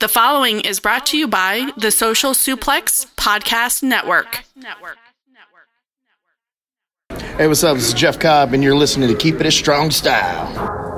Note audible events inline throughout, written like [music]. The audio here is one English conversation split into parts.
The following is brought to you by the Social Suplex Podcast Network. Hey, what's up? This is Jeff Cobb, and you're listening to Keep It a Strong Style.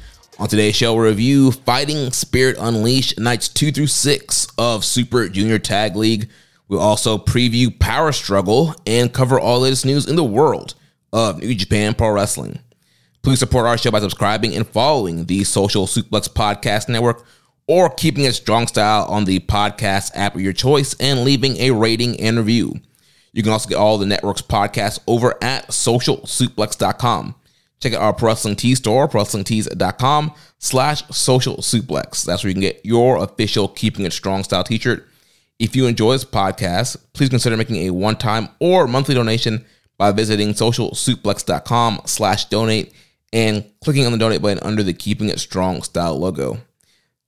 On today's show, we'll review Fighting Spirit Unleashed nights two through six of Super Junior Tag League. We'll also preview Power Struggle and cover all the latest news in the world of New Japan Pro Wrestling. Please support our show by subscribing and following the Social Suplex Podcast Network or keeping it strong style on the podcast app of your choice and leaving a rating and review. You can also get all the network's podcasts over at socialsuplex.com. Check out our Wrestling Tees store, prowrestlingtees.com slash social suplex. That's where you can get your official Keeping It Strong style t-shirt. If you enjoy this podcast, please consider making a one-time or monthly donation by visiting socialsuplex.com slash donate and clicking on the donate button under the Keeping It Strong style logo.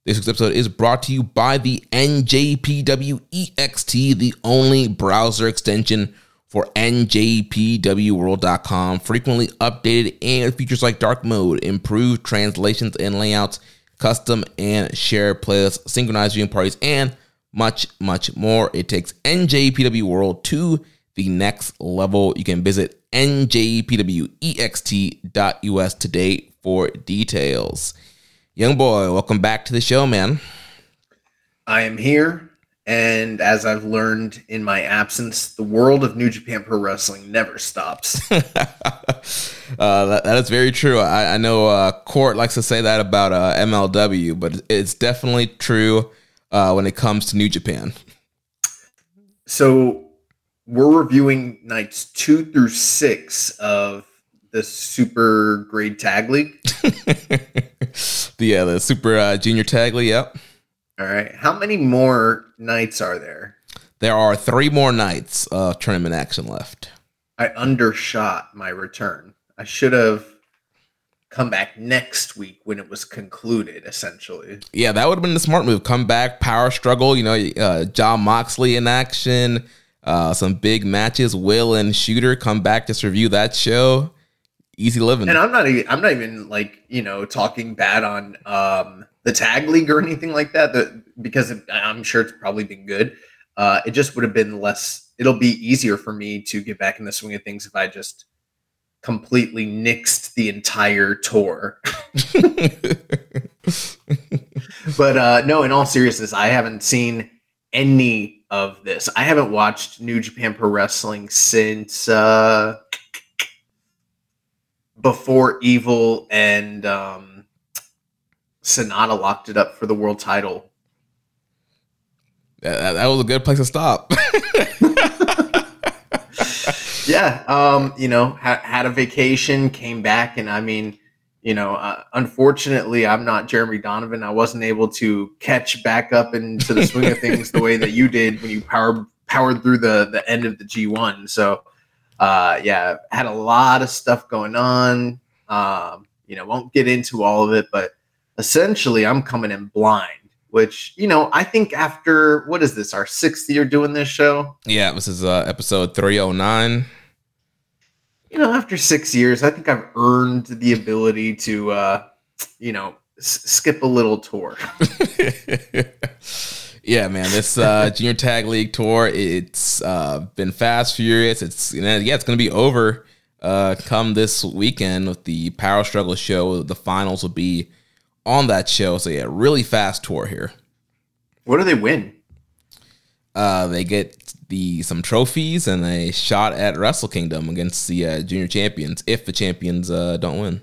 This week's episode is brought to you by the NJPW EXT, the only browser extension for NJPWWorld.com. Frequently updated and features like dark mode, improved translations and layouts, custom and share playlists, synchronized viewing parties, and much, much more. It takes NJPW World to the next level. You can visit njpwext.us today for details. Young boy, welcome back to the show, man. I am here and as I've learned in my absence, the world of New Japan Pro Wrestling never stops. [laughs] uh, that, that is very true. I, I know uh, Court likes to say that about uh, MLW, but it's definitely true uh, when it comes to New Japan. So we're reviewing nights two through six of the Super Grade Tag League. [laughs] the uh, the Super uh, Junior Tag League. Yep. All right. How many more nights are there? There are three more nights of tournament action left. I undershot my return. I should have come back next week when it was concluded, essentially. Yeah, that would have been the smart move. Come back, power struggle, you know, uh, Jon Moxley in action, uh, some big matches. Will and Shooter come back, just review that show. Easy living. And I'm not I'm not even like, you know, talking bad on um the tag league or anything like that, that because I'm sure it's probably been good. Uh, it just would have been less. It'll be easier for me to get back in the swing of things if I just completely nixed the entire tour. [laughs] but uh, no, in all seriousness, I haven't seen any of this. I haven't watched New Japan Pro Wrestling since uh, before Evil and um, Sanada locked it up for the world title. That, that was a good place to stop. [laughs] yeah, um, you know, ha- had a vacation, came back, and I mean, you know, uh, unfortunately, I'm not Jeremy Donovan. I wasn't able to catch back up into the swing of things the way that you did when you powered powered through the the end of the G1. So, uh, yeah, had a lot of stuff going on. Um, you know, won't get into all of it, but essentially I'm coming in blind, which, you know, I think after what is this, our sixth year doing this show? Yeah, this is uh, episode 309. You know, after six years, I think I've earned the ability to, uh, you know, s- skip a little tour. [laughs] yeah, man, this uh, [laughs] junior tag league tour, it's uh, been fast, furious. It's you know, yeah, it's gonna be over uh, come this weekend with the Power Struggle show. The finals will be on that show. So yeah, really fast tour here. What do they win? Uh, they get the some trophies and a shot at Wrestle Kingdom against the uh, junior champions if the champions uh, don't win.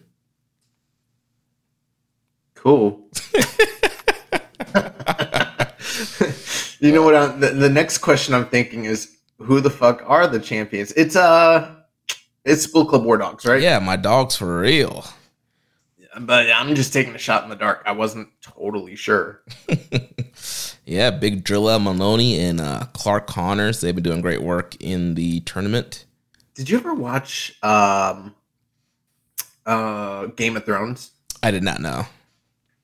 Cool. [laughs] you know what? I'm, the, the next question I'm thinking is, who the fuck are the champions? It's uh, it's Bullet Club War Dogs, right? Yeah, my dogs for real. But I'm just taking a shot in the dark. I wasn't totally sure. [laughs] yeah, Big Drilla Moloney and uh, Clark Connors. They've been doing great work in the tournament. Did you ever watch um, uh, Game of Thrones? I did not know.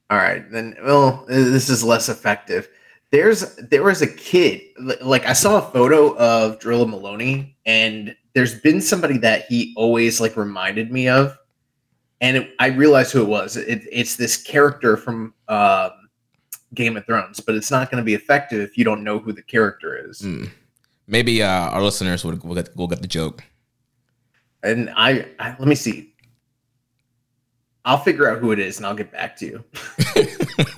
All right, then. Well, this is less effective. There's there was a kid. Like I saw a photo of Drilla Moloney, and there's been somebody that he always like reminded me of and it, I realized who it was. It, it's this character from um, Game of Thrones, but it's not going to be effective if you don't know who the character is. Mm. Maybe uh, our listeners will, will, get, will get the joke. And I, I, let me see. I'll figure out who it is and I'll get back to you.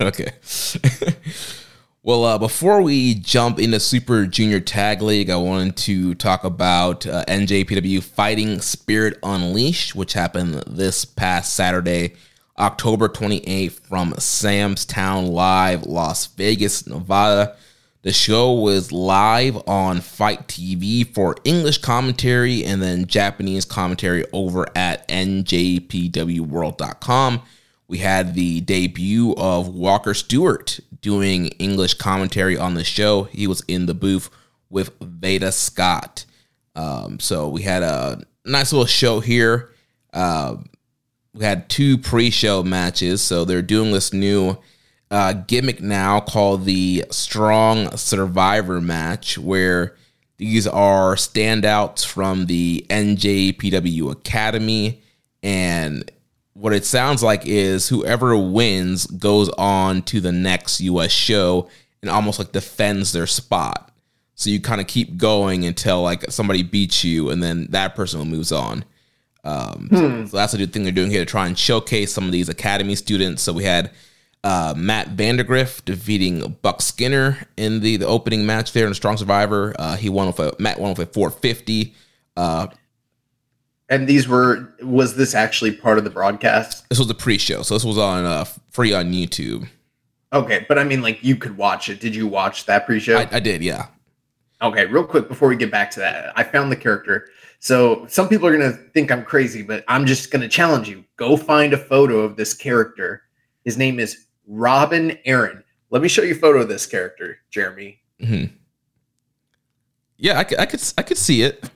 [laughs] okay. [laughs] Well, uh, before we jump into Super Junior Tag League, I wanted to talk about uh, NJPW Fighting Spirit Unleashed, which happened this past Saturday, October 28th, from Sam's Town Live, Las Vegas, Nevada. The show was live on Fight TV for English commentary and then Japanese commentary over at NJPWWorld.com. We had the debut of Walker Stewart doing English commentary on the show. He was in the booth with Veda Scott. Um, so we had a nice little show here. Uh, we had two pre-show matches. So they're doing this new uh, gimmick now called the Strong Survivor match, where these are standouts from the NJPW Academy and what it sounds like is whoever wins goes on to the next US show and almost like defends their spot. So you kind of keep going until like somebody beats you and then that person moves on. Um, hmm. so, that's the thing they're doing here to try and showcase some of these academy students. So we had uh, Matt Vandagriff defeating Buck Skinner in the, the opening match there in Strong Survivor. Uh, he won with a Matt won with a 450. Uh, and these were was this actually part of the broadcast? This was the pre-show, so this was on uh, free on YouTube. Okay, but I mean, like you could watch it. Did you watch that pre-show? I, I did, yeah. Okay, real quick before we get back to that, I found the character. So some people are gonna think I'm crazy, but I'm just gonna challenge you. Go find a photo of this character. His name is Robin Arryn. Let me show you a photo of this character, Jeremy. Mm-hmm. Yeah, I could, I could, I could see it.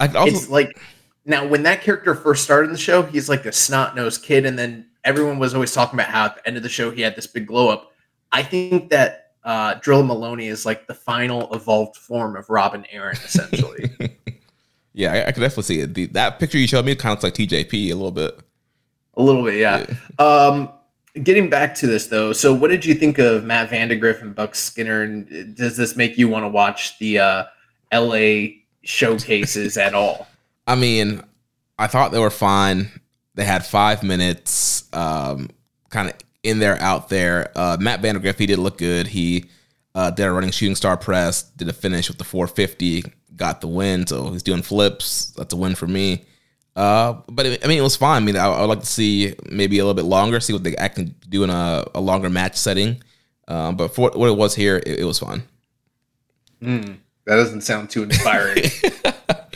I also, it's like now, when that character first started in the show, he's like a snot nosed kid, and then everyone was always talking about how at the end of the show he had this big glow up. I think that uh, Drilla Moloney is like the final evolved form of Robin Arryn, essentially. [laughs] yeah, I, I, could definitely see it. The, that picture you showed me kind of looks like TJP a little bit. A little bit, yeah. yeah. Um, getting back to this though, so what did you think of Matt Vandagriff and Buck Skinner? And does this make you want to watch the uh, LA showcases at all? I mean, I thought they were fine. They had five minutes, um, kind of in there, out there. Uh, Matt Vandagriff, he did look good. He uh, did a running shooting star press, did a finish with the 450, got the win. So he's doing flips. That's a win for me. Uh, but it, I mean, it was fine. I mean, I, I, would like to see maybe a little bit longer, see what they I can do in a, a longer match setting. Um, but for what it was here, it, it was fun. Mm, that doesn't sound too inspiring. [laughs]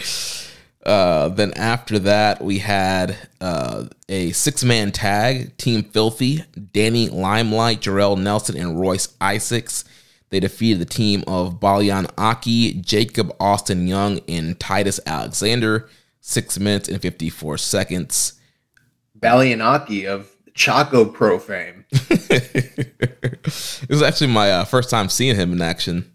Uh, then after that, we had uh, a six man tag, Team Filthy, Danny Limelight, Jorel Nelson, and Royce Isaacs. They defeated the team of Baliyan Akki, Jacob Austin Young, and Titus Alexander, six minutes and 54 seconds. Baliyan Akki of Choco Pro fame. [laughs] it was actually my uh, first time seeing him in action.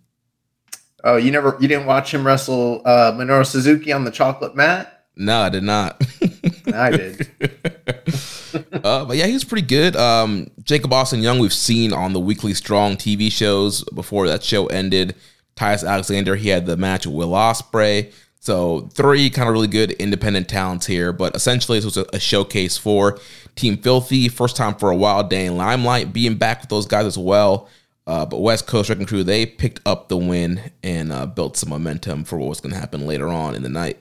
Oh, you never you didn't watch him wrestle uh, Minoru Suzuki on the chocolate mat? No, I did not. [laughs] I did. [laughs] uh, but yeah, he was pretty good. Um, Jacob Austin Young, we've seen on the weekly Strong TV shows before that show ended. Titus Alexander, he had the match with Will Ospreay. So three kind of really good independent talents here, but essentially this was a, a, showcase for Team Filthy. First time for a while, Danny Limelight being back with those guys as well. Uh, but West Coast Wrecking Crew, they picked up the win and uh, built some momentum for what was going to happen later on in the night.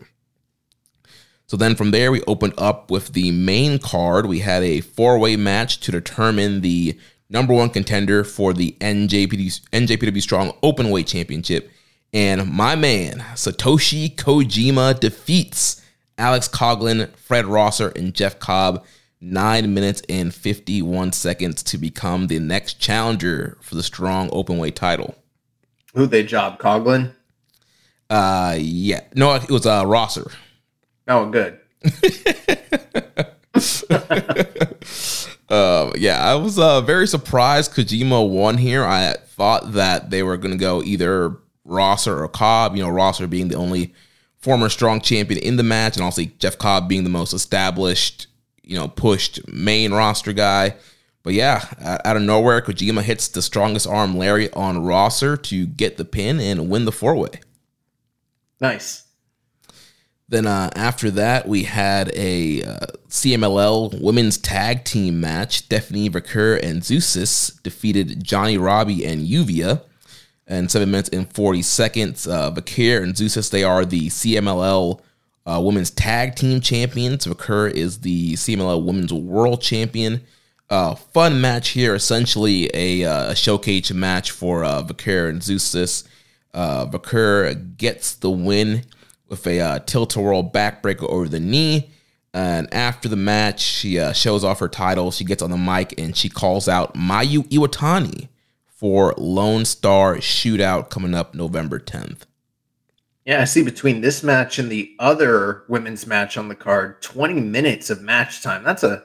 So then from there, we opened up with the main card. We had a four way match to determine the number one contender for the NJPW, NJPW Strong Openweight Championship. And my man, Satoshi Kojima, defeats Alex Coughlin, Fred Rosser, and Jeff Cobb nine minutes and 51 seconds to become the next challenger for the strong open weight title. Who they job? Coughlin? Uh, yeah. No, it was uh, Rosser. Oh, good. uh, [laughs] yeah, I was uh, very surprised Kojima won here. I thought that they were going to go either Rosser or Cobb, you know, Rosser being the only former strong champion in the match, and also Jeff Cobb being the most established you know, pushed main roster guy. But yeah, out of nowhere, Kojima hits the strongest arm Larry on Rosser to get the pin and win the four way. Nice. Then uh, after that, we had a uh, CMLL women's tag team match. Stephanie Vaquer and Zeuxis defeated Johnnie Robbie and Lluvia in seven minutes and 40 seconds. Uh, and Zeuxis, they are the CMLL uh, women's tag team champions. Vaquer is the CMLL women's world champion. Uh, fun match here, essentially a, uh, a showcase match for uh, Vaquer and Zeuxis. Uh, Vaquer gets the win with a uh, tilt-a-whirl backbreaker over the knee. And after the match, she uh, shows off her title. She gets on the mic and she calls out Mayu Iwatani for Lone Star Shootout coming up November 10th. Yeah, I see between this match and the other women's match on the card, 20 minutes of match time. That's a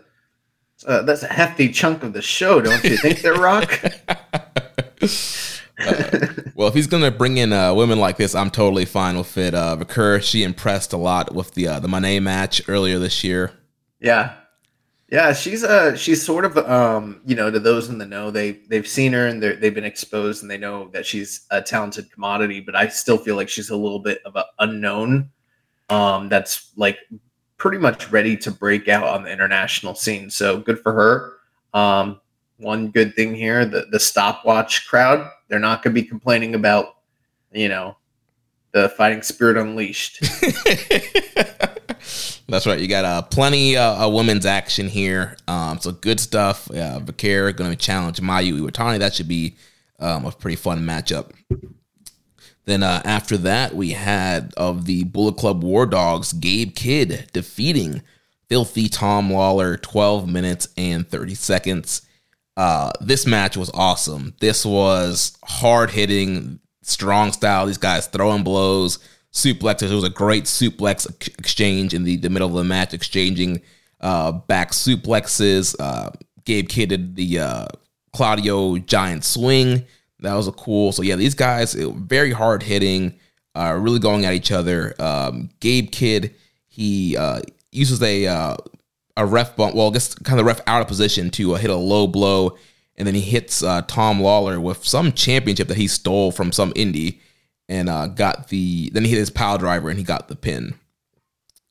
uh, that's a hefty chunk of the show, don't you think, there, Rock? [laughs] uh, well, if he's gonna bring in uh, women like this, I'm totally fine with it. Uh, Vaquer, she impressed a lot with the uh, the Monet match earlier this year. Yeah, yeah, she's uh she's sort of um you know to those in the know they they've seen her and they've been exposed and they know that she's a talented commodity, but I still feel like she's a little bit of an unknown. Um, that's like pretty much ready to break out on the international scene. So good for her. Um, one good thing here, the the stopwatch crowd, they're not going to be complaining about you know the fighting spirit unleashed. [laughs] That's right. You got uh, plenty uh, of women's action here. Um, so good stuff. Uh, Vaquer going to challenge Mayu Iwatani. That should be um, a pretty fun matchup. Then uh, after that, we had of the Bullet Club War Dogs, Gabe Kidd defeating Filthy Tom Lawler 12 minutes and 30 seconds. Uh, this match was awesome. This was hard hitting, strong style. These guys throwing blows suplexes. It was a great suplex exchange in the, the middle of the match, exchanging uh, back suplexes. Uh, Gabe Kidd did the uh, Claudio giant swing. That was a cool. So yeah, these guys it, very hard hitting, uh, really going at each other. Um, Gabe Kidd he uh, uses a uh, a ref bump. Well, I guess kind of the ref out of position to uh, hit a low blow, and then he hits uh, Tom Lawler with some championship that he stole from some indie and uh, got the then he hit his pile driver and he got the pin.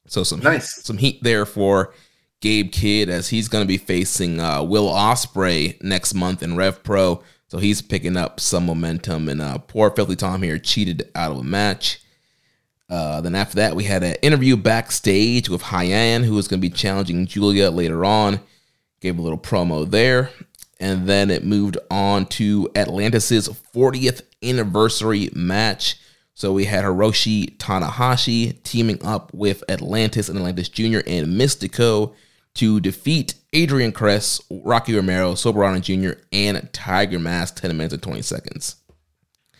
So some nice heat, some heat there for Gabe Kidd as he's going to be facing uh, Will Ospreay next month in Rev Pro. So he's picking up some momentum. And uh, poor Filthy Tom here cheated out of a match. Uh, then after that, we had an interview backstage with Hyan, who was going to be challenging Julia later on. Gave a little promo there. And then it moved on to Atlantis's 40th anniversary match. So we had Hiroshi Tanahashi teaming up with Atlantis and Atlantis Jr. and Mystico to defeat Adrian Quest, Rocky Romero, Soberano Jr., and Tiger Mask 10 minutes and 20 seconds.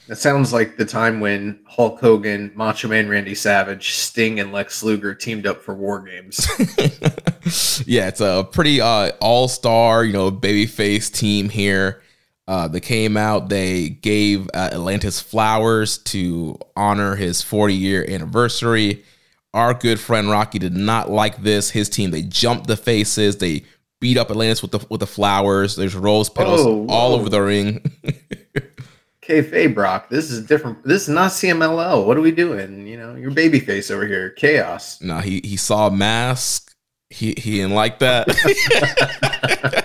That sounds like the time when Hulk Hogan, Macho Man Randy Savage, Sting, and Lex Luger teamed up for War Games. [laughs] yeah, it's a pretty uh, all star, you know, babyface team here. Uh, they came out, they gave uh, Atlantis flowers to honor his 40 year anniversary. Our good friend Rocky did not like this. His team, they jumped the faces, they beat up Atlantis with the with the flowers. There's rose petals oh, all over the ring. [laughs] Kayfabe Brock, this is different. This is not CMLL. What are we doing? You know, your babyface over here, chaos. No, he he saw a mask. He he didn't like that. [laughs]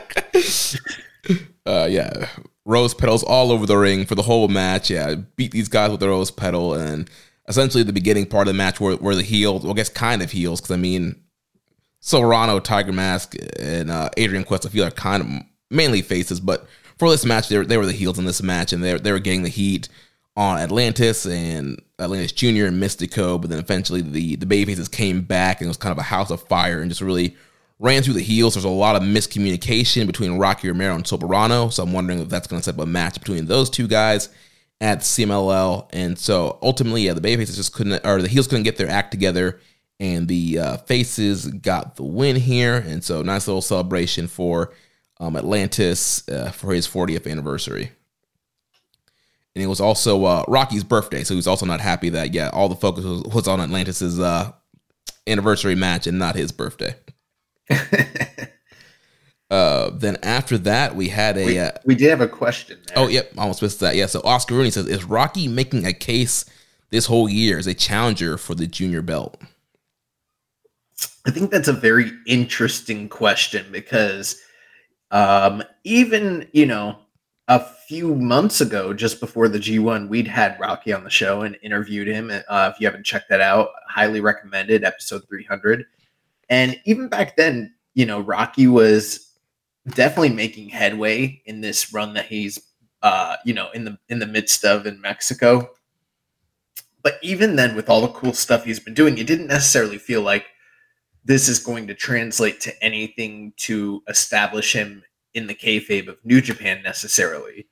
[laughs] uh, yeah, rose petals all over the ring for the whole match. Yeah, beat these guys with the rose petal, and essentially the beginning part of the match where, where the heels, well, I guess kind of heels, because I mean, Silverano, Tiger Mask, and uh, Adrian Quest, I feel are kind of mainly faces, but for this match, they were, they were the heels in this match, and they they were getting the heat on Atlantis and Atlantis Junior and Mystico, but then eventually the the babyfaces came back and it was kind of a house of fire and just really ran through the heels. There's a lot of miscommunication between Rocky Romero and Soberano, so I'm wondering if that's going to set up a match between those two guys at CMLL. And so ultimately, yeah, the babyfaces just couldn't, or the heels couldn't get their act together, and the uh, faces got the win here. And so nice little celebration for um, Atlantis uh, for his 40th anniversary. And it was also uh, Rocky's birthday, so he was also not happy that yeah, all the focus was, was on Atlantis's uh, anniversary match and not his birthday. [laughs] uh, then after that, we had a. We, uh, we did have a question. There. oh, yep, almost missed that. Yeah, so Oscar Rooney says, "Is Rocky making a case this whole year as a challenger for the junior belt?" I think that's a very interesting question because um, even you know a few months ago, just before the G1, we'd had Rocky on the show and interviewed him. Uh, if you haven't checked that out, highly recommended episode 300. And even back then, you know, Rocky was definitely making headway in this run that he's, uh, you know, in the in the midst of in Mexico. But even then, with all the cool stuff he's been doing, it didn't necessarily feel like this is going to translate to anything to establish him in the kayfabe of New Japan necessarily.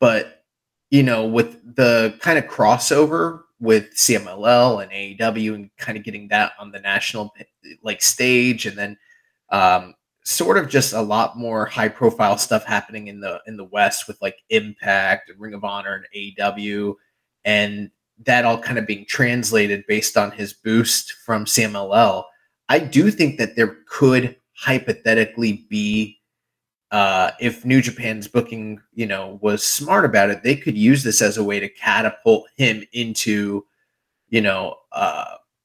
But you know, with the kind of crossover with CMLL and AEW and kind of getting that on the national like stage and then um, sort of just a lot more high profile stuff happening in the in the West with like Impact Ring of Honor and AEW and that all kind of being translated based on his boost from CMLL. I do think that there could hypothetically be uh, if New Japan's booking, you know, was smart about it, they could use this as a way to catapult him into, you know, uh,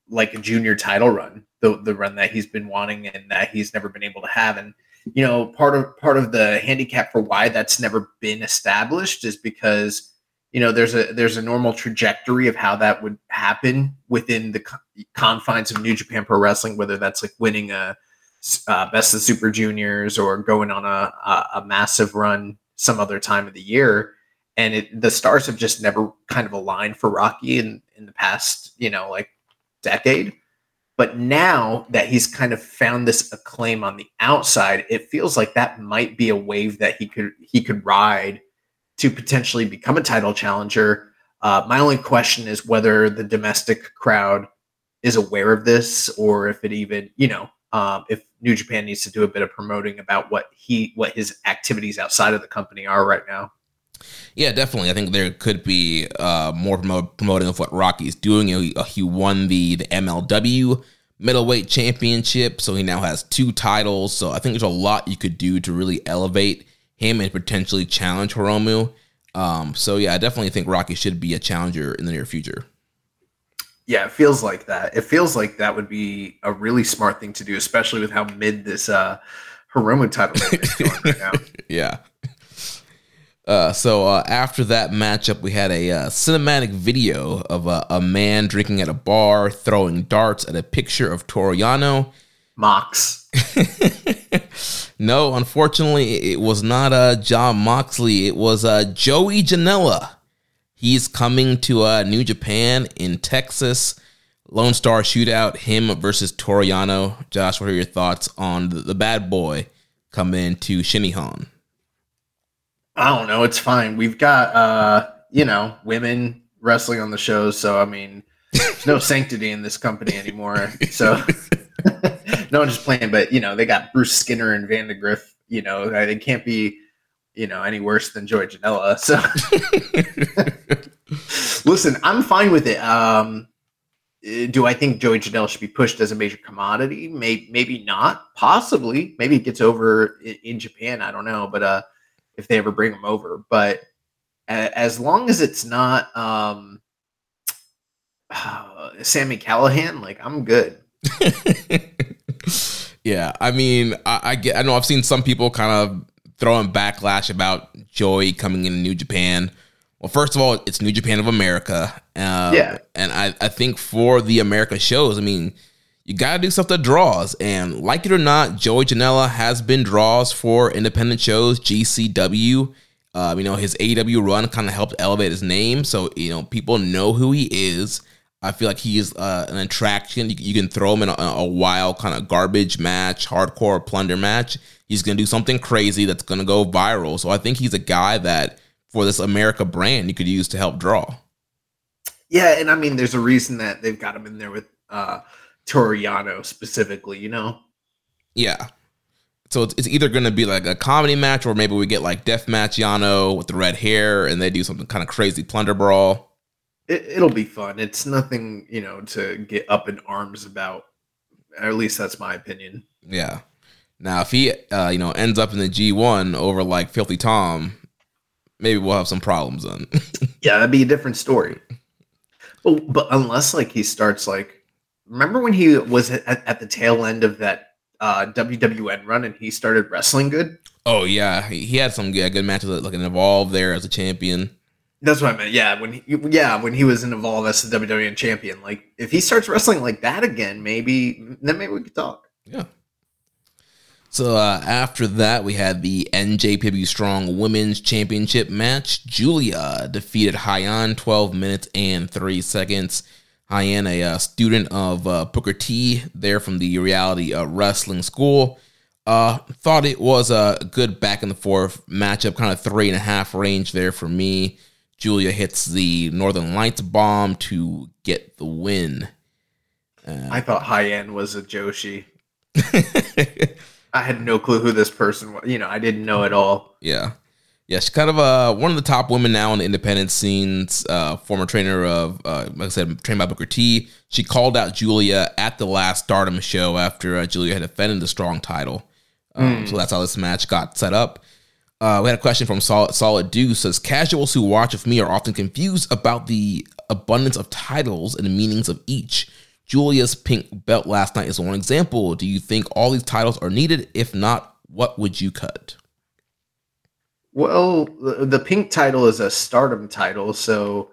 like a junior title run, the the run that he's been wanting and that he's never been able to have. And you know, part of part of the handicap for why that's never been established is because you know there's a there's a normal trajectory of how that would happen within the confines of New Japan Pro Wrestling, whether that's like winning a uh, Best of Super Juniors or going on a, a, a massive run some other time of the year. And it, the stars have just never kind of aligned for Rocky in, in the past, you know, like decade. But now that he's kind of found this acclaim on the outside, it feels like that might be a wave that he could he could ride to potentially become a title challenger. Uh, my only question is whether the domestic crowd is aware of this or if it even, you know, um, if New Japan needs to do a bit of promoting about what he what his activities outside of the company are right now. Yeah, definitely. I think there could be uh, more promoting of what Rocky's doing. He, uh, he won the the MLW middleweight championship, so he now has two titles. So I think there's a lot you could do to really elevate him and potentially challenge Hiromu. Um, so yeah, I definitely think Rocky should be a challenger in the near future. Yeah, it feels like that. It feels like that would be a really smart thing to do, especially with how mid this uh Hiromu title is going right now. [laughs] yeah. Uh, so uh, after that matchup, we had a uh, cinematic video of a man drinking at a bar, throwing darts at a picture of Toru Yano. Mox. [laughs] no, unfortunately, it was not uh, Jon Moxley. It was uh, Joey Janela. He's coming to uh, New Japan in Texas. Lone Star Shootout, him versus Toru Yano. Josh, what are your thoughts on the, the bad boy coming into Shin Nihon? I don't know. It's fine. We've got, uh, you know, women wrestling on the shows. So, I mean, there's no [laughs] sanctity in this company anymore. So, [laughs] no, I'm just playing. But, you know, they got Bruce Skinner and Vandagriff. You know, they can't be you know, any worse than Joey Janela. So listen, I'm fine with it. Um, do I think Joey Janela should be pushed as a major commodity? Maybe, maybe not. Possibly. Maybe it gets over in, in Japan. I don't know. But uh, if they ever bring him over, but as long as it's not um, uh, Sami Callihan, like I'm good. [laughs] yeah, I mean, I, I get. I know I've seen some people kind of throwing backlash about Joey coming into New Japan. Well, first of all, it's New Japan of America. Uh, Yeah. And I, I think for the America shows, I mean, you got to do stuff that draws. And like it or not, Joey Janela has been draws for independent shows, GCW. Um, you know, his AEW run kind of helped elevate his name. So, you know, people know who he is. I feel like he is uh, an attraction. You, you can throw him in a, a wild kind of garbage match, hardcore plunder match. He's going to do something crazy that's going to go viral. So I think he's a guy that, for this America brand, you could use to help draw. Yeah, and I mean, there's a reason that they've got him in there with uh Toru Yano specifically. You know, Yeah. So it's, it's either going to be like a comedy match, or maybe we get like Death Match Yano with the red hair, and they do something kind of crazy plunder brawl. It, it'll be fun. It's nothing, you know, to get up in arms about. At least that's my opinion. Yeah. Now, if he, uh, you know, ends up in the G1 over like Filthy Tom, maybe we'll have some problems then. [laughs] Yeah, that'd be a different story. But, but unless like he starts like, remember when he was at, at the tail end of that uh, WWN run and he started wrestling good? oh yeah, he, he had some yeah, good matches like an Evolve there as a champion. That's what I meant. Yeah, when he, yeah when he was in Evolve as the WWN champion, like if he starts wrestling like that again, maybe then maybe we could talk. Yeah. So uh, after that, we had the NJPW Strong Women's Championship match. Julia defeated Hyan 12 minutes and 3 seconds. Hyan, a uh, student of uh, Booker T, there from the Reality uh, Wrestling School, uh, thought it was a good back and forth matchup, kind of three and a half range there for me. Julia hits the Northern Lights bomb to get the win. I thought Hyan was a Joshi. I had no clue who this person was. You know, I didn't know at all. Yeah. Yeah, she's kind of uh, one of the top women now in the independent scenes. Uh, former trainer of, uh, like I said, trained by Booker T. She called out Julia at the last Stardom show after uh, Julia had defended the strong title. Um, So that's how this match got set up. Uh, we had a question from Solid, Solid. Says casuals who watch with me are often confused about the abundance of titles and the meanings of each. Julia's pink belt last night is one example. Do you think all these titles are needed? If not, what would you cut? Well, the, the pink title is a stardom title, so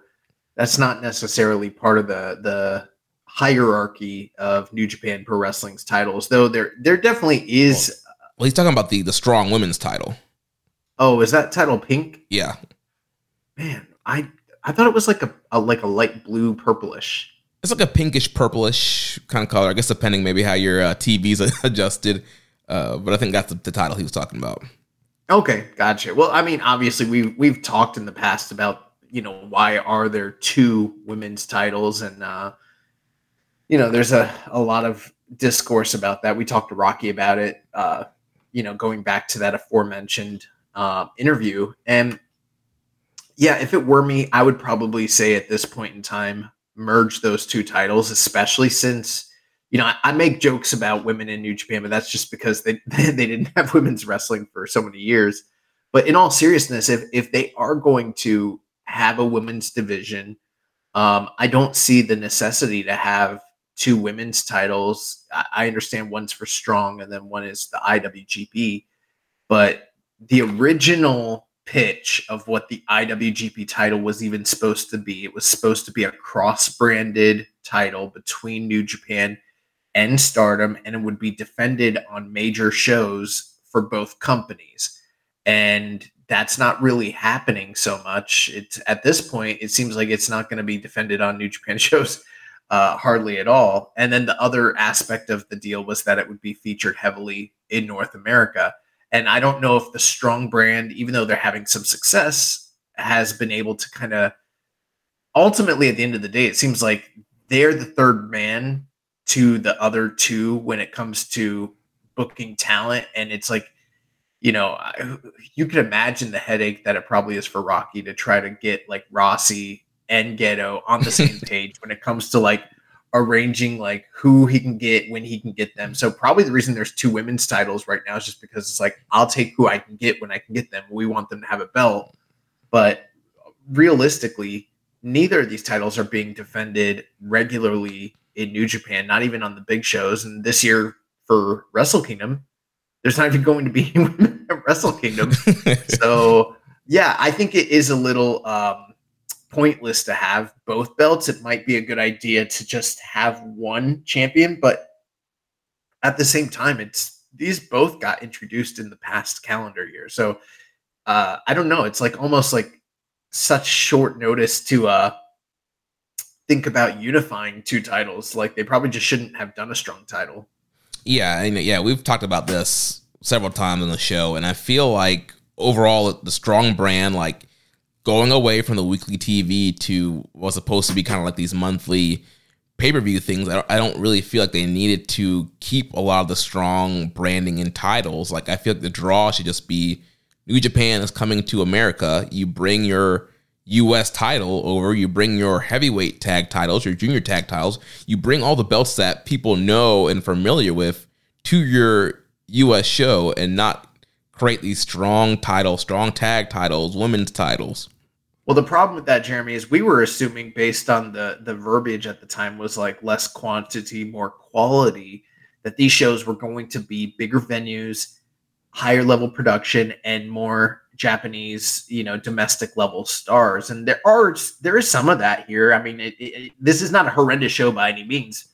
that's not necessarily part of the the hierarchy of New Japan Pro Wrestling's titles, though there there definitely is. Well, he's talking about the the strong women's title. Oh, is that title pink? Yeah, Man, I I thought it was like a, a like a light blue purplish. it's like a pinkish purplish kind of color. I guess depending maybe how your uh, TV's [laughs] adjusted. Uh, but I think that's the, the title he was talking about. Okay, gotcha. Well, I mean, obviously we we've talked in the past about you know why are there two women's titles, and uh, you know there's a a lot of discourse about that. We talked to Rocky about it. Uh, you know, going back to that aforementioned uh, interview, and yeah, if it were me, I would probably say at this point in time merge those two titles, especially since you know, I, I make jokes about women in New Japan, but that's just because they [laughs] they didn't have women's wrestling for so many years. But in all seriousness, if if they are going to have a women's division, um, I don't see the necessity to have two women's titles. I, I understand one's for strong and then one is the IWGP, but the original pitch of what the IWGP title was even supposed to be, it was supposed to be a cross-branded title between New Japan and Stardom, and it would be defended on major shows for both companies. And that's not really happening so much. It's at this point, it seems like it's not going to be defended on New Japan [laughs] shows uh, hardly at all. And then the other aspect of the deal was that it would be featured heavily in North America. And I don't know if the strong brand, even though they're having some success, has been able to kind of ultimately at the end of the day, it seems like they're the third man to the other two when it comes to booking talent. And it's like, you know, I- you can imagine the headache that it probably is for Rocky to try to get like Rossy and Gedo on the same [laughs] page when it comes to like arranging like who he can get when he can get them. So probably the reason there's two women's titles right now is just because it's like I'll take who I can get when I can get them. We want them to have a belt. But realistically, neither of these titles are being defended regularly in New Japan, not even on the big shows. And this year for Wrestle Kingdom, there's not even going to be [laughs] women Wrestle Kingdom. [laughs] so yeah, I think it is a little um, pointless to have both belts. It might be a good idea to just have one champion, but at the same time, it's these both got introduced in the past calendar year. So uh, I don't know. It's like almost like such short notice to uh, think about unifying two titles. Like they probably just shouldn't have done a strong title. Yeah, and yeah, we've talked about this several times on the show, and I feel like overall the strong brand, like going away from the weekly TV to what's supposed to be kind of like these monthly pay per view things, I don't, I don't really feel like they needed to keep a lot of the strong branding and titles. Like I feel like the draw should just be New Japan is coming to America. You bring your US title over, you bring your heavyweight tag titles, your junior tag titles, you bring all the belts that people know and familiar with to your US show and not create these strong titles, strong tag titles, women's titles. Well, the problem with that, Jeremy, is we were assuming based on the the verbiage at the time was like less quantity, more quality, that these shows were going to be bigger venues, higher level production, and more Japanese, you know, domestic level stars. And there are there is some of that here. I mean, it, it, this is not a horrendous show by any means,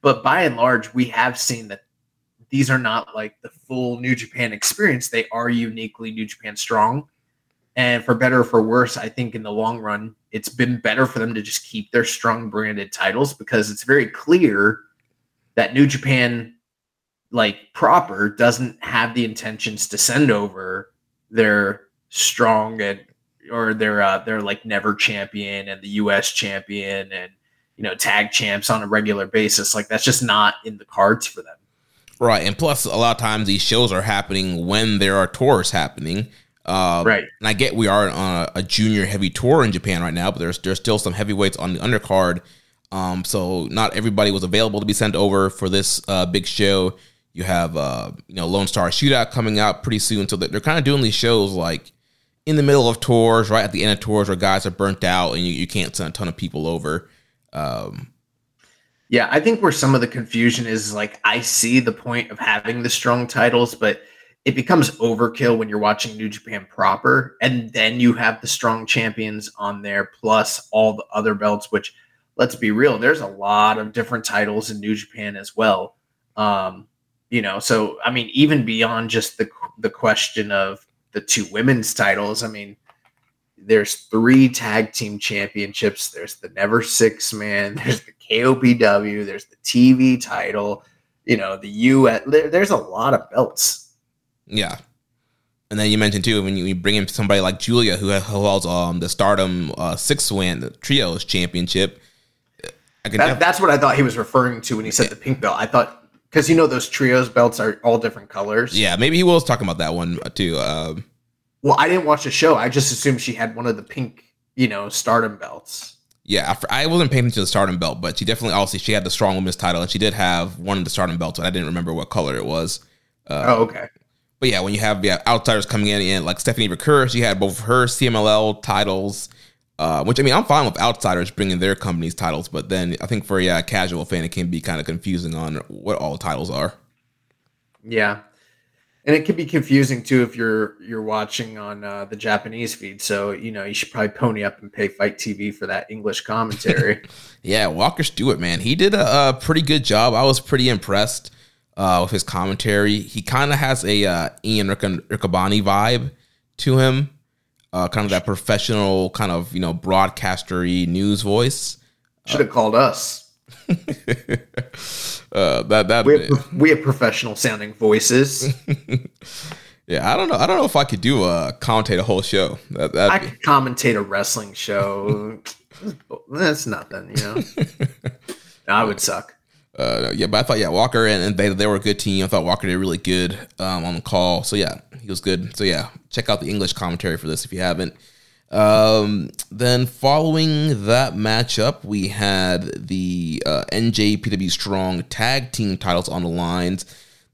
but by and large, we have seen that these are not like the full New Japan experience. They are uniquely New Japan strong. And for better or for worse, I think in the long run, it's been better for them to just keep their strong branded titles because it's very clear that New Japan, like proper, doesn't have the intentions to send over their strong and or their uh, their like never champion and the U.S. champion and you know tag champs on a regular basis. Like that's just not in the cards for them. Right, and plus a lot of times these shows are happening when there are tours happening. Uh, right, and I get we are on a, a, junior heavy tour in Japan right now, but there's there's still some heavyweights on the undercard. Um, so not everybody was available to be sent over for this uh, big show. You have uh, you know Lone Star Shootout coming out pretty soon, so they're kind of doing these shows like in the middle of tours, right at the end of tours, where guys are burnt out and you, you can't send a ton of people over. Um, yeah, I think where some of the confusion is like I see the point of having the strong titles, but it becomes overkill when you're watching New Japan proper, and then you have the strong champions on there, plus all the other belts. Which, let's be real, there's a lot of different titles in New Japan as well. Um, you know so i mean even beyond just the the question of the two women's titles i mean there's three tag team championships there's the never six man [laughs] there's the kopw there's the tv title you know the there, there's a lot of belts yeah and then you mentioned too when you, bring in somebody like Julia who holds um the Stardom uh, six win the trios championship. That, def- that's what I thought he was referring to when he said the pink belt. I thought because you know those trios belts are all different colors. Yeah, maybe he was talking about that one too. Um, well, I didn't watch the show. I just assumed she had one of the pink, you know, Stardom belts. Yeah, I wasn't paying attention to the Stardom belt, but she definitely also she had the strong women's title, and she did have one of the Stardom belts, but I didn't remember what color it was. Uh, oh, okay. But yeah, when you have yeah, outsiders coming in, and like Stephanie Vaquer, she had both her CMLL titles uh, which I mean, I'm fine with outsiders bringing their company's titles, but then I think for yeah, a casual fan, it can be kind of confusing on what all titles are. Yeah, and it can be confusing too if you're you're watching on uh, the Japanese feed. So you know you should probably pony up and pay Fight TV for that English commentary. [laughs] yeah, Walker Stewart, man, he did a, a, pretty good job. I was pretty impressed uh, with his commentary. He kind of has a uh, Ian Riccaboni vibe to him uh, kind of that professional kind of you know broadcastery news voice. Should have called us. [laughs] uh, that that we have, we have professional sounding voices. [laughs] yeah, I don't know. I don't know if I could do a commentate a whole show. That, I could commentate a wrestling show. [laughs] That's nothing, you know. I would suck. Uh, yeah, but I thought yeah, Walker and, and they they were a good team. I thought Walker did really good um, on the call. So yeah, he was good. So yeah, check out the English commentary for this if you haven't. Um, then following that matchup, we had the uh, NJPW Strong Tag Team titles on the lines.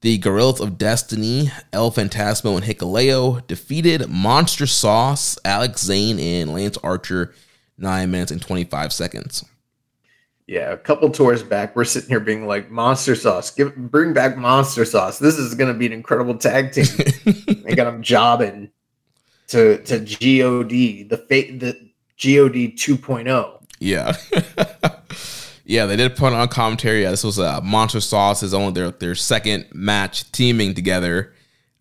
The Guerrillas of Destiny, El Phantasmo, and Hikuleo defeated Monster Sauce, Alex Zayne, and Lance Archer, nine minutes and twenty five seconds. Yeah, a couple tours back, we're sitting here being like, "Monster Sauce, give bring back Monster Sauce. This is going to be an incredible tag team." [laughs] they got them jobbing to to God, the fate the God 2.0. Yeah. [laughs] yeah, they did put on commentary. Yeah, this was uh, Monster Sauce is only their their second match teaming together.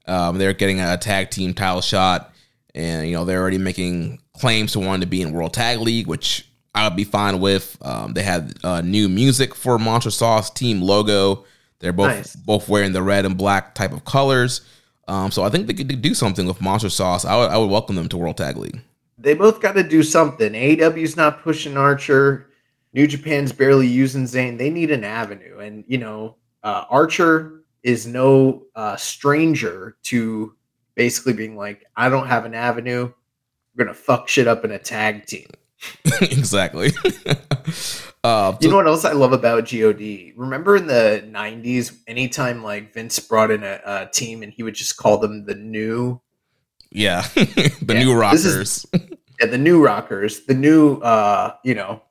Um, they're getting a tag team title shot, and you know they're already making claims to wanting to be in World Tag League, which I would be fine with. Um, they had uh, new music for Monster Sauce team logo. They're both Nice. both wearing the red and black type of colors. Um, so I think they could do something with Monster Sauce. I would, I would welcome them to World Tag League. They both got to do something. AEW's not pushing Archer. New Japan's barely using Zayne. They need an avenue, and you know, uh, Archer is no uh, stranger to basically being like, "I don't have an avenue. We're gonna fuck shit up in a tag team." [laughs] exactly. [laughs] uh, You know what else I love about God? Remember in the '90s, anytime like Vince brought in a, a team and he would just call them the new, Yeah, [laughs] the Yeah, new rockers. is- yeah, the new Rockers, the new, uh, you know,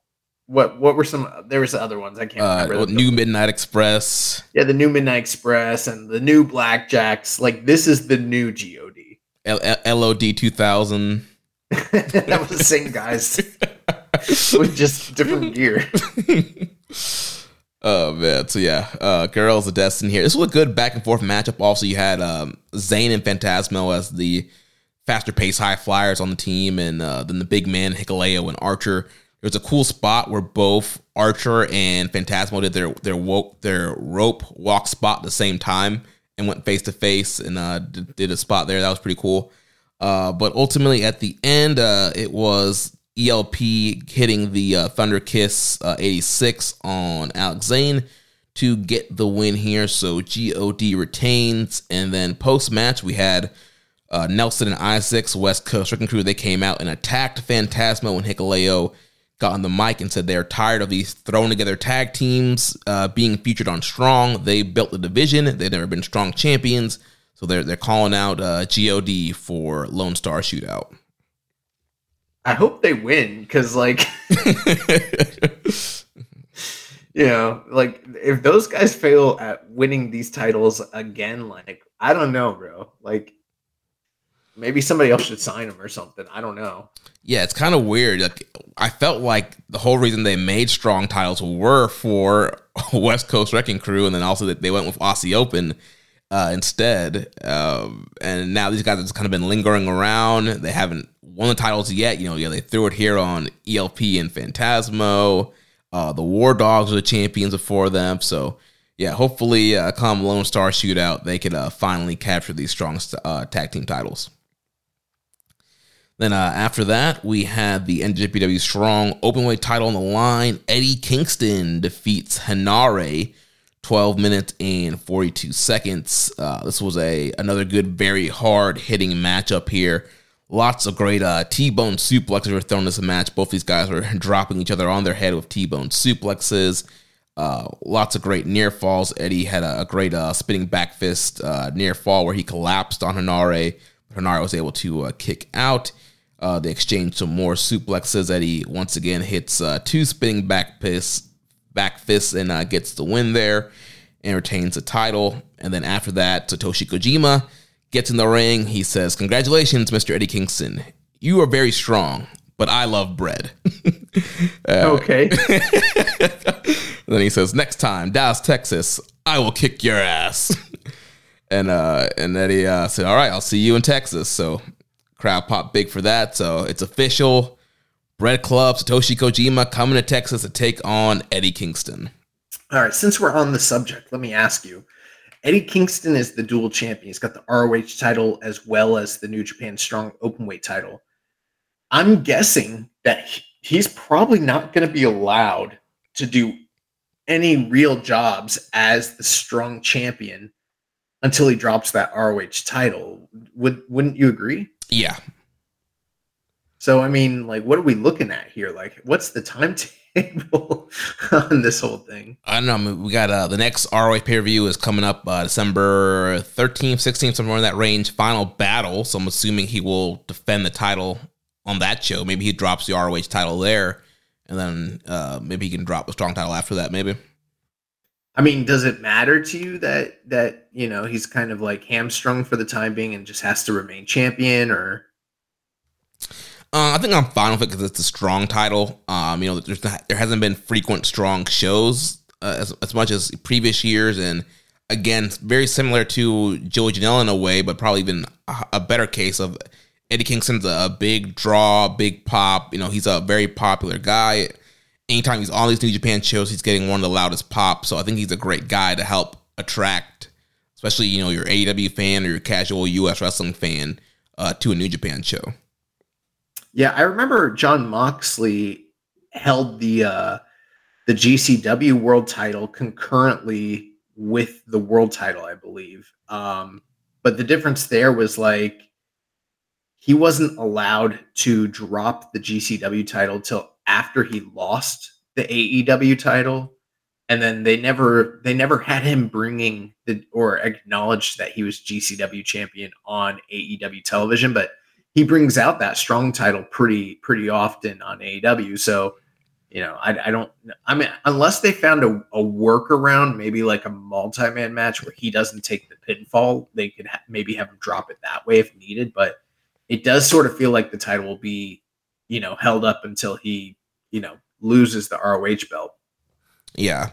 what what were some? There was other ones I can't uh, remember. the- new Midnight Express. yeah, the new Midnight Express and the new Blackjacks. Like this is the new God. L- LOD two thousand. [laughs] that was the same guys [laughs] with just different gear. [laughs] oh man, so yeah, uh, Guerrillas of Destiny here. This was a good back and forth matchup. Also, you had um, Zayne and Phantasmo as the faster pace high flyers on the team, and uh, then the big man Hikuleo and Archer. There was a cool spot where both Archer and Phantasmo did their their woke their rope walk spot at the same time and went face to face and uh, did, did a spot there. That was pretty cool. Uh, but ultimately, at the end, uh, it was ELP hitting the uh, Thunder Kiss uh, 86 on Alex Zayne to get the win here. So God retains. And then post match, we had uh, Nelson and Isaacs, West Coast Wrecking Crew. They came out and attacked Phantasmo and Hikuleo. Got on the mic and said they're tired of these thrown together tag teams uh, being featured on Strong. They built the division. They've never been Strong champions. So they're they're calling out uh, God for Lone Star Shootout. I hope they win because, like, [laughs] you know, like if those guys fail at winning these titles again, like I don't know, bro. Like maybe somebody else should sign them or something. I don't know. Yeah, it's kind of weird. Like I felt like the whole reason they made strong titles were for [laughs] West Coast Wrecking Crew, and then also that they went with Aussie Open uh, instead. Um, and now these guys have kind of been lingering around. They haven't won the titles yet. You know, yeah, they threw it here on ELP and Phantasmo. Uh, the War Dogs are the champions before them. So yeah, hopefully, uh, come Lone Star Shootout, they could uh, finally capture these strong uh, tag team titles. Then uh, after that, we had the NJPW Strong Openweight title on the line. Eddie Kingston defeats Hanare, 12 minutes and 42 seconds. Uh, this was a another good, very hard hitting matchup here. Lots of great uh, T-bone suplexes were thrown in this match. Both these guys were [laughs] dropping each other on their head with T-bone suplexes. Uh, lots of great near falls. Eddie had a, a great uh, spinning back fist uh, near fall where he collapsed on Hanare. Hanare was able to uh, kick out. They exchanged some more suplexes. Eddie once again hits two spinning back fists, back fists, and uh, gets the win there and retains the title. And then after that, Satoshi Kojima gets in the ring. He says, "Congratulations, Mr. Eddie Kingston. You are very strong, but I love bread." [laughs] okay. [laughs] then he says, "Next time, Dallas, Texas, I will kick your ass." [laughs] and uh, and Eddie uh, said, "All right, I'll see you in Texas." So crowd popped big for that. So it's official. Bread Club, Satoshi Kojima coming to Texas to take on Eddie Kingston. All right. Since we're on the subject, let me ask you. Eddie Kingston is the dual champion. He's got the ROH title as well as the New Japan Strong Openweight title. I'm guessing that he's probably not going to be allowed to do any real jobs as the strong champion until he drops that ROH title. Would wouldn't you agree? Yeah, So I mean, like, what are we looking at here? Like, what's the [laughs] timetable on this whole thing? I don't know. I mean, we got uh, the next ROH pay per view is coming up uh, December 13th, 16th, somewhere in that range. Final battle. So I'm assuming he will defend the title on that show. Maybe he drops the ROH title there and then uh, maybe he can drop a strong title after that. Maybe. I mean, does it matter to you that that you know he's kind of like hamstrung for the time being and just has to remain champion, or? Uh, I think I'm fine with it because it's a strong title. Um, you know, there's not, there hasn't been frequent strong shows uh, as as much as previous years, and again, very similar to Joey Janela in a way, but probably even a, a better case of Eddie Kingston's a, a big draw, big pop. You know, he's a very popular guy. Anytime he's on these New Japan shows, he's getting one of the loudest pops. So I think he's a great guy to help attract, especially you know your AEW fan or your casual US wrestling fan uh, to a New Japan show. Yeah, I remember Jon Moxley held the uh, the GCW World Title concurrently with the World Title, I believe. Um, but the difference there was like he wasn't allowed to drop the GCW title till after he lost the AEW title and then they never they never had him bringing the or acknowledged that he was GCW champion on AEW television but he brings out that strong title pretty pretty often on AEW so you know I, I don't I mean unless they found a, a workaround maybe like a multi-man match where he doesn't take the pinfall they could ha- maybe have him drop it that way if needed but it does sort of feel like the title will be, you know, held up until he, you know, loses the ROH belt. Yeah.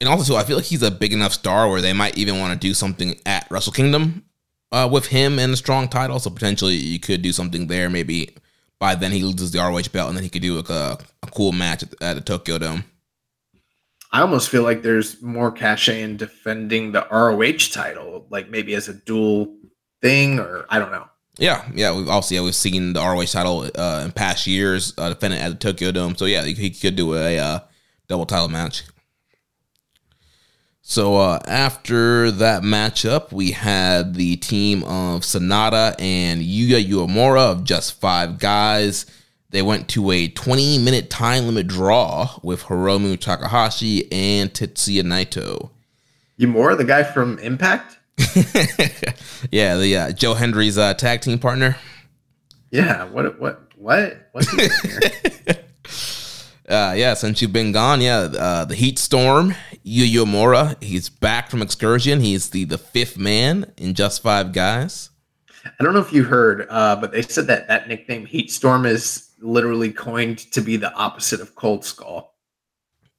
And also, I feel like he's a big enough star where they might even want to do something at Wrestle Kingdom uh, with him and a strong title. So potentially you could do something there. Maybe by then he loses the ROH belt and then he could do like a, a cool match at, at the Tokyo Dome. I almost feel like there's more cachet in defending the ROH title, like maybe as a dual thing, or I don't know. Yeah, yeah, we've also yeah we've seen the ROH title uh, in past years uh, defended at the Tokyo Dome. So yeah, he, he could do a uh, double title match. So uh, after that matchup, we had the team of Sanada and Yuya Uemura of just five guys. They went to a 20 minute time limit draw with Hiromu Takahashi and Tetsuya Naito. Uemura, the guy from Impact? [laughs] yeah, the uh, Joe Hendry's uh, tag team partner. Yeah, what what what what's he doing here? [laughs] Uh, yeah, since you've been gone, yeah, uh, the Heat Storm, Uemura, he's back from excursion. He's the the fifth man in just five guys. I don't know if you heard, uh, but they said that that nickname Heat Storm is literally coined to be the opposite of Cold Skull.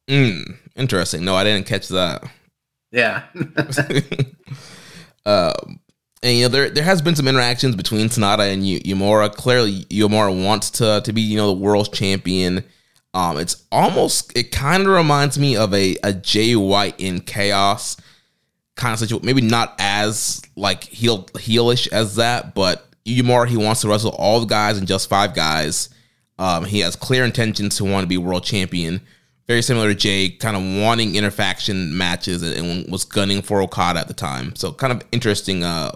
Mm, interesting. No, I didn't catch that. Yeah. [laughs] Um, and you know there there has been some interactions between Sanada and y- Uemura. Clearly, Uemura wants to to be you know the world's champion. Um, it's almost it kind of reminds me of a a Jay White in Chaos kind of situation. Maybe not as like heel heelish as that, but Uemura he wants to wrestle all the guys and just five guys. Um, he has clear intentions to want to be world champion very similar to Jay, kind of wanting interfaction matches and, and, was gunning for Okada at the time. So kind of interesting uh,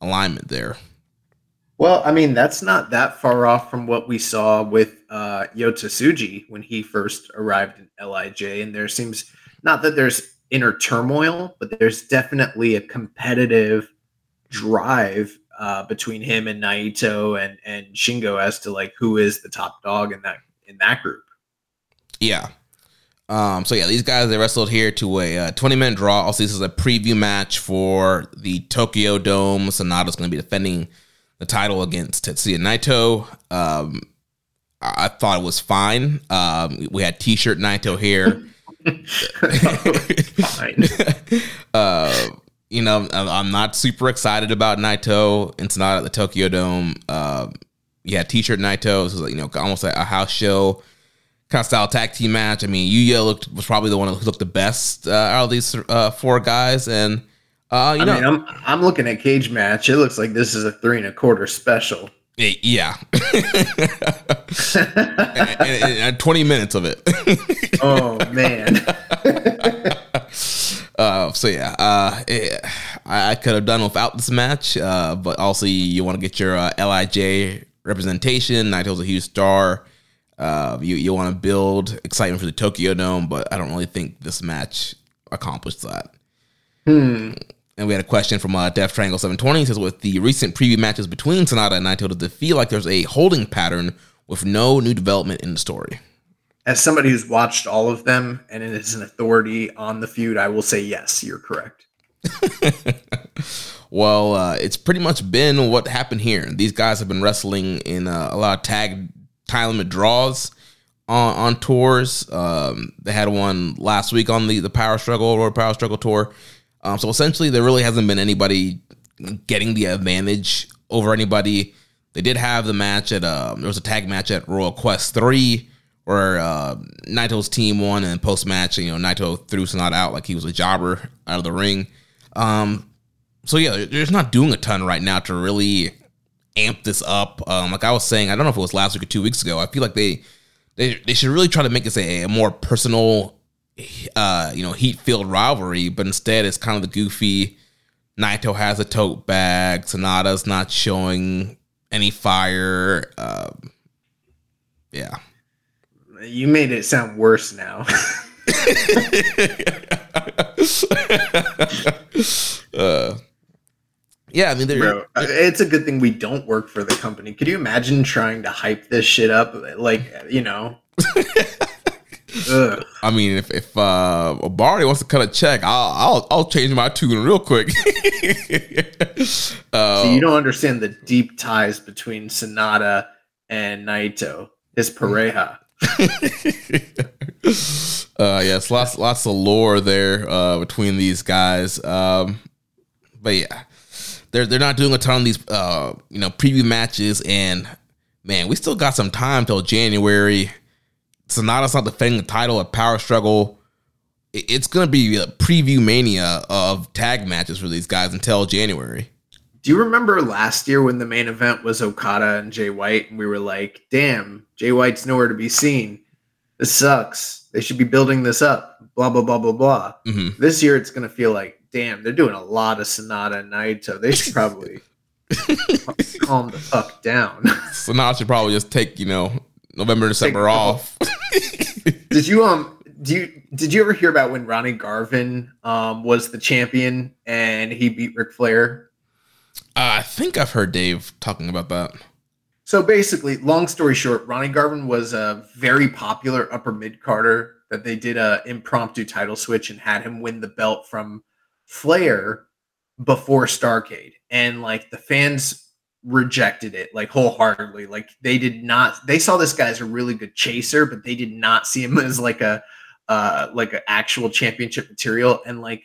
alignment there. Well, I mean, that's not that far off from what we saw with uh, Yota Tsuji when he first arrived in LIJ. And there seems not that there's inner turmoil, but there's definitely a competitive drive uh, between him and Naito and and Shingo as to like who is the top dog in that in that group. Yeah, um, so yeah, these guys they wrestled here to a uh, 20 minute draw. Also, this is a preview match for the Tokyo Dome. Sanada's going to be defending the title against Tetsuya Naito. Um, I thought it was fine. Um, we had T-shirt Naito here. [laughs] fine. [laughs] uh, you know, I'm not super excited about Naito It's not at the Tokyo Dome. Uh, yeah, T-shirt Naito. This was like, you know almost like a house show kind of style tag team match. I mean, Yuya looked was probably the one who looked the best uh, out of these uh, four guys, and uh, you I know, mean, I'm I'm looking at cage match. It looks like this is a three and a quarter special. Yeah, [laughs] and, and, and, twenty minutes of it. [laughs] oh man. [laughs] Uh, so yeah, uh, it, I, I could have done without this match, uh, but also you, you want to get your uh, Lij representation. Naito's a huge star. Uh, you you want to build excitement for the Tokyo Dome, but I don't really think this match accomplished that. Hmm. And we had a question from uh, Death Triangle 720. He says, with the recent preview matches between Sanada and Naito, does it feel like there's a holding pattern with no new development in the story? As somebody who's watched all of them and is an authority on the feud, I will say yes, you're correct. [laughs] well, uh, it's pretty much been what happened here. These guys have been wrestling in uh, a lot of tag time limit draws on, on tours. Um, they had one last week on the the Power Struggle or Power Struggle tour. Um, so essentially, there really hasn't been anybody getting the advantage over anybody. They did have the match at um, there was a tag match at Royal Quest three where uh, Naito's team won, and post match, you know, Naito threw Sanada out like he was a jobber out of the ring. Um, so yeah, they're just not doing a ton right now to really amp this up. Um, like I was saying, I don't know if it was last week or two weeks ago. I feel like they they they should really try to make this a, a more personal, uh, you know, heat filled rivalry. But instead, it's kind of the goofy. Naito has a tote bag. Sanada's not showing any fire. Um, yeah, you made it sound worse now. [laughs] uh, yeah, I mean, Bro, it's a good thing we don't work for the company. Could you imagine trying to hype this shit up? Like, you know. [laughs] I mean, if if uh, Barney wants to cut a check, I'll I'll, I'll change my tune real quick. uh, [laughs] so you don't understand the deep ties between Sanada and Naito. His [laughs] pareja. [laughs] uh, yes, lots lots of lore there uh, between these guys. Um, but yeah, they're they're not doing a ton of these uh, you know preview matches, and man, we still got some time till January. Sanada's not defending the title at Power Struggle. It's gonna be a preview mania of tag matches for these guys until January. Do you remember last year when the main event was Okada and Jay White, and we were like, "Damn, Jay White's nowhere to be seen. This sucks. They should be building this up." Blah blah blah blah blah. Mm-hmm. This year, it's gonna feel like damn, they're doing a lot of Sanada and Naito. They should probably [laughs] calm the fuck down. Sanada should probably just take, you know, November, December off. [laughs] did you um do you did you ever hear about when Ronnie Garvin um was the champion and he beat Ric Flair? Uh, I think I've heard Dave talking about that. So basically, long story short, Ronnie Garvin was a very popular upper mid carder that they did a impromptu title switch and had him win the belt from Flair before Starcade, and like the fans rejected it like wholeheartedly. Like they did not. They saw this guy as a really good chaser, but they did not see him [laughs] as like a uh like an actual championship material. And like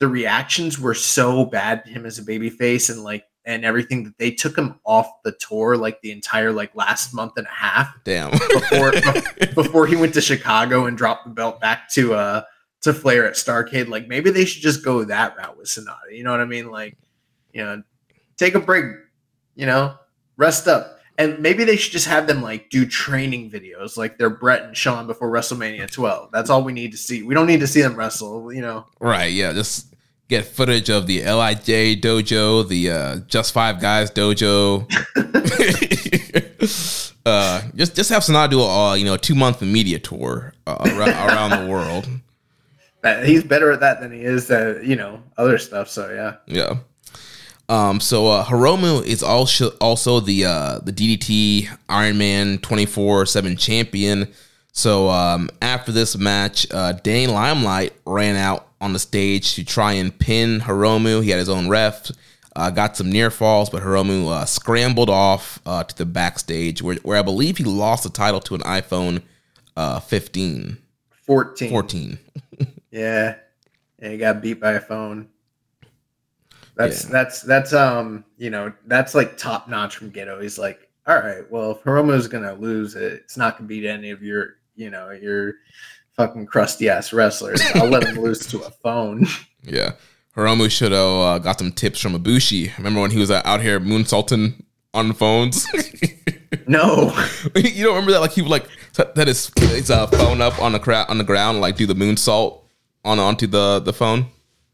the reactions were so bad to him as a baby face, and like and everything that they took him off the tour like the entire like last month and a half. Damn. before [laughs] before he went to Chicago and dropped the belt back to uh to Flair at Starcade. Like maybe they should just go that route with Sanada. You know what I mean? Like, you know, take a break, you know, rest up. And maybe they should just have them like do training videos like they're Bret and Shawn before WrestleMania 12. That's all we need to see. We don't need to see them wrestle, you know. Right, yeah. Just get footage of the LIJ dojo, the uh, Just Five Guys dojo. [laughs] uh, just just have Sanada do a uh, you know two month media tour uh, around, around the world [laughs] he's better at that than he is at you know other stuff. So yeah, yeah. Um, so uh, Hiromu is also also the uh, the DDT Iron Man twenty four seven champion. So um, after this match, uh, Dane Limelight ran out on the stage to try and pin Hiromu. He had his own ref. Uh, got some near falls, but Hiromu uh, scrambled off uh, to the backstage, where, where I believe he lost the title to an iPhone uh, 15. 14. 14. [laughs] Yeah. Yeah, he got beat by a phone. That's yeah. that's that's um you know that's like top notch from Gedo. He's like, all right, well if Hiromu's gonna lose it, it's not gonna beat any of your you know your fucking crusty ass wrestlers. I'll let him lose to a phone. [laughs] Yeah, Hiromu should have uh, got some tips from Ibushi. Remember when he was uh, out here moon moonsaulting on phones? [laughs] no, [laughs] you don't remember that? Like he would like set his, his uh, phone up on the crowd on the ground, like do the moonsault on onto the the phone?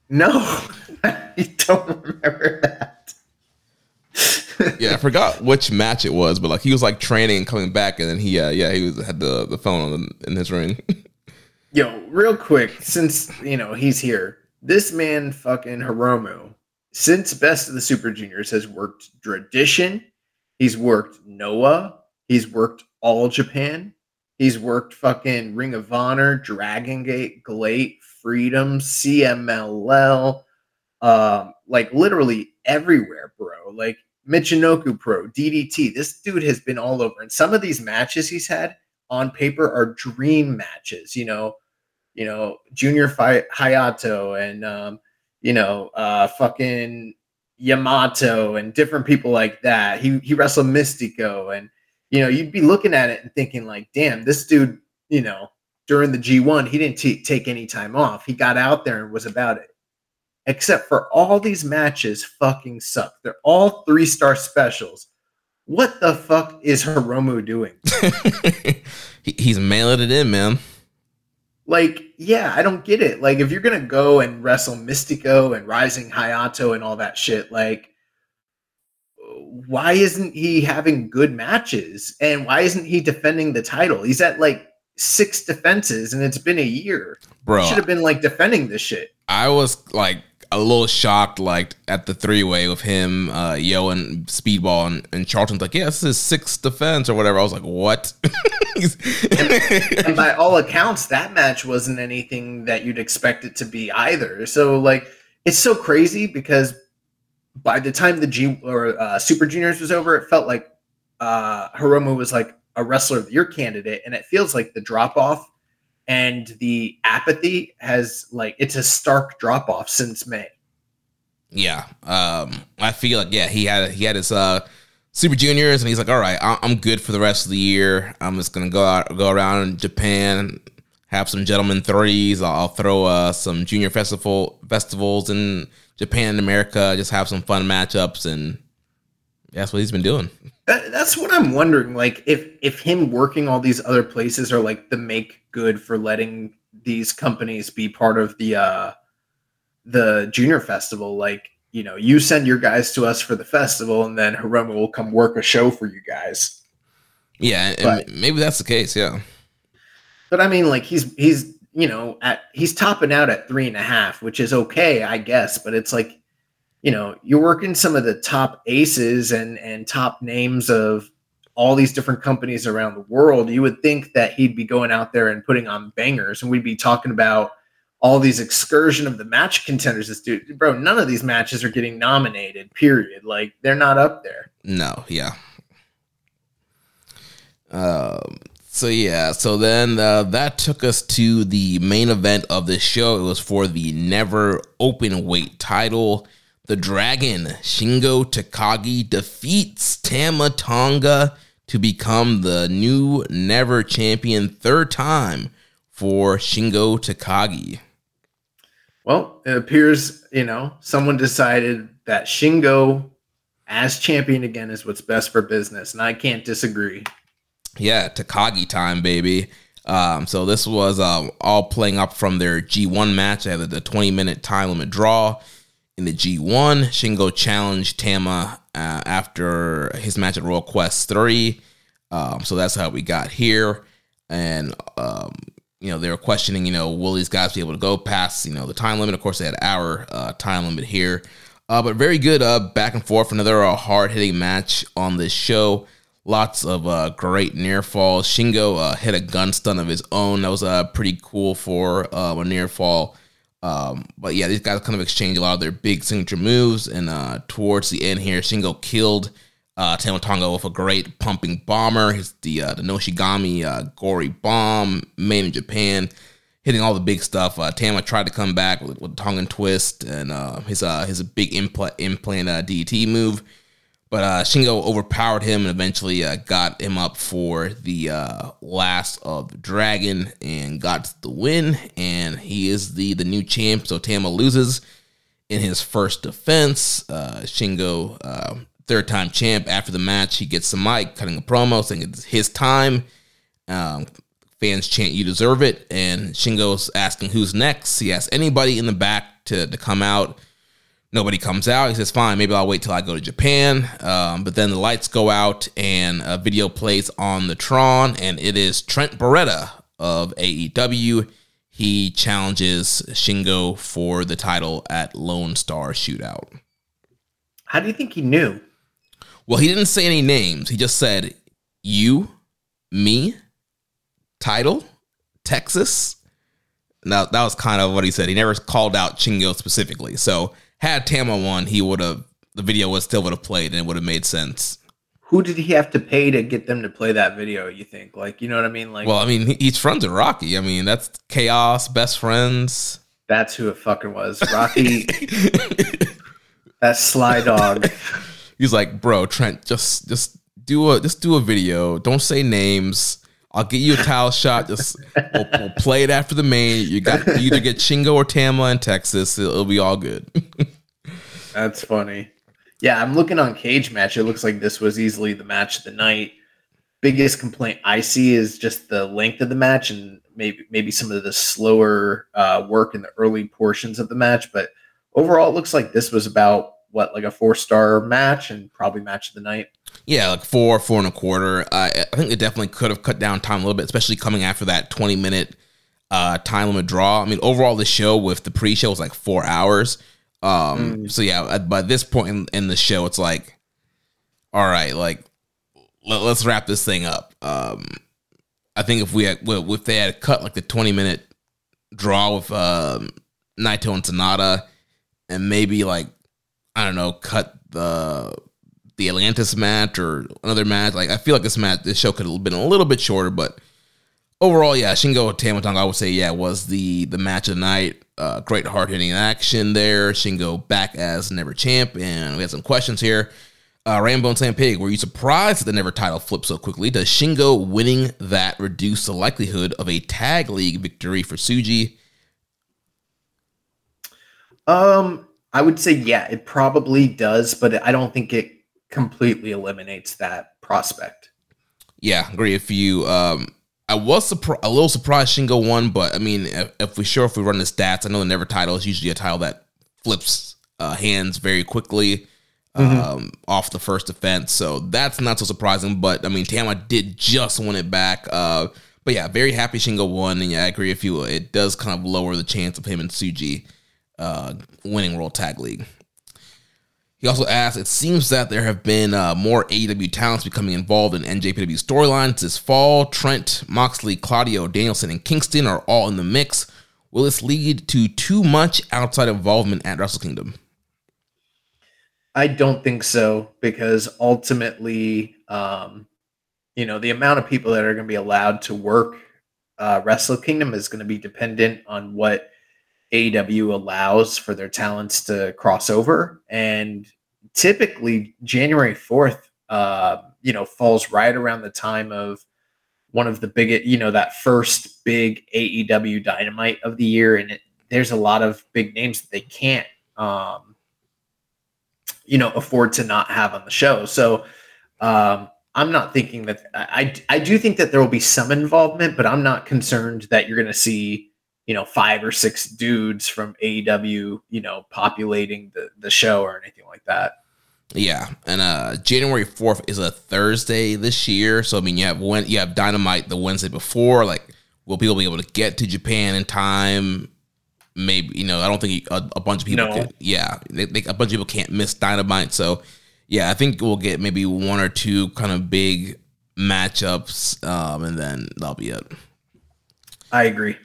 No, [laughs] I don't remember that. yeah, I forgot which match it was, but like he was like training and coming back, and then he, uh, yeah, he was had the the phone on in his ring. [laughs] Yo, real quick, since you know he's here, this man fucking Hiromu, since Best of the Super Juniors has worked Dradition, he's worked Noah, he's worked All Japan, He's worked fucking Ring of Honor, Dragon Gate, GLEAT, Freedom, CMLL, um, like literally everywhere, bro. Like Michinoku Pro, DDT. This dude has been all over. And some of these matches he's had on paper are dream matches. You know, you know, Junior Fight Hayato and um, you know, uh, fucking Yamato and different people like that. He he wrestled Mystico, and you know, you'd be looking at it and thinking like, damn, this dude, you know, during the G1, he didn't t- take any time off. He got out there and was about it. Except for all these matches fucking suck. They're all three star specials. What the fuck is Hiromu doing? [laughs] He's mailing it in, man. Like, yeah, I don't get it. Like, if you're gonna go and wrestle Mystico and Rising Hayato and all that shit, like, why isn't he having good matches? And why isn't he defending the title? He's at like six defenses and it's been a year. Bro. Should have been like defending this shit. I was like a little shocked, like at the three way with him, uh, Yo and Speedball, and, and Charlton's like, yeah, this is sixth defense or whatever. I was like, what? and, and by all accounts, that match wasn't anything that you'd expect it to be either. So, like, it's so crazy because by the time the G or uh, Super Juniors was over, it felt like uh, Hiromu was like a wrestler of year candidate, and it feels like the drop off and the apathy has like it's a stark drop off since May. Yeah, um, I feel like yeah he had he had his uh, Super Juniors, and he's like, all right, I'm good for the rest of the year. I'm just gonna go out go around in Japan, have some gentlemen threes. I'll throw uh, some junior festival festivals in Japan and America, just have some fun matchups, and that's what he's been doing. That, that's what I'm wondering. Like, if if him working all these other places are like the make good for letting these companies be part of the uh the junior festival. Like, you know, you send your guys to us for the festival, and then Hiromu will come work a show for you guys. Yeah, but, maybe that's the case. Yeah, but I mean, like he's he's you know at he's topping out at three and a half, which is okay, I guess. But it's like you know, you're working some of the top aces and and top names of all these different companies around the world. You would think that he'd be going out there and putting on bangers, and we'd be talking about all these excursion of the match contenders. This dude, bro, none of these matches are getting nominated. Period. Like they're not up there. No, yeah. Um. So yeah, so then uh, that took us to the main event of this show. It was for the never open weight title. The Dragon, Shingo Takagi, defeats Tama Tonga to become the new never champion third time for Shingo Takagi. Well, it appears, you know, someone decided that Shingo as champion again is what's best for business, and I can't disagree. Yeah, Takagi time, baby. Um, so this was uh, all playing up from their G1 match. They had the 20 minute time limit draw in the G1. Shingo challenged Tama uh, after his match at Royal Quest 3. Um, so that's how we got here. And, um, you know, they were questioning, you know, will these guys be able to go past, you know, the time limit? Of course, they had our uh, time limit here. Uh, but very good uh, back and forth. Another uh, hard hitting match on this show. Lots of uh, great near falls. Shingo hit a gun stun of his own. That was pretty cool for a near fall. Um, but yeah, these guys kind of exchange a lot of their big signature moves. And uh, towards the end here, Shingo killed uh, Tama Tonga with a great pumping bomber. His the uh, the Noshigami uh, gory bomb made in Japan, hitting all the big stuff. Uh, Tama tried to come back with, with Tongan twist and uh, his uh, his big implant implant uh, DT move. But uh, Shingo overpowered him and eventually uh, got him up for the uh, last of the Dragon and got the win. And he is the the new champ. So Tama loses in his first defense. Uh, Shingo, uh, third time champ. After the match, he gets the mic, cutting a promo, saying it's his time. Um, fans chant, "You deserve it." And Shingo's asking who's next. He asks anybody in the back to to come out. Nobody comes out. He says, "Fine, maybe I'll wait till I go to Japan." Um, but then the lights go out, and a video plays on the Tron, and it is Trent Beretta of AEW. He challenges Shingo for the title at Lone Star Shootout. How do you think he knew? Well, he didn't say any names. He just said, "You, me, title, Texas. Now that was kind of what he said. He never called out Shingo specifically. So had Tama won, he would have the video would still would have played and it would have made sense. Who did he have to pay to get them to play that video? You think, like, you know what I mean? Like, well, I mean, he's friends with Rocky. I mean, that's chaos, best friends. That's who it fucking was, Rocky. that sly dog. [laughs] He's like, bro, Trent, just just do a just do a video. Don't say names. I'll get you a towel shot. Just we'll, we'll, play it after the main. You got you either get Shingo or Tama in Texas. It'll, it'll be all good. [laughs] That's funny. Yeah, I'm looking on Cage Match. It looks like this was easily the match of the night. Biggest complaint I see is just the length of the match and maybe maybe some of the slower uh, work in the early portions of the match. But overall, it looks like this was about what like a four star match and probably match of the night. Yeah, like four, four and a quarter. Uh, I think it definitely could have cut down time a little bit, especially coming after that 20 minute uh, time limit draw. I mean, overall, the show with the pre show was like four hours. Um, mm. So yeah, by this point in, in, the show, it's like, all right, like let, us wrap this thing up. Um, I think if we had, well, if they had cut like the 20 minute draw with um, Naito and Sanada, and maybe like I don't know, cut the the Atlantis match or another match. Like I feel like this match, this show could have been a little bit shorter, but overall, yeah, Shingo Tama Tonga, I would say, yeah, was the the match of the night. Uh, great hard hitting action there. Shingo back as never champ, and we had some questions here. Uh, Rainbow and Sam Pig, were you surprised that the never title flipped so quickly? Does Shingo winning that reduce the likelihood of a tag league victory for Tsuji? Um, I would say yeah, it probably does, but I don't think it completely eliminates that prospect. Yeah, agree If you. Um, I was surpri- a little surprised Shingo won, but I mean, if, if we sure if we run the stats, I know the never title is usually a title that flips uh, hands very quickly mm-hmm. um, off the first defense, so that's not so surprising. But I mean, Tama did just win it back. Uh, but yeah, very happy Shingo won, and yeah, I agree with you. It does kind of lower the chance of him and Tsuji uh, winning World Tag League. He also asked, it seems that there have been uh, more AEW talents becoming involved in NJPW storylines this fall. Trent, Moxley, Claudio, Danielson, and Kingston are all in the mix. Will this lead to too much outside involvement at Wrestle Kingdom? I don't think so because ultimately, um, you know, the amount of people that are going to be allowed to work uh, Wrestle Kingdom is going to be dependent on what AEW allows for their talents to cross over. And typically, January 4th, uh, you know, falls right around the time of one of the biggest, you know, that first big AEW dynamite of the year. And it, there's a lot of big names that they can't, um, you know, afford to not have on the show. So, um, I'm not thinking that I, I do think that there will be some involvement, but I'm not concerned that you're going to see you know five or six dudes from AEW, you know, populating the the show or anything like that. Yeah, and uh January fourth is a Thursday this year, so I mean you have when you have Dynamite the Wednesday before. Like, will people be able to get to Japan in time? Maybe you know I don't think a, a bunch of people. No. Yeah, they, they, a bunch of people can't miss Dynamite. So yeah, I think we'll get maybe one or two kind of big matchups, um, and then that'll be it. I agree.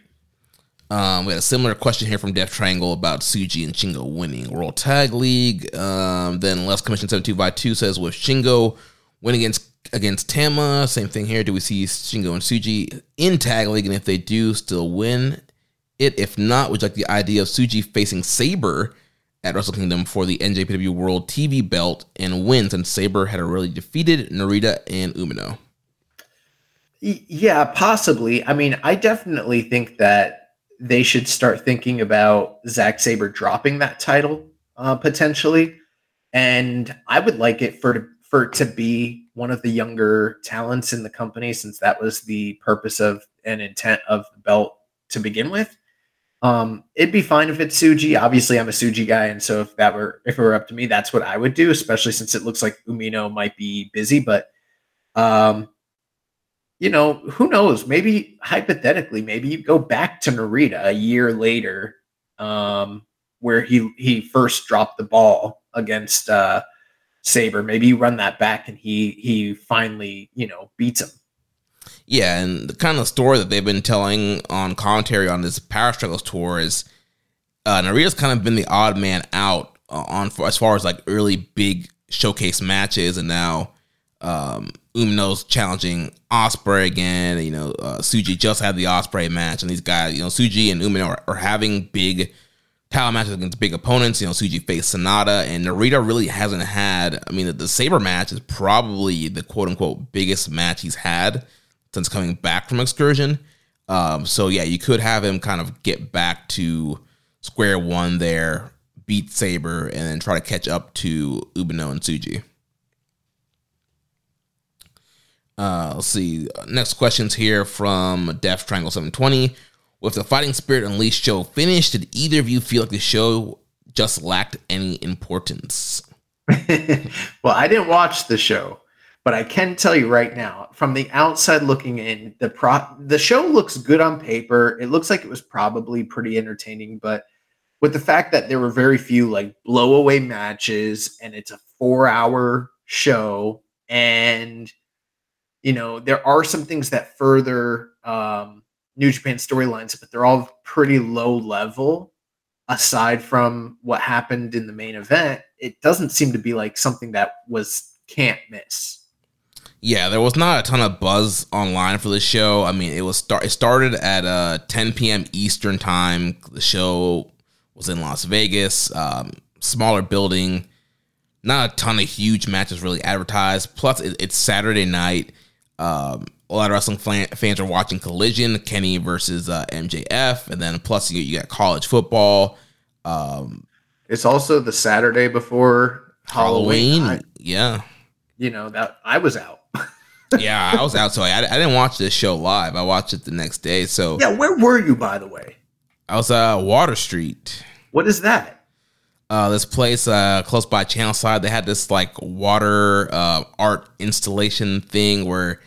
Um, we had a similar question here from Death Triangle about Tsuji and Shingo winning World Tag League. Um, then Less Commission 72 by 2 says with Shingo winning against against Tama, same thing here. Do we see Shingo and Tsuji in Tag League? And if they do, still win it? If not, would you like the idea of Tsuji facing Sabre at Wrestle Kingdom for the NJPW World TV belt and wins? And Sabre had already defeated Narita and Umino. Yeah, possibly. I mean, I definitely think that they should start thinking about Zack Sabre dropping that title uh, potentially. And I would like it for for it to be one of the younger talents in the company, since that was the purpose of and intent of the belt to begin with. Um, it'd be fine if it's Tsuji. Obviously, I'm a Tsuji guy, and so if that were if it were up to me, that's what I would do. Especially since it looks like Umino might be busy, but um, you know, who knows? Maybe hypothetically, maybe you go back to Narita a year later, um, where he he first dropped the ball against uh, Sabre. Maybe you run that back, and he he finally you know beats him. Yeah, and the kind of story that they've been telling on commentary on this Power Struggles tour is uh, Narita's kind of been the odd man out uh, on for, as far as like early big showcase matches, and now um, Umino's challenging Ospreay again. You know, uh, Tsuji just had the Ospreay match, and these guys, you know, Tsuji and Umino are, are having big title matches against big opponents. You know, Tsuji faced Sanada, and Narita really hasn't had. I mean, the, the Sabre match is probably the quote unquote biggest match he's had since coming back from excursion. Um, so yeah, you could have him kind of get back to square one there, beat Sabre, and then try to catch up to Umino and Tsuji. Uh, let's see. Next questions here from Death Triangle 720. With the Fighting Spirit Unleashed show finished, did either of you feel like the show just lacked any importance? [laughs] well, I didn't watch the show, but I can tell you right now, from the outside looking in, the pro the show looks good on paper. It looks like it was probably pretty entertaining, but with the fact that there were very few like blowaway matches and it's a four hour show and you know there are some things that further um New Japan storylines, but they're all pretty low level. Aside from what happened in the main event, it doesn't seem to be like something that was can't miss. Yeah, there was not a ton of buzz online for the show. I mean, it was start. It started at uh 10 p.m. Eastern time. The show was in Las Vegas, um, smaller building. Not a ton of huge matches really advertised. Plus, it, it's Saturday night. Um, a lot of wrestling fans are watching Collision, Kenny versus uh, MJF, and then plus you, you got college football. Um, it's also the Saturday before Halloween. Halloween yeah, you know that I was out. [laughs] yeah, I was out, so I, I didn't watch this show live. I watched it the next day. So yeah, where were you, by the way? I was uh Water Street. What is that? Uh, this place uh, close by Channel Side, they had this like water uh, art installation thing where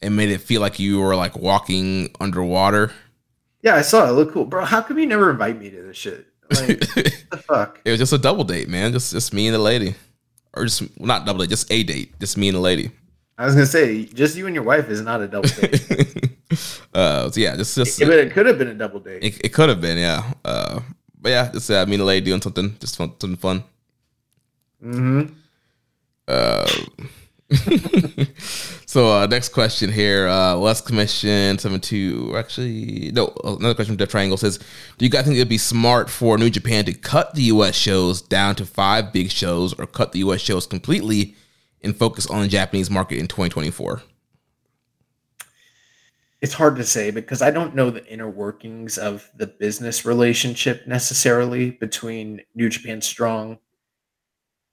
it made it feel like you were like walking underwater. Yeah, I saw it. it looked cool, bro. How come you never invite me to this shit? Like, [laughs] the fuck? It was just a double date, man. Just just me and the lady, or just well, not double date, just a date, just me and the lady. I was gonna say, just you and your wife is not a double date. [laughs] uh, so yeah, just just it, it could have been a double date. It, it could have been, yeah. Uh, but yeah, just uh, me and the lady doing something, just fun, something fun. Hmm. Uh. [laughs] so uh, next question here, uh, Les Commission seven two. Actually, no, another question from Death Triangle says, "Do you guys think it'd be smart for New Japan to cut the U.S. shows down to five big shows, or cut the U.S. shows completely and focus on the Japanese market in 2024?" It's hard to say because I don't know the inner workings of the business relationship necessarily between New Japan Strong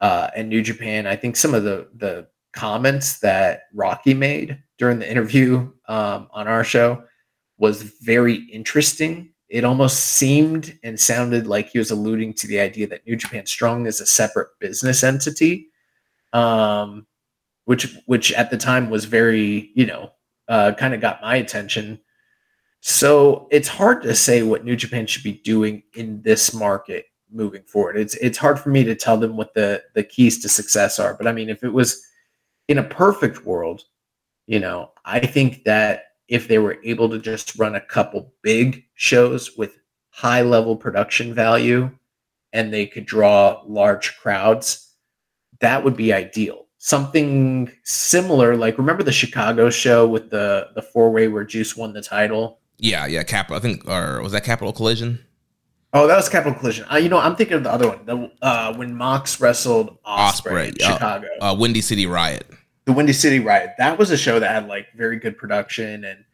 uh, and New Japan. I think some of the the comments that Rocky made during the interview um, on our show was very interesting. It almost seemed and sounded like he was alluding to the idea that New Japan Strong is a separate business entity, um, which which at the time was very you know uh, kind of got my attention. So it's hard to say what New Japan should be doing in this market moving forward. It's it's hard for me to tell them what the the keys to success are. But I mean, if it was in a perfect world, you know, I think that if they were able to just run a couple big shows with high level production value and they could draw large crowds, that would be ideal. Something similar, like remember the Chicago show with the the four way where Juice won the title? Yeah, yeah, Capital. I think, or was that Capital Collision? Oh, that was Capital Collision. Uh, you know, I'm thinking of the other one. The uh, when Mox wrestled Osprey, Ospreay in Chicago, uh, Windy City Riot the Windy City Riot. That was a show that had like very good production and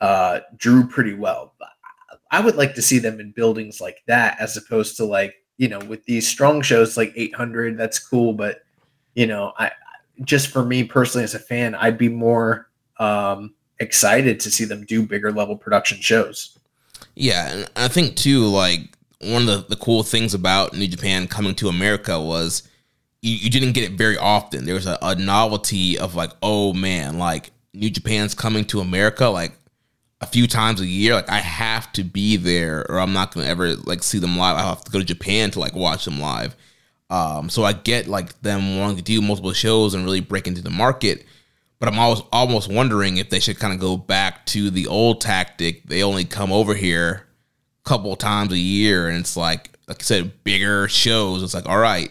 uh, drew pretty well. I would like to see them in buildings like that as opposed to like you know with these strong shows like 800. That's cool, but you know, I just for me personally as a fan, I'd be more um, excited to see them do bigger level production shows. Yeah, and I think too, like one of the, the cool things about New Japan coming to America was you, you didn't get it very often. There was a, a novelty of like, oh man, like New Japan's coming to America like a few times a year. Like I have to be there, or I'm not gonna ever like see them live. I have to go to Japan to like watch them live. Um, so I get like them wanting to do multiple shows and really break into the market. But I'm always almost wondering if they should kind of go back to the old tactic. They only come over here a couple times a year, and it's like, like I said, bigger shows. It's like, all right,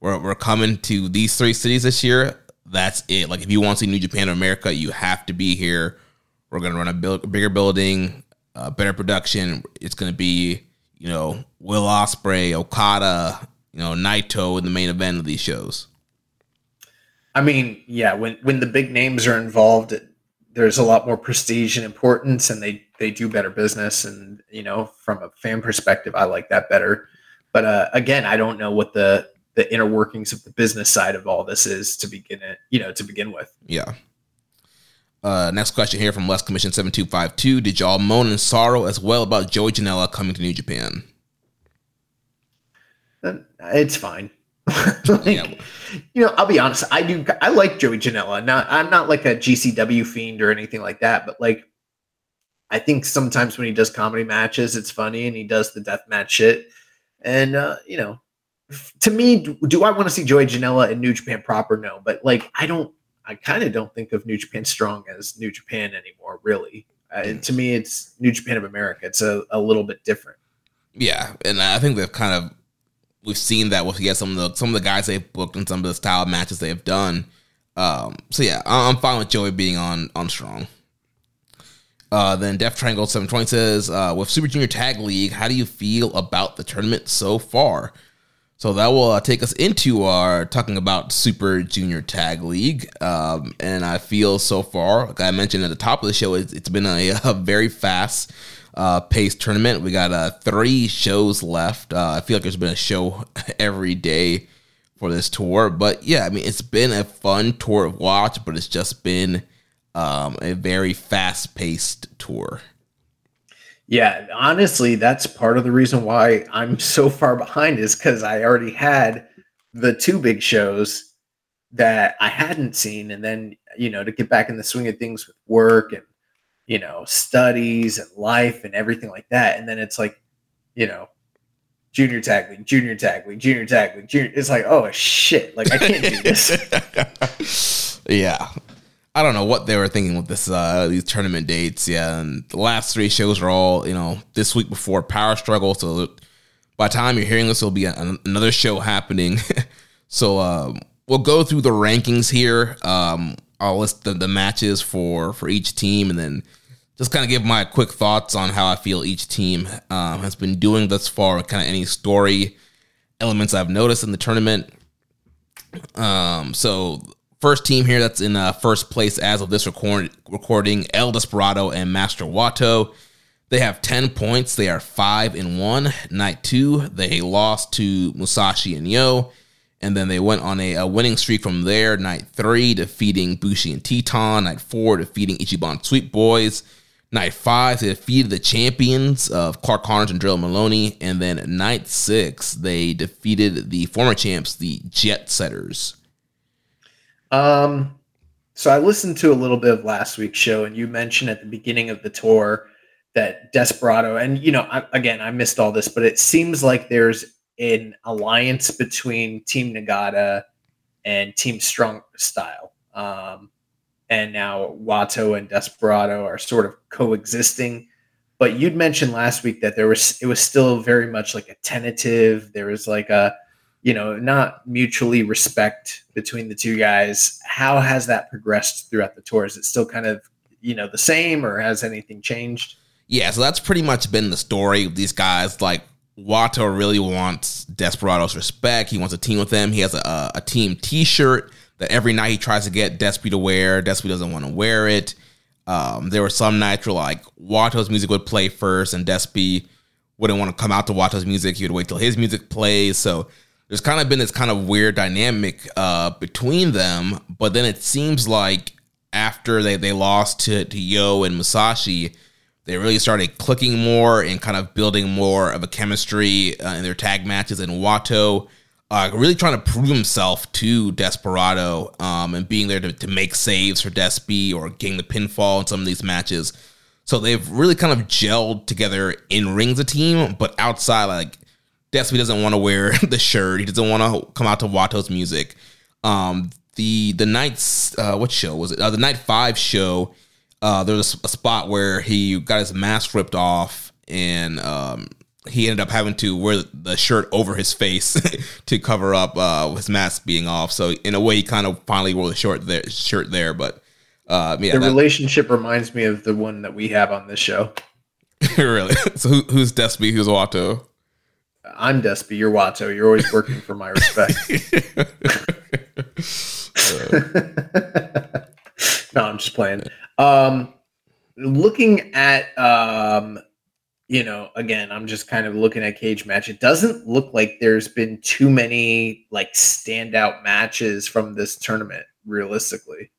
we're we're coming to these three cities this year. That's it. Like if you want to see New Japan America, you have to be here. We're gonna run a, build, bigger building, uh, better production. It's gonna be you know Will Ospreay, Okada, you know Naito in the main event of these shows. I mean, yeah, when when the big names are involved, there's a lot more prestige and importance, and they they do better business. And you know, from a fan perspective, I like that better. But uh, again, I don't know what the the inner workings of the business side of all this is to begin it, you know, to begin with. Yeah. Uh, next question here from Less Commission seven two five two. Did y'all moan in sorrow as well about Joey Janela coming to New Japan? Uh, it's fine. [laughs] like, yeah. You know, I'll be honest. I do. I like Joey Janela. Not. I'm not like a GCW fiend or anything like that. But like, I think sometimes when he does comedy matches, it's funny, and he does the death match shit. And uh, you know, to me, do I want to see Joey Janela in New Japan proper? No, but like I don't. I kind of don't think of New Japan Strong as New Japan anymore. Really, uh, mm. to me, it's New Japan of America. It's a, a little bit different. Yeah, and I think they've kind of we've seen that with yeah some of the some of the guys they've booked and some of the style matches they've done. Um, so yeah, I'm fine with Joey being on on Strong. Uh, then Death Triangle 720 says, uh, with Super Junior Tag League, how do you feel about the tournament so far? So that will uh, take us into our talking about Super Junior Tag League. Um, and I feel so far, like I mentioned at the top of the show, it's, it's been a, [laughs] a, very fast uh, paced tournament. We got uh, three shows left. Uh, I feel like there's been a show [laughs] every day for this tour. But yeah, I mean, it's been a fun tour to watch, but it's just been um, a very fast paced tour. Yeah, honestly, that's part of the reason why I'm [laughs] so far behind is because I already had the two big shows that I hadn't seen. And then, you know, to get back in the swing of things with work and, you know, studies and life and everything like that. And then it's like, you know, junior tag league, junior tag league, junior tag league, junior. It's like, oh shit, like I can't do this. [laughs] yeah, I don't know what they were thinking with this uh, these tournament dates. Yeah, and the last three shows are all you know this week before Power Struggle. So by the time you're hearing this, there'll be a, another show happening. [laughs] so um, we'll go through the rankings here. Um, I'll list the, the matches for for each team, and then just kind of give my quick thoughts on how I feel each team um, has been doing thus far. Kind of any story elements I've noticed in the tournament. Um, so First team here that's in uh, first place as of this record- recording, El Desperado and Master Wato. They have 10 points. They are 5 and 1. Night 2, they lost to Musashi and Yo. And then they went on a, a winning streak from there. Night 3, defeating Bushi and Titán. Night 4, defeating Ichiban Sweet Boys. Night 5, they defeated the champions of Clark Connors and Drilla Moloney. And then night 6, they defeated the former champs, the Jet Setters. Um, so I listened to a little bit of last week's show, and you mentioned at the beginning of the tour that Desperado, and you know, I, again, I missed all this, but it seems like there's an alliance between Team Nagata and Team Strong Style. Um, and now Wato and Desperado are sort of coexisting. But you'd mentioned last week that there was it was still very much like a tentative. There was like a you know, not mutually respect between the two guys. How has that progressed throughout the tour? Is it still kind of, you know, the same or has anything changed? Yeah, so that's pretty much been the story of these guys. Like Wato really wants Desperado's respect. He wants a team with them. He has a, a team T-shirt that every night he tries to get Despy to wear. Despy doesn't want to wear it. Um, there were some nights where like Wato's music would play first, and Despy wouldn't want to come out to Wato's music. He would wait till his music plays. So there's kind of been this kind of weird dynamic uh, between them, but then it seems like after they, they lost to, to Yo and Musashi, they really started clicking more and kind of building more of a chemistry uh, in their tag matches. And Wato uh, really trying to prove himself to Desperado um, and being there to, to make saves for Despy or getting the pinfall in some of these matches. So they've really kind of gelled together in rings a team, but outside, like Despy doesn't want to wear [laughs] the shirt. He doesn't want to come out to Wato's music. Um, the the night's uh, what show was it? Uh, the night five show. Uh, there was a spot where he got his mask ripped off, and um, he ended up having to wear the shirt over his face [laughs] to cover up uh, his mask being off. So in a way, he kind of finally wore the short there, shirt there. But uh, yeah, the that- relationship reminds me of the one that we have on this show. [laughs] really. So who, who's Despy? Who's Wato? I'm Despy, you're Wato. You're always working for my respect. [laughs] no, I'm just playing. Um, looking at, um, you know, again, I'm just kind of looking at cage match. It doesn't look like there's been too many like standout matches from this tournament, realistically.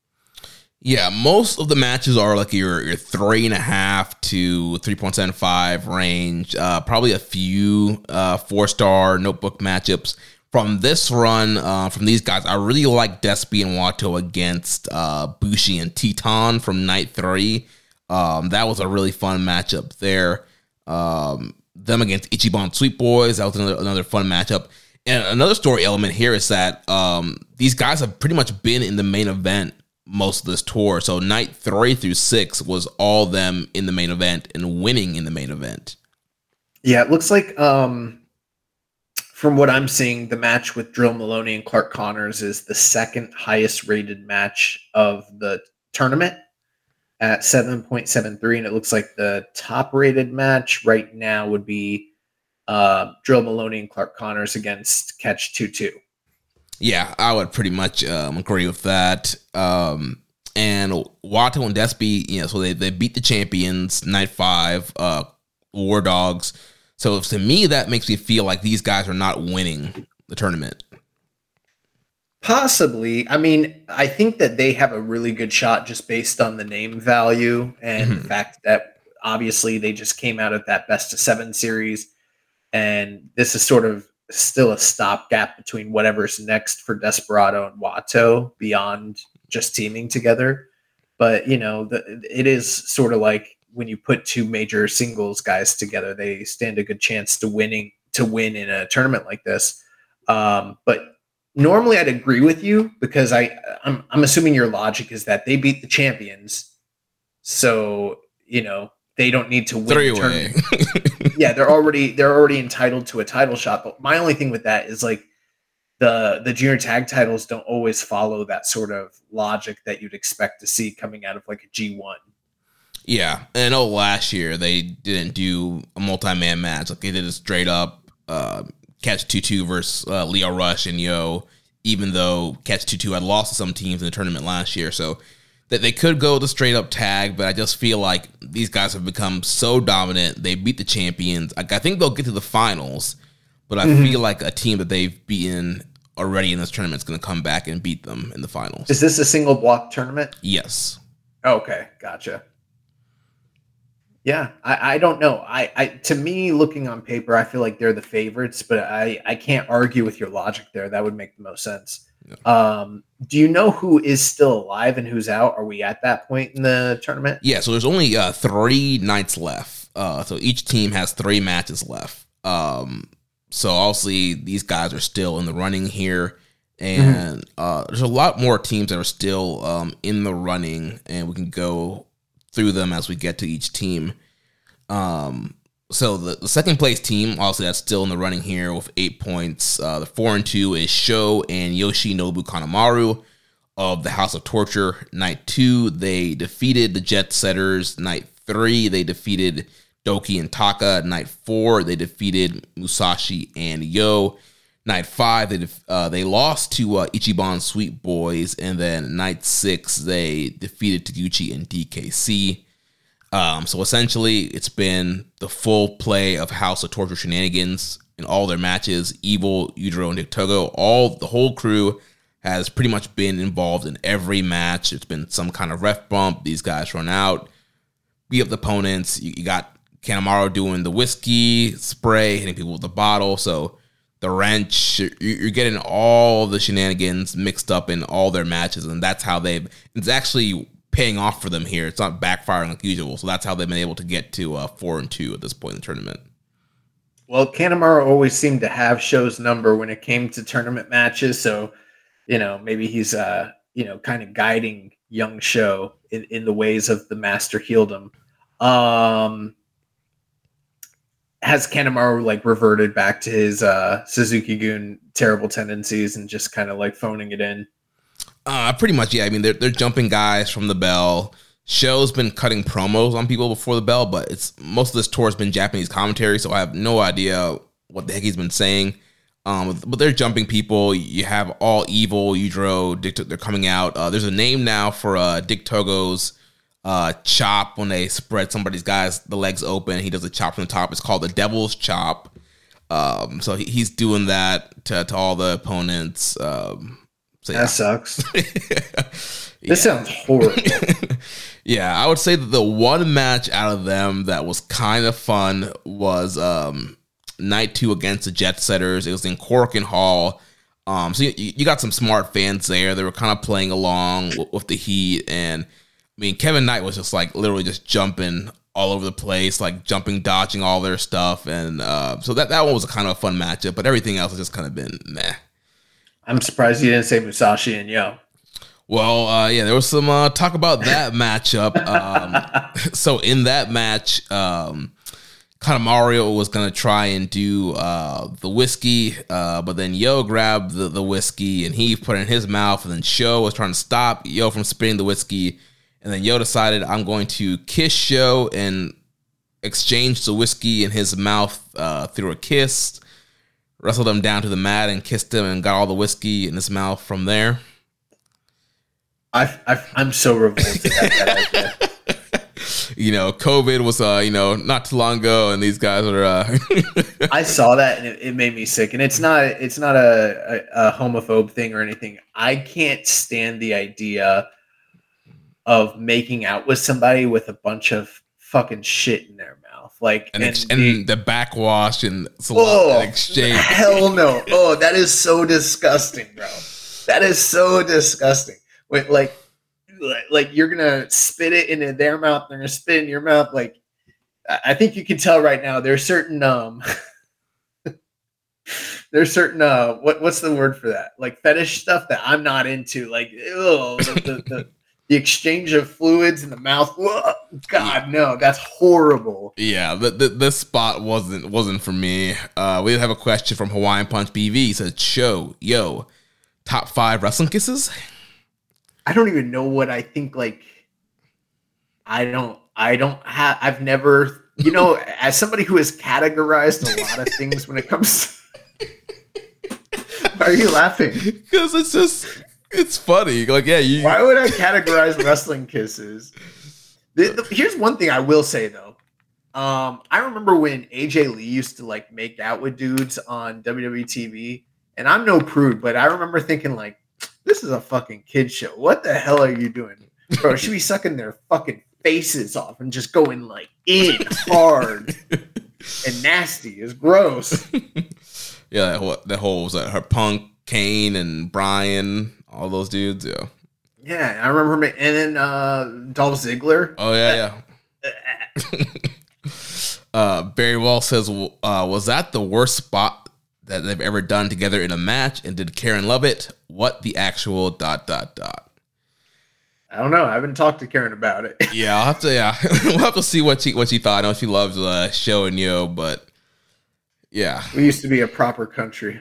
Yeah, most of the matches are like your your three and a half to three point seven five range. Uh, probably a few uh, four star notebook matchups from this run. Uh, from these guys, I really like Despy and Wato against uh, Bushi and Titán from night three. Um, that was a really fun matchup there. Um, them against Ichiban Sweet Boys. That was another, another fun matchup. And another story element here is that um, these guys have pretty much been in the main event most of this tour. So night three through six was all them in the main event and winning in the main event. Yeah, it looks like um from what I'm seeing, the match with Drilla Moloney and Clark Connors is the second highest rated match of the tournament at 7.73. And it looks like the top rated match right now would be uh, Drilla Moloney and Clark Connors against Catch 2 2. Yeah, I would pretty much um, agree with that. Um, and Wato and Despy, you know, so they, they beat the champions night five, uh, War Dogs. So to me, that makes me feel like these guys are not winning the tournament. Possibly. I mean, I think that they have a really good shot just based on the name value and the Mhm. fact that obviously they just came out of that best of seven series. And this is sort of still a stopgap between whatever's next for Desperado and Wato beyond just teaming together. But, you know, the, it is sort of like when you put two major singles guys together, they stand a good chance to winning to win in a tournament like this. Um, but normally I'd agree with you because I I'm, I'm assuming your logic is that they beat the champions, so you know they don't need to win. Three way. [laughs] yeah, they're already they're already entitled to a title shot. But my only thing with that is like the the junior tag titles don't always follow that sort of logic that you'd expect to see coming out of like a G one. Yeah, and I know last year they didn't do a multi-man match. Like they did a straight up uh, catch two two versus uh, Leo Rush and Yo. Even though catch two two had lost to some teams in the tournament last year, so that they could go the straight up tag. But I just feel like these guys have become so dominant. They beat the champions. Like I think they'll get to the finals, but I feel like a team that they've beaten already in this tournament is going to come back and beat them in the finals. Is this a single block tournament? yes. Okay, gotcha. Yeah, I, I don't know. I, I to me, looking on paper, I feel like they're the favorites, but I, I can't argue with your logic there. That would make the most sense. Um, do you know who is still alive and who's out? Are we at that point in the tournament? Yeah, so there's only uh, three nights left. Uh, so each team has three matches left. Um, so obviously these guys are still in the running here, and uh, there's a lot more teams that are still um, in the running, and we can go through them as we get to each team. Um, so the, the second place team, obviously that's still in the running here with eight points. Uh, the four and two is Sho and Yoshinobu Kanemaru of the House of Torture. Night two, they defeated the Jet Setters. Night three, they defeated Douki and Taka. Night four, they defeated Musashi and Yo. Night five, they uh, they lost to uh, Ichiban Sweet Boys, and then night six, they defeated Taguchi and DKC. Um, so essentially, it's been the full play of House of Torture shenanigans in all their matches. Evil, Yujiro, and Dick Togo, all the whole crew has pretty much been involved in every match. It's been some kind of ref bump. These guys run out, beat up the opponents. You, you got Kanemaru doing the whiskey spray, hitting people with the bottle. So the wrench, you're, you're getting all the shenanigans mixed up in all their matches, and that's how they've. It's actually paying off for them here. It's not backfiring like usual. So that's how they've been able to get to uh, four and two at this point in the tournament. Well, Kanemaru always seemed to have Sho's number when it came to tournament matches. So, you know, maybe he's uh, you know, kind of guiding young Sho in, in the ways of the master heeldom. Um has Kanemaru like reverted back to his uh Suzuki Goon terrible tendencies and just kind of like phoning it in? Uh, pretty much, yeah. I mean, they're they're jumping guys from the bell. Sho's been cutting promos on people before the bell, but it's most of this tour has been Japanese commentary, so I have no idea what the heck he's been saying. Um, but they're jumping people. You have all evil, Yujiro, Dick. They're coming out. Uh, there's a name now for uh, Dick Togo's uh, chop when they spread somebody's guys the legs open. He does a chop from the top. It's called the Devil's Chop. Um, so he, he's doing that to, to all the opponents. Um, so That sucks. [laughs] This sounds horrible. [laughs] yeah, I would say that the one match out of them that was kind of fun was um, night two against the Jet Setters. It was in Korakuen Hall. Um, so you, you got some smart fans there. They were kind of playing along with, with the heat, and I mean Kevin Knight was just like literally just jumping all over the place, like jumping, dodging all their stuff, and uh, so that that one was a kind of a fun matchup. But everything else has just kind of been meh. I'm surprised you didn't say Musashi and Yo. Well, uh, yeah, there was some uh, talk about that [laughs] matchup. Um, [laughs] so in that match, um, Mario was gonna try and do uh, the whiskey, uh, but then Yo grabbed the, the whiskey and he put it in his mouth, and then Sho was trying to stop Yo from spitting the whiskey, and then Yo decided I'm going to kiss Sho and exchange the whiskey in his mouth uh, through a kiss, wrestled him down to the mat and kissed him and got all the whiskey in his mouth from there. I, I I'm so revolted at that idea. you know, COVID was, uh, you know, not too long ago, and these guys are. Uh, [laughs] I saw that and it, it made me sick. And it's not it's not a, a, a homophobe thing or anything. I can't stand the idea of making out with somebody with a bunch of fucking shit in their mouth. Like and, ex- the- and the backwash and Oh, and exchange. hell no. [laughs] Oh, that is so disgusting, bro. That is so disgusting. Wait, like, like- you're gonna spit it into their mouth, they're gonna spit in your mouth. Like, I I think you can tell right now. There's certain um, [laughs] there's certain uh, what what's the word for that? Like fetish stuff that I'm not into. Like, ew, the, the, the, the exchange of fluids in the mouth. Whoa, God, no, that's horrible. Yeah, the, the, this spot wasn't wasn't for me. Uh, we have a question from Hawaiian Punch BV. He says, "Sho yo, top five wrestling kisses." I don't even know what I think. Like, I don't, I don't have, I've never, you know, [laughs] as somebody who has categorized a lot of things when it comes. [laughs] Why are you laughing? Because it's just it's funny. Like, yeah, you. Why would I categorize wrestling kisses? The- the- here's one thing I will say though. Um, I remember when AJ Lee used to like make out with dudes on WWE TV, and I'm no prude, but I remember thinking like, this is a fucking kid show. What the hell are you doing, bro? She be sucking their fucking faces off and just going like in hard and nasty. It's gross. [laughs] Yeah, that whole, that whole was that her Punk, Kane, and Bryan, all those dudes. Yeah. Yeah, I remember. And then uh, Dolph Ziggler. Oh yeah, yeah. [laughs] uh, Barry Wall says, uh, "Was that the worst spot that they've ever done together in a match? And did Karen love it? What the actual dot dot dot?" I don't know. I haven't talked to Karen about it. [laughs] Yeah, I'll have to. Yeah, [laughs] we'll have to see what she what she thought. I know she loves uh, Sho and yo, but yeah, We used to be a proper country.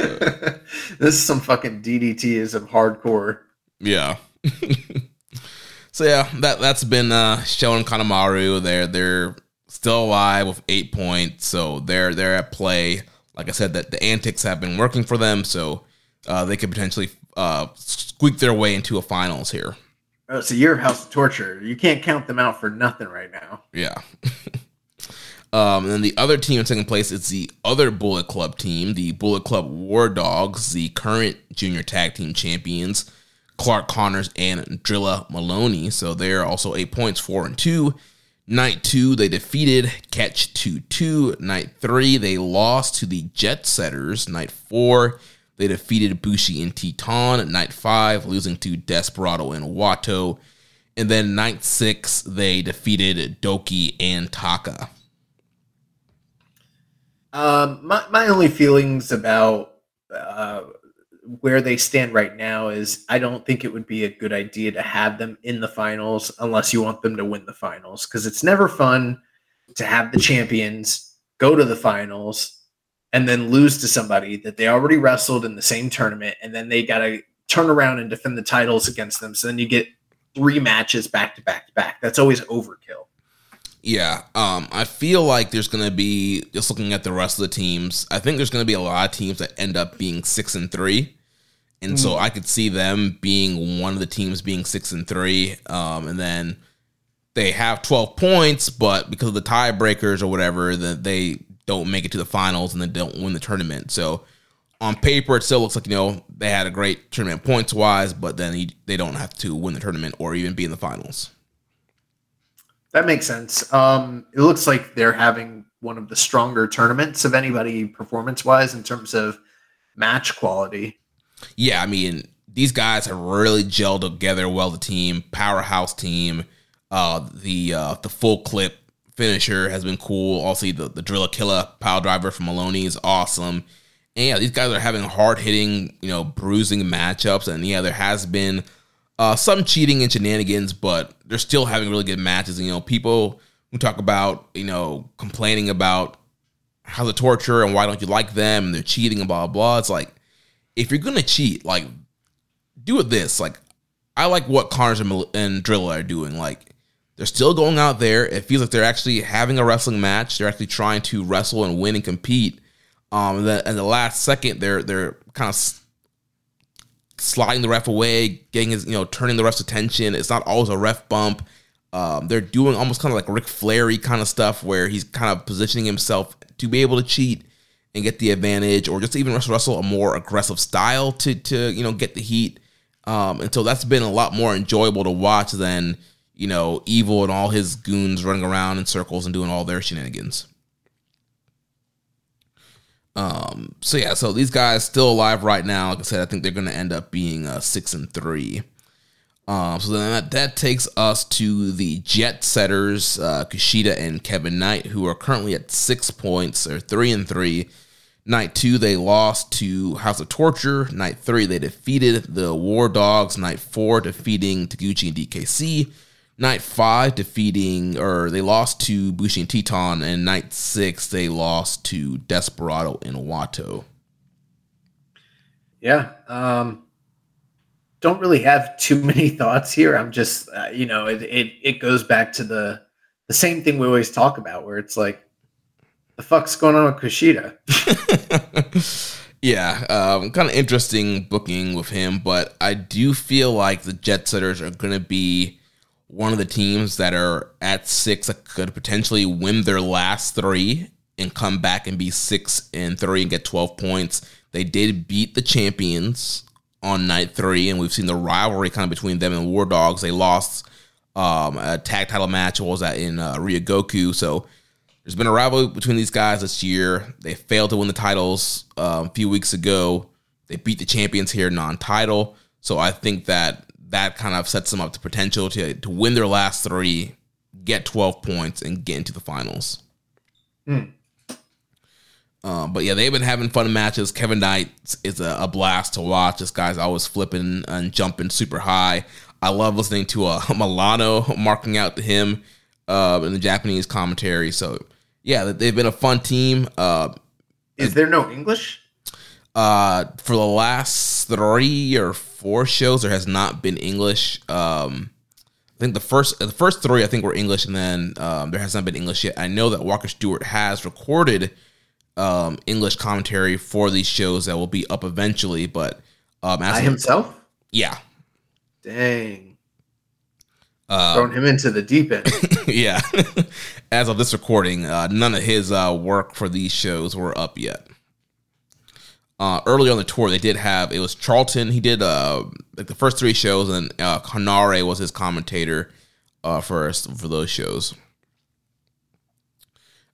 [laughs] this is some fucking DDT of hardcore. yeah. [laughs] so yeah, that that's been uh, Sho and Kanemaru. They're they're still alive with eight points, so they're they're at play. Like I said, that the antics have been working for them, so uh, they could potentially uh, squeak their way into a finals here. Oh, so you're House of Torture. You can't count them out for nothing right now. Yeah. [laughs] um, and then the other team in second place is the other Bullet Club team, the Bullet Club War Dogs, the current junior tag team champions, Clark Connors and Drilla Moloney. So they're also eight points, four and two. Night two, they defeated Catch 2 2. Night three, they lost to the Jet Setters. Night four, they defeated Bushi and Titán. Night five, losing to Desperado and Wato. And then night six, they defeated Douki and Taka. Um, my my only feelings about uh, where they stand right now is I don't think it would be a good idea to have them in the finals unless you want them to win the finals because it's never fun to have the champions go to the finals and then lose to somebody that they already wrestled in the same tournament and then they got to turn around and defend the titles against them. So then you get three matches back to back to back. That's always overkill Yeah, um, I feel like there's going to be just looking at the rest of the teams. I think there's going to be a lot of teams that end up being six and three, and so I could see them being one of the teams being six and three, um, and then they have twelve points, but because of the tiebreakers or whatever, that they don't make it to the finals and then don't win the tournament. So on paper, it still looks like you know they had a great tournament points wise, but then they don't have to win the tournament or even be in the finals. That makes sense um, it looks like they're having one of the stronger tournaments of anybody performance wise in terms of match quality yeah, I mean, these guys have really gelled together well. The team, powerhouse team, uh, the uh, the full clip finisher has been cool. Also, the the driller killer pile driver from Moloney is awesome. And yeah, these guys are having hard hitting, you know, bruising matchups. And yeah, there has been uh, some cheating and shenanigans, but they're still having really good matches. And, you know, people who talk about, you know, complaining about how the torture and why don't you like them and they're cheating and blah blah. It's like if you're gonna cheat, like do it this. Like I like what Connors and, and are doing. Like they're still going out there. It feels like they're actually having a wrestling match. They're actually trying to wrestle and win and compete. Um, and the, and the last second, they're they're kind of sliding the ref away, getting his you know turning the ref's attention. It's not always a ref bump. Um, they're doing almost kind of like Ric Flairy kind of stuff where he's kind of positioning himself to be able to cheat and get the advantage, or just even wrestle, wrestle a more aggressive style to to you know get the heat. Um, and so that's been a lot more enjoyable to watch than you know Evil and all his goons running around in circles and doing all their shenanigans. Um, so yeah, so these guys still alive right now. Like I said, I think they're going to end up being uh, six and three. Um, so then that, that takes us to the Jet Setters, uh, Kushida and Kevin Knight, who are currently at six points. They're three and three. Night two, they lost to House of Torture. Night three, they defeated the War Dogs. Night four, defeating Taguchi and DKC. Night five, defeating, or they lost to Bushi and Titán. And night six, they lost to Desperado and Wato. Yeah. Um, don't really have too many [laughs] thoughts here. I'm just, uh, you know, it, it it goes back to the the same thing we always talk about, where it's like, the fuck's going on with Kushida? [laughs] yeah, um, kind of interesting booking with him, but I do feel like the Jet Setters are going to be one of the teams that are at six that could potentially win their last three and come back and be six and three and get 12 points. They did beat the champions on night three, and we've seen the rivalry kind of between them and War Dogs. They lost um, a tag title match. What was that in uh, Ryogoku? So there's been a rivalry between these guys this year. They failed to win the titles uh, a few weeks ago. They beat the champions here non-title. So I think that that kind of sets them up to potential to to win their last three, get 12 points, and get into the finals. Um, but yeah, they've been having fun matches. Kevin Knight is a, a blast to watch. This guy's always flipping and jumping super high. I love listening to uh, [laughs] Milano marking out to him uh, in the Japanese commentary. So yeah, they've been a fun team. Uh, Is there no English? uh, for the last three or four shows, there has not been English. Um, I think the first the first three I think were English, and then um, there has not been English yet. I know that Walker Stewart has recorded um, English commentary for these shows that will be up eventually, but um, as By himself? yeah, Dang. uh, Throwing him into the deep end. [laughs] yeah. [laughs] As of this recording, uh, none of his uh, work for these shows were up yet. Uh, earlier on the tour, they did have it was Charlton. He did uh, like the first three shows, and uh, Hanare was his commentator uh, first for those shows.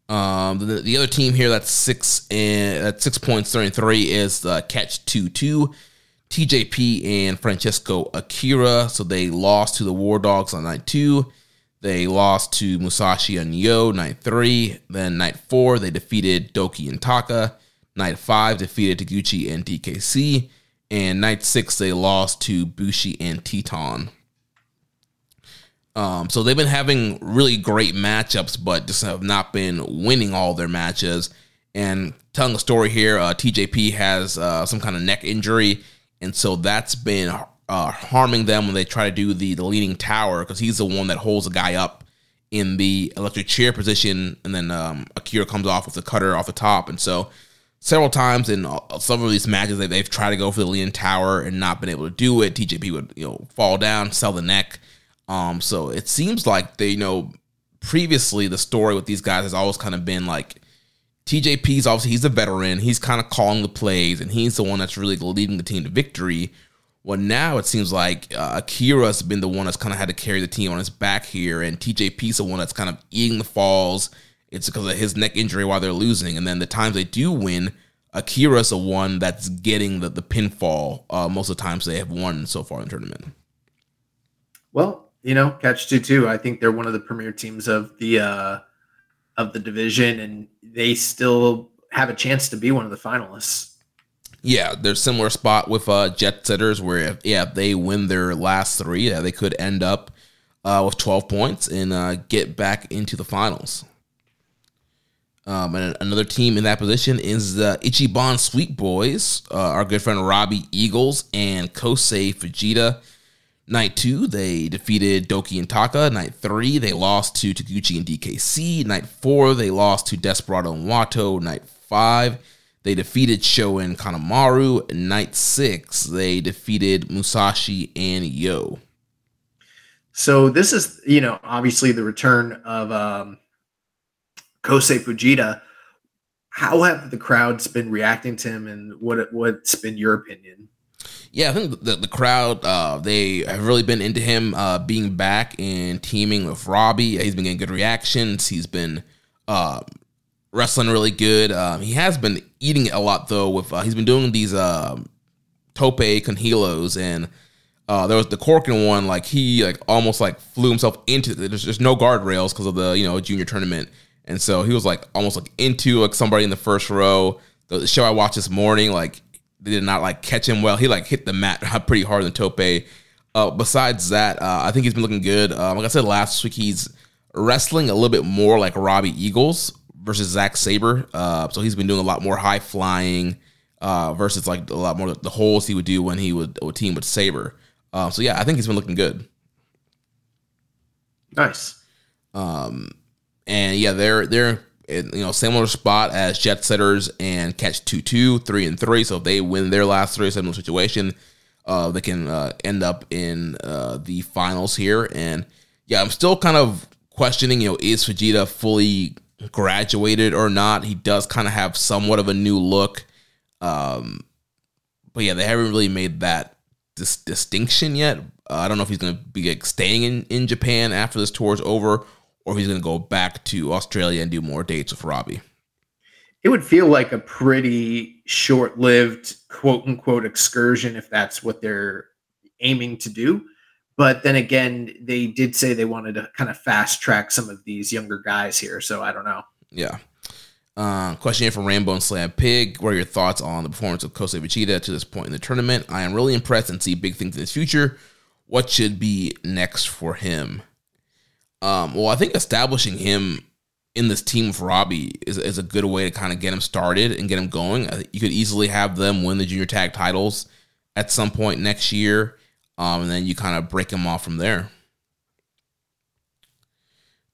Um, the, the other team here that's six and at six points thirty three is the Catch Two Two, TJP and Francesco Akira. So they lost to the War Dogs on night two. They lost to Musashi and Yo night three. Then night four, they defeated Douki and Taka. Night five, defeated Taguchi and DKC. And night six, they lost to Bushi and Titán. Um, so they've been having really great matchups, but just have not been winning all their matches. And telling a story here, uh, TJP has uh, some kind of neck injury, and so that's been uh, harming them when they try to do the, the leaning tower because he's the one that holds the guy up in the electric chair position, and then um, Akira comes off with the cutter off the top, and so several times in some of these matches they, they've tried to go for the leaning tower and not been able to do it. TJP would you know fall down, sell the neck um, so it seems like they, you know, previously the story with these guys has always kind of been like TJP's obviously he's a veteran, he's kind of calling the plays, and he's the one that's really leading the team to victory. Well, now it seems like uh, Akira's been the one that's kind of had to carry the team on his back here, and TJP's the one that's kind of eating the falls. It's because of his neck injury while they're losing, and then the times they do win, Akira's the one that's getting the the pinfall. Uh, most of the times they have won so far in the tournament. Well, you know, catch two two. I think they're one of the premier teams of the uh of the division, and they still have a chance to be one of the finalists. Yeah, there's similar spot with uh Jet Setters where if, yeah they win their last three, yeah, they could end up uh, with 12 points and uh, get back into the finals. Um, and another team in that position is the Ichiban Sweet Boys, uh, our good friend Robbie Eagles and Kosei Fujita. Night two, they defeated Douki and Taka. Night three, they lost to Taguchi and DKC. Night four, they lost to Desperado and Wato. Night five, they defeated Sho and Kanemaru. Night six, they defeated Musashi and Yo. So this is, you know, obviously the return of um, Kosei Fujita. How have the crowds been reacting to him, and what what's been your opinion? yeah, I think the, the crowd uh, they have really been into him uh, being back and teaming with Robbie. He's been getting good reactions. He's been uh, wrestling really good. Um, he has been eating a lot though. With uh, he's been doing these um, tope con hilos and. Uh, there was the Korakuen one, like he like almost like flew himself into. There's just no guardrails because of the you know junior tournament, and so he was like almost like into like somebody in the first row. The show I watched this morning, like they did not like catch him well. He like hit the mat [laughs] pretty hard in the tope. Uh, besides that, uh, I think he's been looking good. Um, like I said last week, he's wrestling a little bit more like Robbie Eagles versus Zack Sabre. Uh, so he's been doing a lot more high flying uh, versus like a lot more the holes he would do when he would, would team with Sabre. Uh, so yeah, I think he's been looking good. Nice. Um, and yeah, they're they're you know, similar spot as Jet Setters and Catch 2 2, 3 and 3. So if they win their last three, similar situation, uh, they can uh, end up in uh, the finals here. And yeah, I'm still kind of questioning, you know, is Fujita fully graduated or not? He does kind of have somewhat of a new look. Um, but yeah, they haven't really made that dis- distinction yet. Uh, I don't know if he's going to be like, staying in, in Japan after this tour is over or he's going to go back to Australia and do more dates with Robbie. It would feel like a pretty short lived quote unquote excursion if that's what they're aiming to do. But then again, they did say they wanted to kind of fast track some of these younger guys here. So I don't know. Yeah. Uh, question here from Rainbow and Slam Pig. What are your thoughts on the performance of Kosei Fujita to this point in the tournament? I am really impressed and see big things in his future. What should be next for him? Um, well, I think establishing him in this team with Robbie is, is a good way to kind of get him started and get him going. You could easily have them win the junior tag titles at some point next year, um, and then you kind of break them off from there.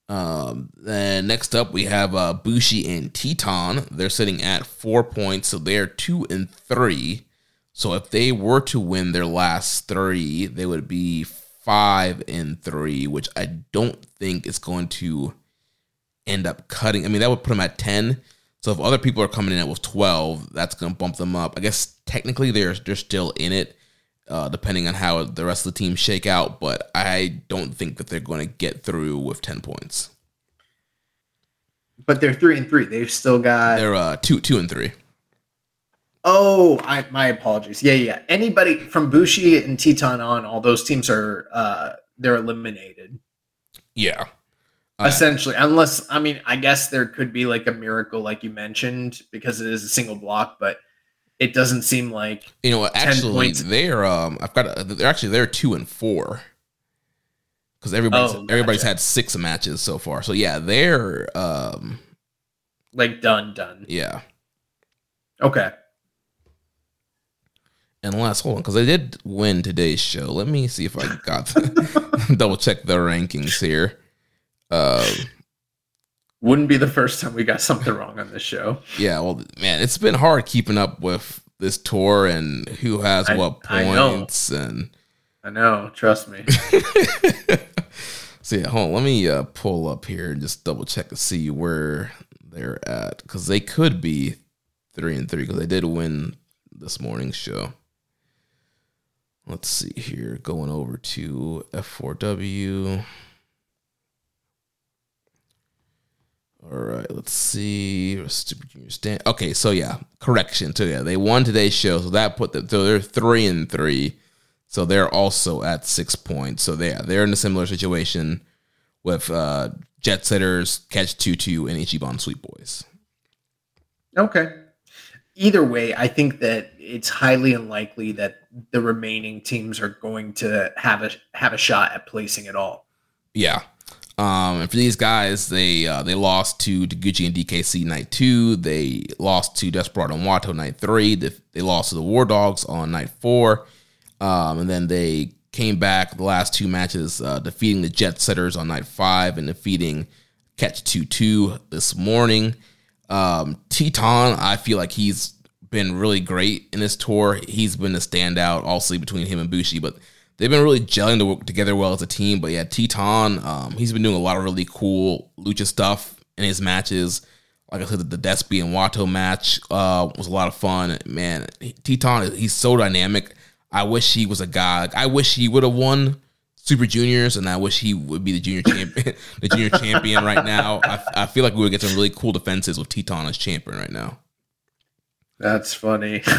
Um, then next up we have uh, Bushi and Titán. They're sitting at four points, so they're two and three. So if they were to win their last three, they would be five and three, which I don't think is going to end up cutting. I mean, that would put them at 10. So if other people are coming in at with 12, that's going to bump them up. I guess technically they're they're still in it, uh, depending on how the rest of the team shake out. But I don't think that they're going to get through with 10 points. But they're three and three. They've still got. They're uh, two two and three. Oh, I, my apologies. Yeah, yeah. Anybody from Bushi and Titán on, all those teams are uh they're eliminated. Yeah. Essentially, unless I mean, I guess there could be like a miracle, like you mentioned, because it is a single block, but it doesn't seem like You know, what, 10 actually, they're um, I've got a, they're actually they're two and four because everybody's Oh, everybody's gotcha. had six matches so far. So yeah, they're um, like done, done. yeah. Okay. Unless hold on, because I did win today's show. Let me see if I got [laughs] double check the rankings here. Um, Wouldn't be the first time we got something wrong on this show. yeah, well, man, it's been hard keeping up with this tour and who has I- what I points and. I know. Trust me. [laughs] So yeah, hold on. Let me uh, pull up here and just double check to see where they're at because they could be three and three because they did win this morning's show. Let's see here. Going over to F4W. All right, let's see. Super Junior stand. Okay, so yeah, correction. So yeah, they won today's show, so that put them. So they're three and three. So they're also at six points. So they they're in a similar situation with uh, Jet Setters, Catch Two Two, and Ichiban Sweet Boys. Okay. Either way, I think that it's highly unlikely that the remaining teams are going to have a have a shot at placing at all. Yeah. Um, and for these guys, they uh, they lost to Taguchi and DKC night two. They lost to Desperado and Wato night three. They, they lost to the War Dogs on night four. Um, and then they came back the last two matches, uh, defeating the Jet Setters on night five and defeating Catch 2 2 this morning. Um, Titán, I feel like he's been really great in this tour. He's been a standout, also between him and Bushi, but they've been really gelling to work together well as a team. But yeah, Titán, um, he's been doing a lot of really cool lucha stuff in his matches. Like I said, the Despy and Wato match uh, was a lot of fun. Man, Titán, he's so dynamic. I wish he was a guy. Like, I wish he would have won Super Juniors, and I wish he would be the junior champion, [laughs] the junior champion right now. I, I feel like we would get some really cool defenses with Titán as champion right now. That's funny. [laughs]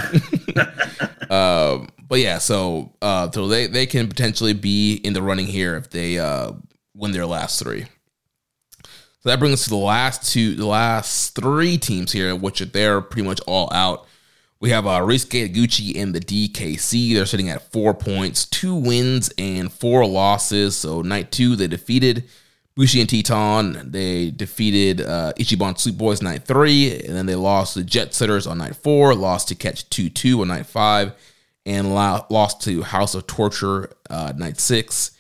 Um, but yeah, so uh, so they they can potentially be in the running here if they uh, win their last three. So that brings us to the last two, the last three teams here, which are they're pretty much all out. We have uh, Ryusuke Taguchi and the DKC. They're sitting at four points, two wins and four losses. So night two, they defeated Bushi and Titán. They defeated uh, Ichiban Sweet Boys night three, and then they lost to Jet Setters on night four, lost to Catch 2 2 on night five, and lo- lost to House of Torture uh, night six.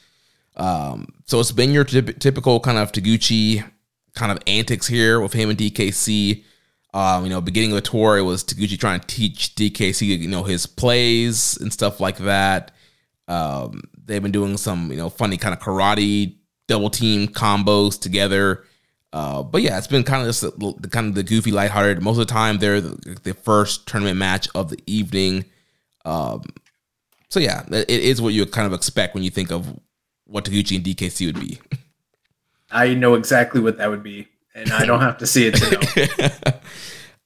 Um, so it's been your typ- typical kind of Taguchi kind of antics here with him and DKC. Um, you know, beginning of the tour, it was Taguchi trying to teach DKC, you know, his plays and stuff like that. Um, they've been doing some, you know, funny kind of karate double team combos together. Uh, but yeah, it's been kind of just the, kind of the goofy, lighthearted. Most of the time, they're the, the first tournament match of the evening. Um, so yeah, it is what you kind of expect when you think of what Taguchi and DKC would be. [laughs] I know exactly what that would be, and I don't have to see it to. [laughs]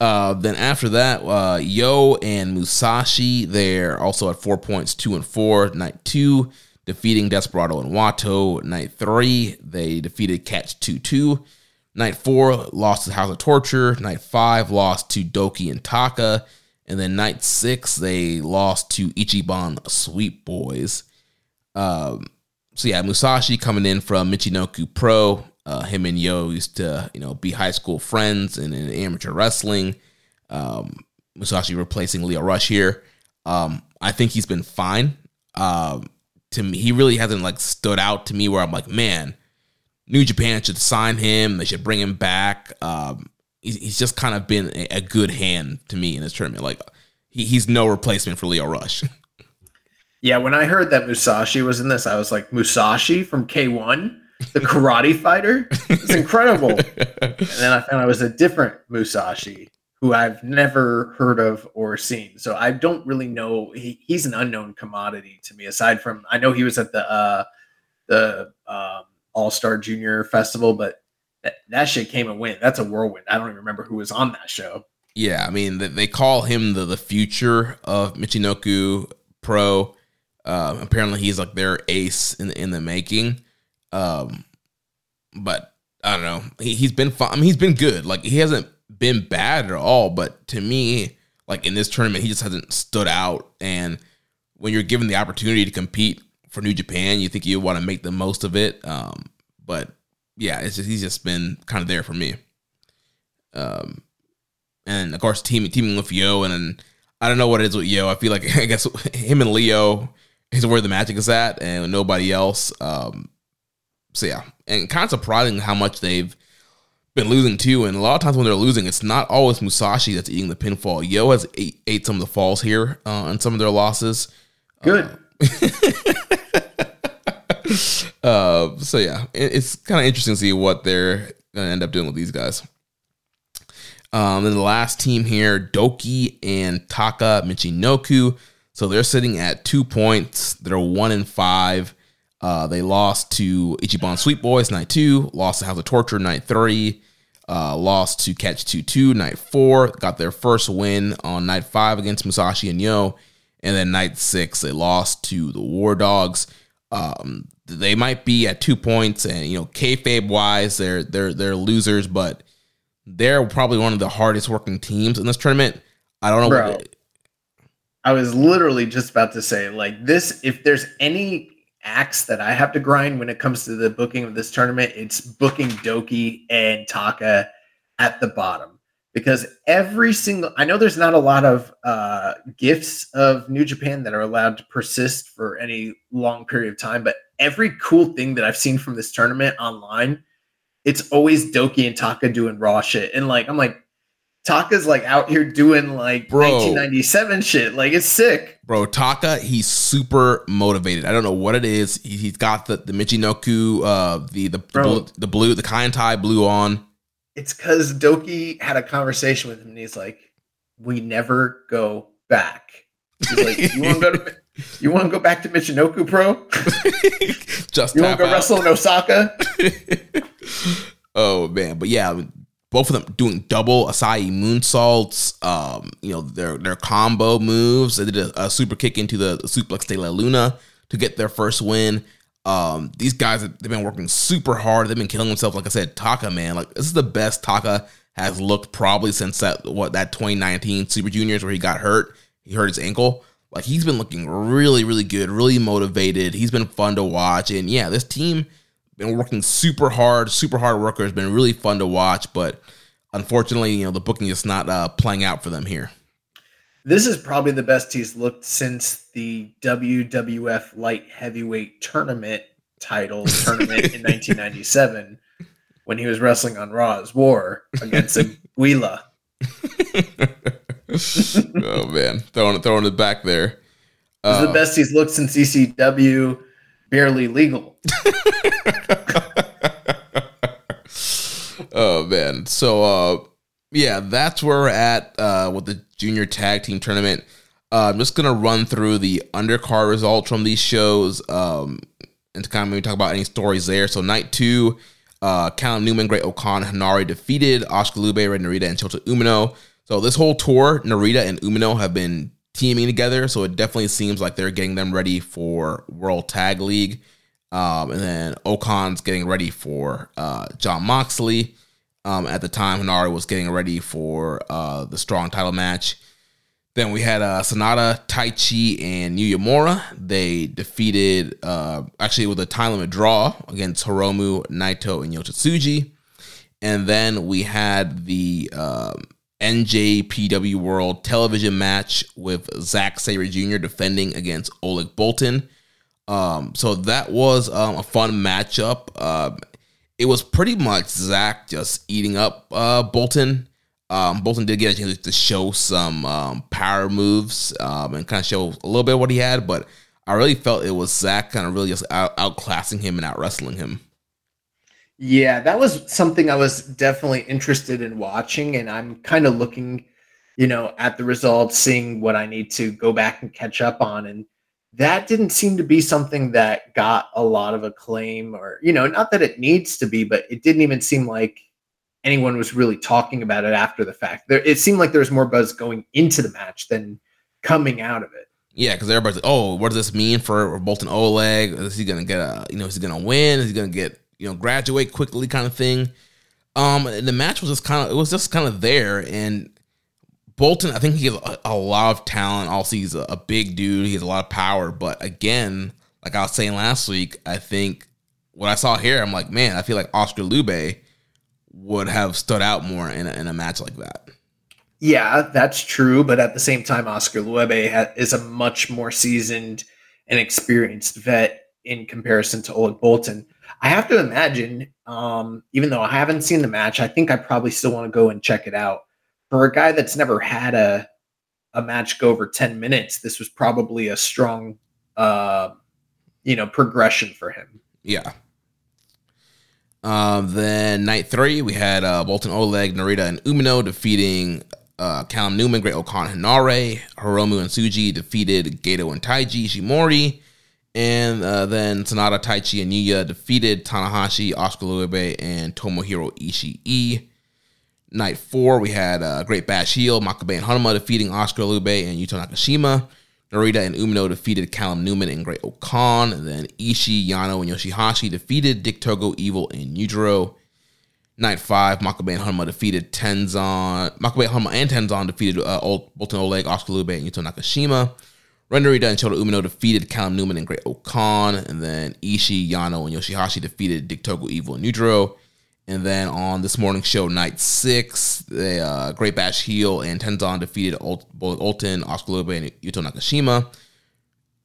Uh, then after that, uh, Yo and Musashi, they're also at four points, two and four. Night two, defeating Desperado and Wato. Night three, they defeated Catch 2 2. Night four, lost to House of Torture. Night five, lost to Douki and Taka. And then night six, they lost to Ichiban Sweet Boys. Um, so yeah, Musashi coming in from Michinoku Pro. Uh, him and Yo used to, you know, be high school friends and in amateur wrestling. Um, Musashi replacing Leo Rush here. Um, I think he's been fine. Um, to me, he really hasn't like stood out to me where I'm like, man, New Japan should sign him. They should bring him back. Um, he's, he's just kind of been a, a good hand to me in this tournament. Like he, he's no replacement for Leo Rush. [laughs] Yeah, when I heard that Musashi was in this, I was like, Musashi from K1, the karate fighter? It's [laughs] incredible. and then I found I was a different Musashi who I've never heard of or seen. So I don't really know. He, he's an unknown commodity to me, aside from I know he was at the uh, the um, All Star Junior Festival, but that, that shit came and went. That's a whirlwind. I don't even remember who was on that show. Yeah, I mean they, call him the the future of Michinoku Pro. Uh, apparently, he's like their ace in the, in the making. Um, but I don't know. He, he's been fine. I mean, he's been good. Like he hasn't been bad at all. But to me, like in this tournament, he just hasn't stood out. And when you're given the opportunity to compete for New Japan, you think you want to make the most of it. Um, but yeah, it's just he's just been kind of there for me. Um, and of course, teaming teaming with Yo, and, and I don't know what it is with Yo. I feel like [laughs] I guess him and Leo is where the magic is at, and nobody else. Um, so yeah, and kind of surprising how much they've been losing too. And a lot of times when they're losing, it's not always Musashi that's eating the pinfall. Yo has ate, ate some of the falls here uh, in some of their losses. Good. Uh, [laughs] uh, so yeah, it, it's kind of interesting to see what they're gonna end up doing with these guys. Um, then the last team here, Douki and Taka Michinoku. So they're sitting at two points. They're one and five. Uh, they lost to Ichiban Sweet Boys night two, lost to House of Torture night three, uh, lost to Catch 2 2 night four, got their first win on night five against Musashi and Yo. And then night six, they lost to the War Dogs. Um, they might be at two points, and you know, kayfabe wise, they're they're they're losers, but they're probably one of the hardest working teams in this tournament. I don't know. Bro. What, I was literally just about to say, like this, if there's any axe that I have to grind when it comes to the booking of this tournament, it's booking Douki and Taka at the bottom. Because every single I know there's not a lot of uh gifts of New Japan that are allowed to persist for any long period of time, but every cool thing that I've seen from this tournament online, it's always Douki and Taka doing raw shit. And like I'm like, Taka's like out here doing like Bro. 1997 shit. Like it's sick. bro, Taka, he's super motivated. I don't know what it is. He, he's got the the Michinoku, uh, the the the blue, the blue, the Kaientai blue on. It's because Douki had a conversation with him and he's like, We never go back. He's like, You go to [laughs] you wanna go back to Michinoku, bro? [laughs] [laughs] Just You wanna go out. wrestle in Osaka? oh man, but yeah, both of them doing double Asai moonsaults. Um, you know their their combo moves. They did a, a super kick into the, suplex de la Luna to get their first win. Um, these guys they've been working super hard. They've been killing themselves. Like I said, Taka man, like this is the best Taka has looked probably since that what that 2019 Super Juniors where he got hurt. He hurt his ankle. Like he's been looking really, really good, really motivated. He's been fun to watch, and yeah, this team been working super hard, super hard worker. Has Been really fun to watch, but unfortunately, you know the booking is not uh, playing out for them here. This is probably the best he's looked since the WWF light heavyweight tournament title [laughs] tournament in 1997 when he was wrestling on Raw's War against Aguila. [laughs] oh man, throwing it, throwing it back there. This is Uh, the best he's looked since ECW barely legal. [laughs] oh man, so uh, yeah, that's where we're at uh, with the junior tag team tournament. Uh, I'm just gonna run through the undercard results from these shows, um, and to kind of maybe talk about any stories there. So night two, uh, Callum Newman, Great Okan, Henare defeated Oscar Leube, Ren Narita, and Shota Umino. So this whole tour, Narita and Umino have been teaming together. So it definitely seems like they're getting them ready for World Tag League. Um, and then O-Khan's getting ready for uh, Jon Moxley. Um, at the time, Henare was getting ready for uh, the strong title match. Then we had uh, Sanada, Tai Chi, and Yuya Uemura. They defeated, uh, actually, with a time limit draw against Hiromu, Naito, and Yota Tsuji. And then we had the um, NJPW World Television match with Zack Sabre Jr. defending against Oleg Boltin. Um, so that was um, a fun matchup. Uh, it was pretty much Zack just eating up uh, Boltin. Um, Boltin did get a chance to show some um, power moves um, and kind of show a little bit what he had, but I really felt it was Zack kind of really just out, outclassing him and out wrestling him. Yeah, that was something I was definitely interested in watching, and I'm kind of looking, you know, at the results, seeing what I need to go back and catch up on, and that didn't seem to be something that got a lot of acclaim, or you know, not that it needs to be, but it didn't even seem like anyone was really talking about it after the fact. There, it seemed like there was more buzz going into the match than coming out of it. Yeah, because everybody's like, oh, what does this mean for Boltin Oleg? Is he gonna get a, you know, is he gonna win? Is he gonna get you know graduate quickly kind of thing. Um, the match was just kind of it was just kind of there, and Boltin, I think he has a, a lot of talent. Also, he's a, a, big dude. He has a lot of power. But again, like I was saying last week, I think what I saw here, I'm like, man, I feel like Oscar Leube would have stood out more in a, in a match like that. Yeah, that's true. But at the same time, Oscar Leube ha- is a much more seasoned and experienced vet in comparison to Oleg Boltin. I have to imagine, um, even though I haven't seen the match, I think I probably still want to go and check it out for a guy that's never had a a match go over 10 minutes, this was probably a strong uh you know progression for him. Yeah. Um, then night three, we had uh, Boltin Oleg, Narita, and Umino defeating uh, Callum Newman, Great-O-Khan, Henare. Hiromu and Tsuji defeated Gedo and Taiji Ishimori. And uh, then Sanada, Taichi, and Yuya defeated Tanahashi, Oscar Leube, and Tomohiro Ishii. Night four, we had uh, Great Bash Heel, Makabe and Honma defeating Oscar Leube and Yuto Nakashima. Narita and Umino defeated Callum Newman and Great-O-Khan. And then Ishii, Yano, and Yoshihashi defeated Dick Togo, Evil, and Yujiro. Night five, Makabe and Honma defeated Tenzan. Makabe, Honma, and Tenzan defeated uh, Boltin Oleg, Oscar Leube, and Yuto Nakashima. Ren Narita and Umino defeated Callum Newman and Great-O-Khan. And then Ishii, Yano, and Yoshihashi defeated Dick Togo, Evil, and Yujiro. And then on this morning show, night six, the uh, Great Bash Heel and Tenzan defeated Ult- Boltin, Oscar Leube, and Yuto Nakashima.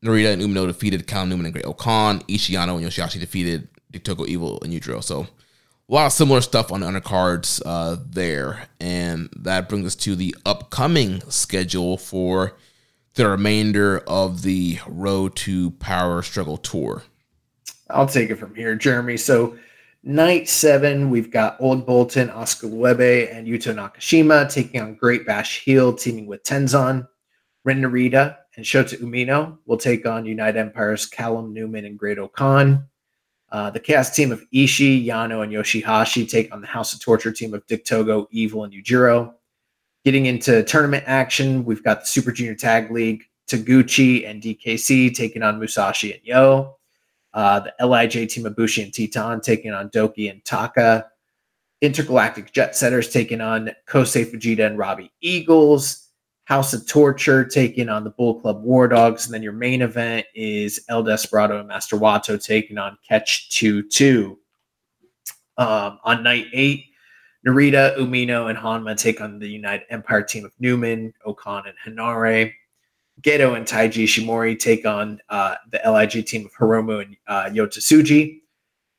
Narita and Umino defeated Cal Newman and Great-O-Khan. Ishiano and Yoshihashi defeated Dick Togo Evil and Yujiro. So a lot of similar stuff on the undercards uh, there. And that brings us to the upcoming schedule for the remainder of the Road to Power Struggle Tour. I'll take it from here, Jeremy. So Night seven, we've got Oleg Boltin, Oscar Leube, and Yuto Nakashima taking on Great Bash Heel, teaming with Tenzan. Ren Narita and Shota Umino will take on United Empire's Callum Newman and Great-O-Khan. Uh, the Chaos team of Ishii, Yano, and Yoshihashi take on the House of Torture team of Dick Togo, Evil, and Yujiro. Getting into tournament action, we've got the Super Junior Tag League, Taguchi and DKC taking on Musashi and Yo. Uh, the LIJ team of Bushi and Titán taking on Douki and Taka. Intergalactic Jet Setters taking on Kosei Fujita and Robbie Eagles. House of Torture taking on the Bullet Club War Dogs. And then your main event is El Desperado and Master Wato taking on Catch 2 2. Um, on night eight, Narita, Umino, and Honma take on the United Empire team of Newman, O-Khan, and Henare. Gedo and Taiji Shimori take on uh, the LIJ team of Hiromu and uh, Yota Tsuji.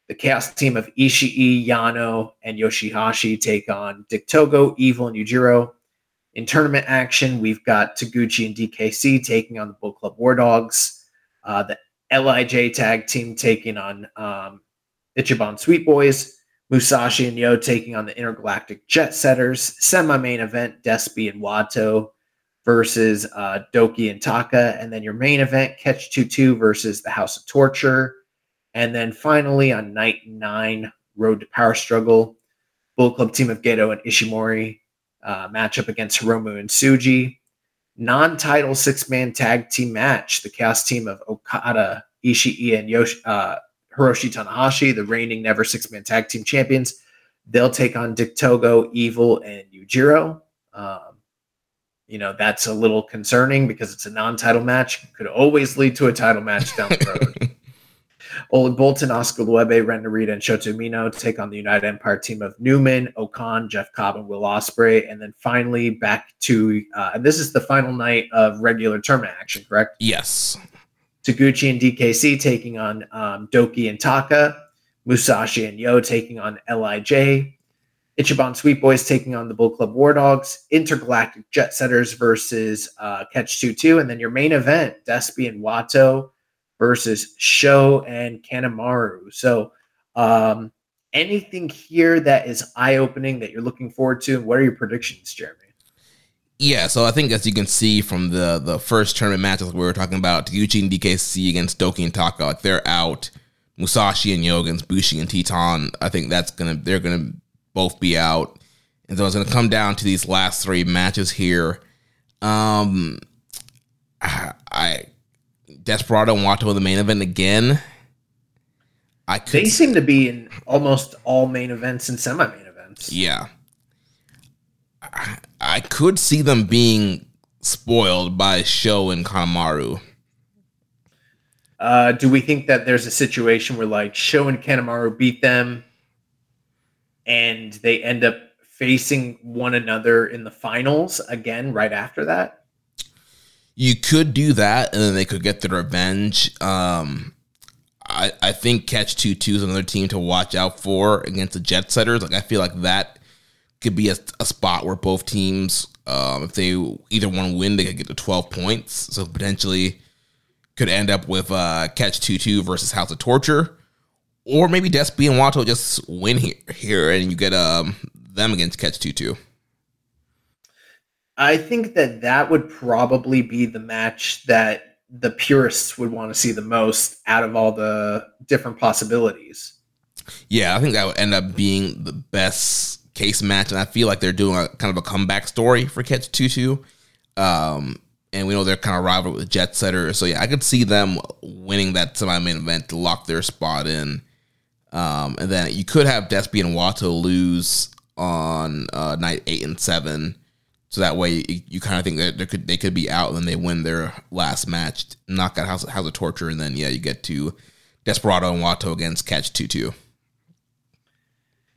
The Chaos team of Ishii, Yano, and Yoshihashi take on Dick Togo, Evil, and Yujiro. In tournament action, we've got Taguchi and DKC taking on the Bullet Club War Dogs. Uh, the LIJ tag team taking on um, Ichiban Sweet Boys. Musashi and Yo taking on the Intergalactic Jet Setters. Semi main event, Despi and Wato versus uh, Douki and Taka. And then your main event, Catch 2 2 versus the House of Torture. And then finally on night nine, Road to Power Struggle, Bullet Club team of Gedo and Ishimori uh, matchup against Hiromu and Tsuji. Non title six man tag team match. The Chaos team of Okada, Ishii, and Yoshi, uh, Hiroshi Tanahashi, the reigning never six man tag team champions. They'll take on Dick Togo, Evil, and Yujiro. Um, you know that's a little concerning because it's a non-title match. Could always lead to a title match down the road. [laughs] Oleg Boltin, Oscar Leube, Ren Narita, and Shota Umino take on the United Empire team of Newman, O-Khan, Jeff Cobb, and Will Ospreay. And then finally back to, uh, and this is the final night of regular tournament action, correct? Yes. Taguchi and DKC taking on um, Douki and Taka, Musashi and Yo taking on LIJ, Ichiban Sweet Boys taking on the Bullet Club War Dogs, Intergalactic Jet Setters versus uh, Catch 2 2, and then your main event, Despi and Wato versus Sho and Kanemaru. So, um, anything here that is eye opening that you're looking forward to? And what are your predictions, Jeremy? Yeah, so I think as you can see from the the first tournament matches like we were talking about, Taguchi and DKC against Douki and Taka, like they're out. Musashi and Yo against Bushi and Titán. I think that's gonna they're gonna both be out. And so it's going to come down to these last three matches here. Um, I, Desperado and Wato in the main event again. I could They seem to be in almost all main events and semi-main events. Yeah. I, I could see them being spoiled by Sho and Kanemaru. Uh, do we think that there's a situation where like Sho and Kanemaru beat them, and they end up facing one another in the finals again right after that? You could do that, and then they could get the revenge. Um, I I think Catch Two Two is another team to watch out for against the Jet Setters. Like I feel like that could be a, a spot where both teams, um, if they either one win, they could get to twelve points. So potentially could end up with uh, Catch Two Two versus House of Torture, or maybe Despy and Wato just win here, here, and you get um them against Catch Two Two. I think that that would probably be the match that the purists would want to see the most out of all the different possibilities. Yeah, I think that would end up being the best case match, and I feel like they're doing a kind of a comeback story for Catch Two. Um, and we know they're kind of rival with Jet Setter, so yeah, I could see them winning that semi-main event to lock their spot in. Um, and then you could have Despy and Wato lose on uh, night eight and seven, so that way you, you kind of think that they could they could be out, and then they win their last match, knock out House, House of Torture, and then yeah, you get to Desperado and Wato against Catch Two.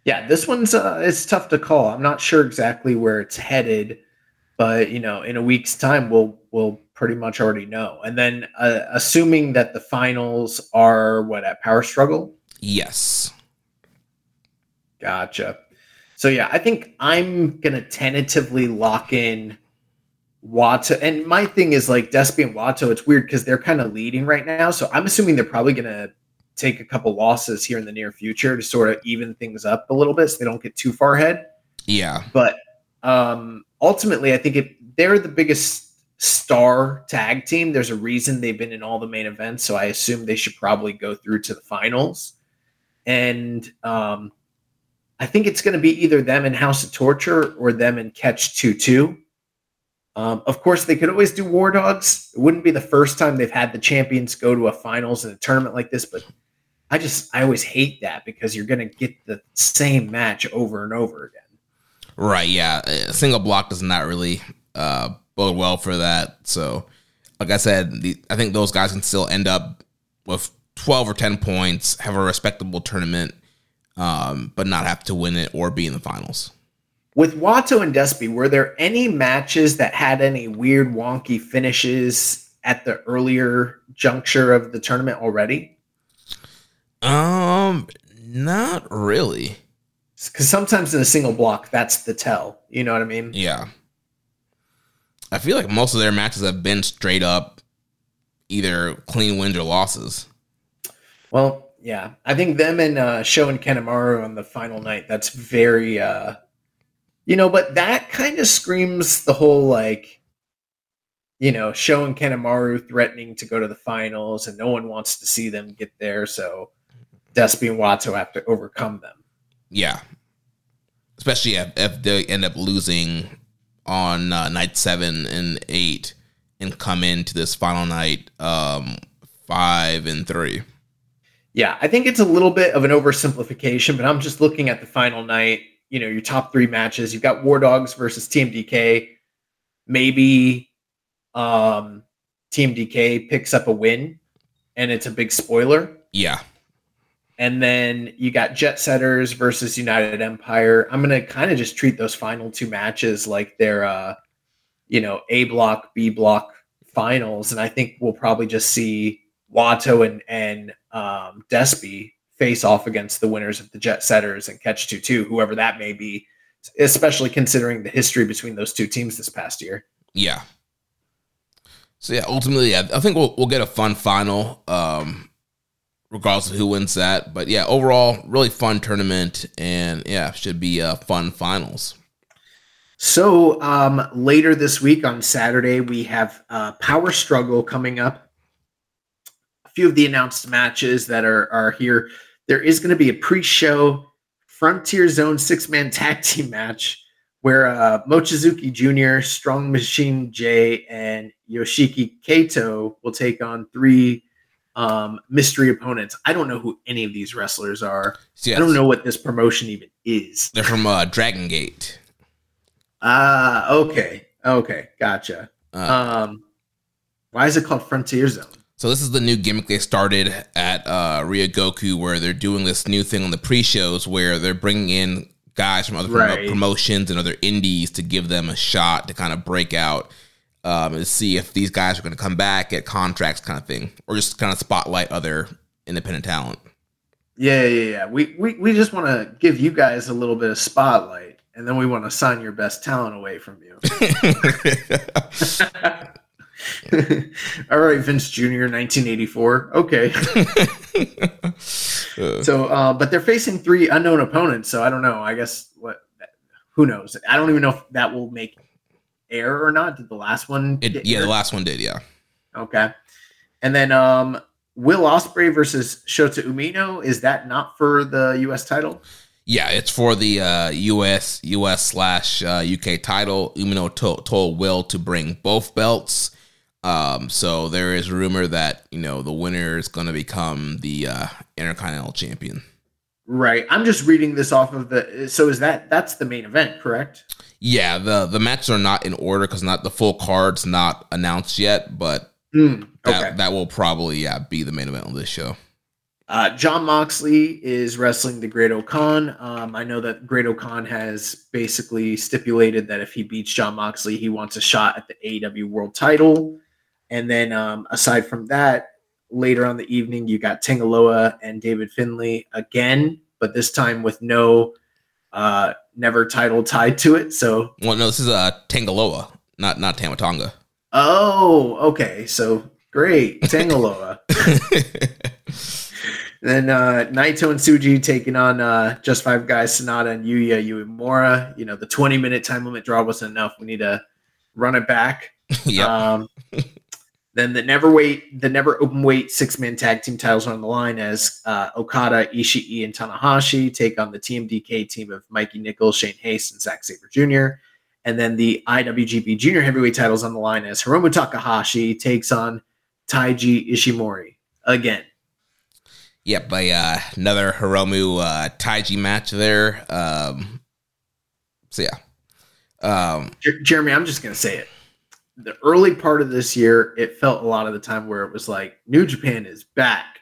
Yeah, this one's uh, it's tough to call. I'm not sure exactly where it's headed, but you know, in a week's time, we'll we'll pretty much already know. And then, uh, assuming that the finals are what at Power Struggle, Yes. gotcha. So yeah, I think I'm gonna tentatively lock in Wato. And my thing is like Despy and Wato. It's weird because they're kind of leading right now, so I'm assuming they're probably gonna take a couple losses here in the near future to sort of even things up a little bit, so they don't get too far ahead. Yeah. but um, ultimately, I think if they're the biggest star tag team. There's a reason they've been in all the main events, so I assume they should probably go through to the finals. And um, I think it's going to be either them in House of Torture or them in Catch Two Two. Um, of course, they could always do War Dogs. It wouldn't be the first time they've had the champions go to a finals in a tournament like this, but I just I always hate that because you're going to get the same match over and over again. Right. Yeah. A single block does not really uh, bode well for that. So, like I said, the, I think those guys can still end up with 12 or 10 points, have a respectable tournament, um, but not have to win it or be in the finals. With Wato and Despy, were there any matches that had any weird, wonky finishes at the earlier juncture of the tournament already? Um, not really. Because sometimes in a single block, that's the tell. You know what I mean? Yeah. I feel like most of their matches have been straight up either clean wins or losses. Well, yeah. I think them and uh, Sho and Kanemaru on the final night, that's very, uh, you know, but that kind of screams the whole like, you know, Sho and Kanemaru threatening to go to the finals and no one wants to see them get there. So Despy and Wato have to overcome them. Yeah. Especially if, if they end up losing on uh, night seven and eight and come into this final night um, five and three. Yeah, I think it's a little bit of an oversimplification, but I'm just looking at the final night. You know, your top three matches. You've got War Dogs versus TMDK. Maybe um, TMDK picks up a win, and it's a big spoiler. Yeah. And then you got Jet Setters versus United Empire. I'm gonna kind of just treat those final two matches like they're, uh, you know, A block, B block finals, and I think we'll probably just see Wato and and um, Despy face off against the winners of the Jet Setters and Catch Two Two, whoever that may be. Especially considering the history between those two teams this past year. Yeah. So yeah, ultimately, yeah, I think we'll we'll get a fun final, um, regardless of who wins that. But yeah, overall, really fun tournament, and yeah, should be uh, fun finals. So um, later this week on Saturday, we have Power Struggle coming up. A few of the announced matches that are are here. There is going to be a pre-show Frontier Zone six-man tag team match where uh, Mochizuki Jr., Strong Machine J, and Yoshiki Kato will take on three um, mystery opponents. I don't know who any of these wrestlers are. So, I don't know what this promotion even is. They're from uh, Dragon Gate. Ah, okay, okay, gotcha. Uh, Um, why is it called Frontier Zone? So this is the new gimmick they started at uh, Ryogoku, where they're doing this new thing on the pre-shows, where they're bringing in guys from other Right. promotions and other indies to give them a shot to kind of break out um, and see if these guys are going to come back, get contracts, kind of thing, or just kind of spotlight other independent talent. Yeah, yeah, yeah. We we, we just want to give you guys a little bit of spotlight, and then we want to sign your best talent away from you. [laughs] [laughs] All right, Vince Jr., 1984. Okay. [laughs] So, uh, but they're facing three unknown opponents. So I don't know. I guess what? Who knows? I don't even know if that will make air or not. Did the last one? it, yeah, the last one did. Yeah, Okay. And then um, Will Ospreay versus Shota Umino. Is that not for the U.S. title? yeah. It's for the uh, U.S. U.S. slash uh, U.K. title. Umino to- told Will to bring both belts. Um, so there is rumor that you know the winner is going to become the uh, Intercontinental Champion. Right. I'm just reading this off of the. So is that that's the main event, correct? Yeah, the the matches are not in order because not the full card's not announced yet, but Mm, that okay. that will probably yeah be the main event on this show. Uh, Jon Moxley is wrestling the Great-O-Khan. Um, I know that Great-O-Khan has basically stipulated that if he beats Jon Moxley, he wants a shot at the AEW World Title. And then um, aside from that, later on the evening, you got Tanga Loa and David Finlay again, but this time with no uh, never title tied to it. So, Well, no, this is uh, Tanga Loa, not not Tama Tonga. oh, okay. So great. [laughs] Tanga Loa. [laughs] Then uh, Naito and Tsuji taking on uh, just five guys, Sanada and Yuya Uemura. You know, the 20 minute time limit draw wasn't enough. We need to run it back. [laughs] yeah, Um, then the never wait, the never open weight six man tag team titles are on the line as uh, Okada, Ishii, and Tanahashi take on the TMDK team of Mikey Nicholls, Shane Haste, and Zack Sabre Jr. And then the IWGP Junior Heavyweight titles on the line as Hiromu Takahashi takes on Taiji Ishimori again. yep. By uh, another Hiromu uh, Taiji match there. Um, so yeah, um, Jer- Jeremy, I'm just gonna say it. The early part of this year, it felt a lot of the time where it was like New Japan is back,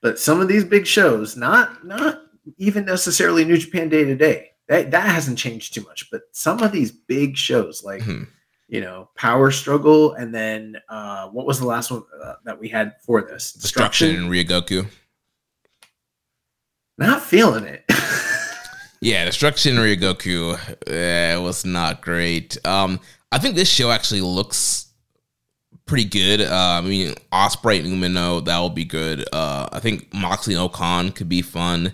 but some of these big shows, not not even necessarily New Japan Day to Day, that that hasn't changed too much. But some of these big shows, like mhm. you know, Power Struggle, and then uh, what was the last one uh, that we had for this? Destruction and Ryogoku. Not feeling it. [laughs] Yeah, Destruction Ryogoku eh, was not great. Um, I think this show actually looks pretty good. Uh, I mean, Ospreay and Umino, that will be good. Uh, I think Moxley and O-Khan could be fun.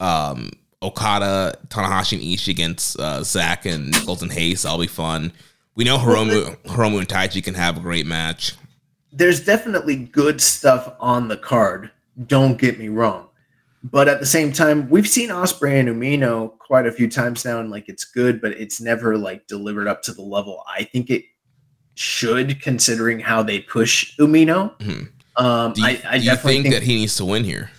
Um, Okada, Tanahashi, and Ishii against uh, Zack and Nicholls and Haste, that'll be fun. We know Hiromu, Hiromu and Taiji can have a great match. there's definitely good stuff on the card. Don't get me wrong. But at the same time, we've seen Ospreay and Umino quite a few times now, and like it's good, but it's never like delivered up to the level I think it should, considering how they push Umino. Mhm. Um, Do you, I, I do definitely think, think, that he needs to win here?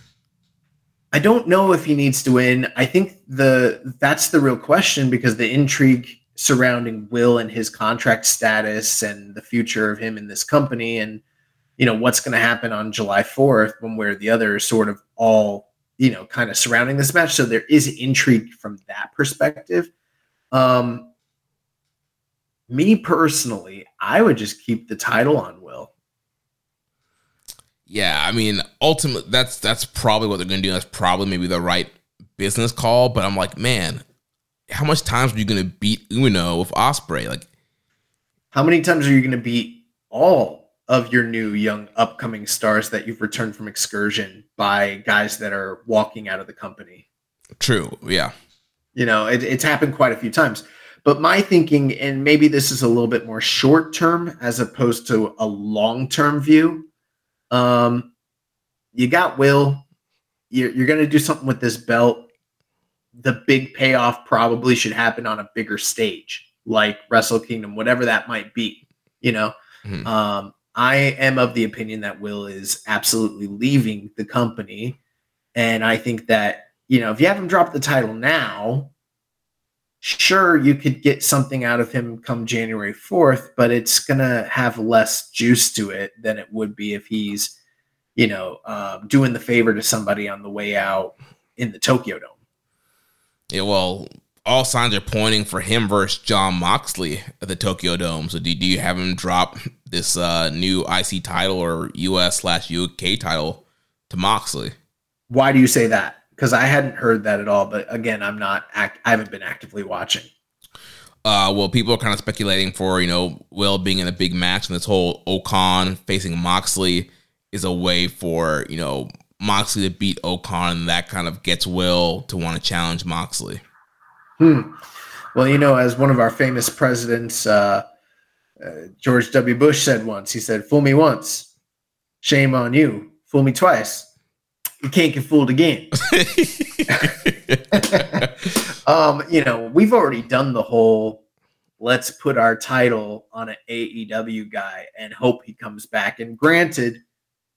I don't know if he needs to win. I think the that's the real question because the intrigue surrounding Will and his contract status and the future of him in this company and you know what's going to happen on July 4th one way or the other is sort of all you know kind of surrounding this match so there is intrigue from that perspective um me personally I would just keep the title on Will Yeah, I mean, ultimately, that's that's probably what they're gonna do. That's probably maybe the right business call. But I'm like, man, how much times are you gonna beat Uno with Ospreay? Like, How many times are you going to beat all of your new young upcoming stars that you've returned from excursion by guys that are walking out of the company? true, yeah, You know, it, it's happened quite a few times. But my thinking, and maybe this is a little bit more short term as opposed to a long term view. Um, you got Will. You're, you're going to do something with this belt. The big payoff probably should happen on a bigger stage, like Wrestle Kingdom, whatever that might be. You know, Mhm. um, I am of the opinion that Will is absolutely leaving the company. And I think that, you know, if you have him drop the title now, sure, you could get something out of him come January 4th, but it's going to have less juice to it than it would be if he's, you know, uh, doing the favor to somebody on the way out in the Tokyo Dome. Yeah, well, all signs are pointing for him versus Jon Moxley at the Tokyo Dome. So do, do you have him drop this uh, new IC title or US slash UK title to Moxley? Why do you say that? Because I hadn't heard that at all. But again, I'm not. Act- I haven't been actively watching. Uh, well, people are kind of speculating for you know Will being in a big match, and this whole O-Khan facing Moxley is a way for you know Moxley to beat O-Khan, and that kind of gets Will to want to challenge Moxley. Hmm. Well, you know, as one of our famous presidents, uh, uh, George W. Bush said once, he said, "Fool me once, shame on you. Fool me twice, you can't get fooled again." [laughs] [laughs] um, you know, we've already done the whole let's put our title on an AEW guy and hope he comes back. And granted,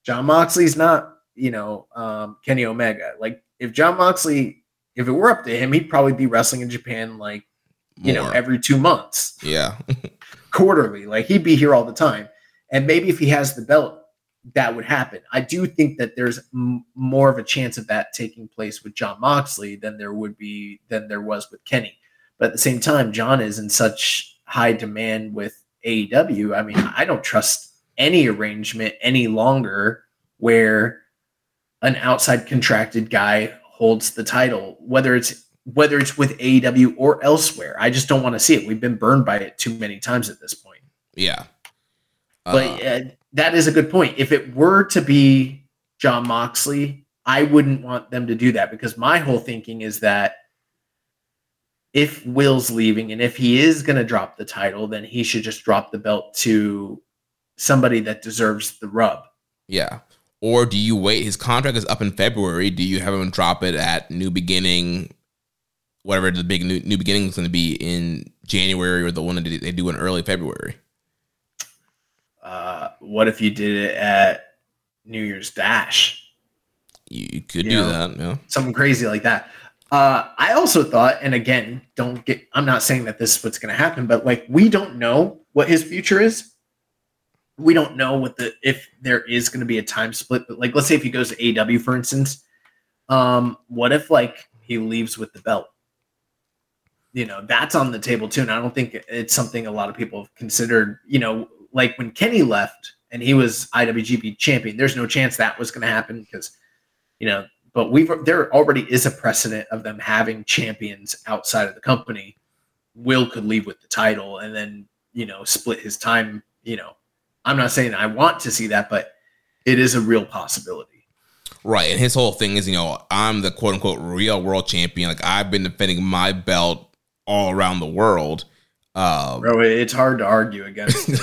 Jon Moxley's not, you know, um, Kenny Omega. Like if Jon Moxley, if it were up to him, he'd probably be wrestling in Japan like, you know, every two months, yeah, [laughs] quarterly. Like he'd be here all the time. And maybe if he has the belt, that would happen. I do think that there's m- more of a chance of that taking place with Jon Moxley than there would be than there was with Kenny. But at the same time, John is in such high demand with AEW. I mean, I don't trust any arrangement any longer where an outside contracted guy holds the title, whether it's whether it's with AEW or elsewhere. I just don't want to see it. We've been burned by it too many times at this point. yeah. But Uh, uh, that is a good point. If it were to be Jon Moxley, I wouldn't want them to do that because my whole thinking is that if Will's leaving and if he is going to drop the title, then he should just drop the belt to somebody that deserves the rub. Yeah. Or do you wait? His contract is up in February. Do you have him drop it at New Beginning, whatever the big New, new Beginning is going to be in January or the one that they do in early February? Uh, what if you did it at New Year's Dash? You, you could You do know. that. Yeah. something crazy like that. Uh, I also thought, and again, don't get, I'm not saying that this is what's going to happen, but like, we don't know what his future is. We don't know what the, if there is going to be a time split, but like, let's say if he goes to AW, for instance, um, what if like he leaves with the belt? You know, that's on the table too. And I don't think it's something a lot of people have considered, you know, like when Kenny left and he was IWGP champion, there's no chance that was going to happen because, you know, but we've there already is a precedent of them having champions outside of the company. Will could leave with the title and then you know split his time. You know, I'm not saying I want to see that, but it is a real possibility. Right. And his whole thing is, you know, I'm the quote unquote real world champion. Like I've been defending my belt all around the world. Uh, Bro, it's hard to argue against. [laughs]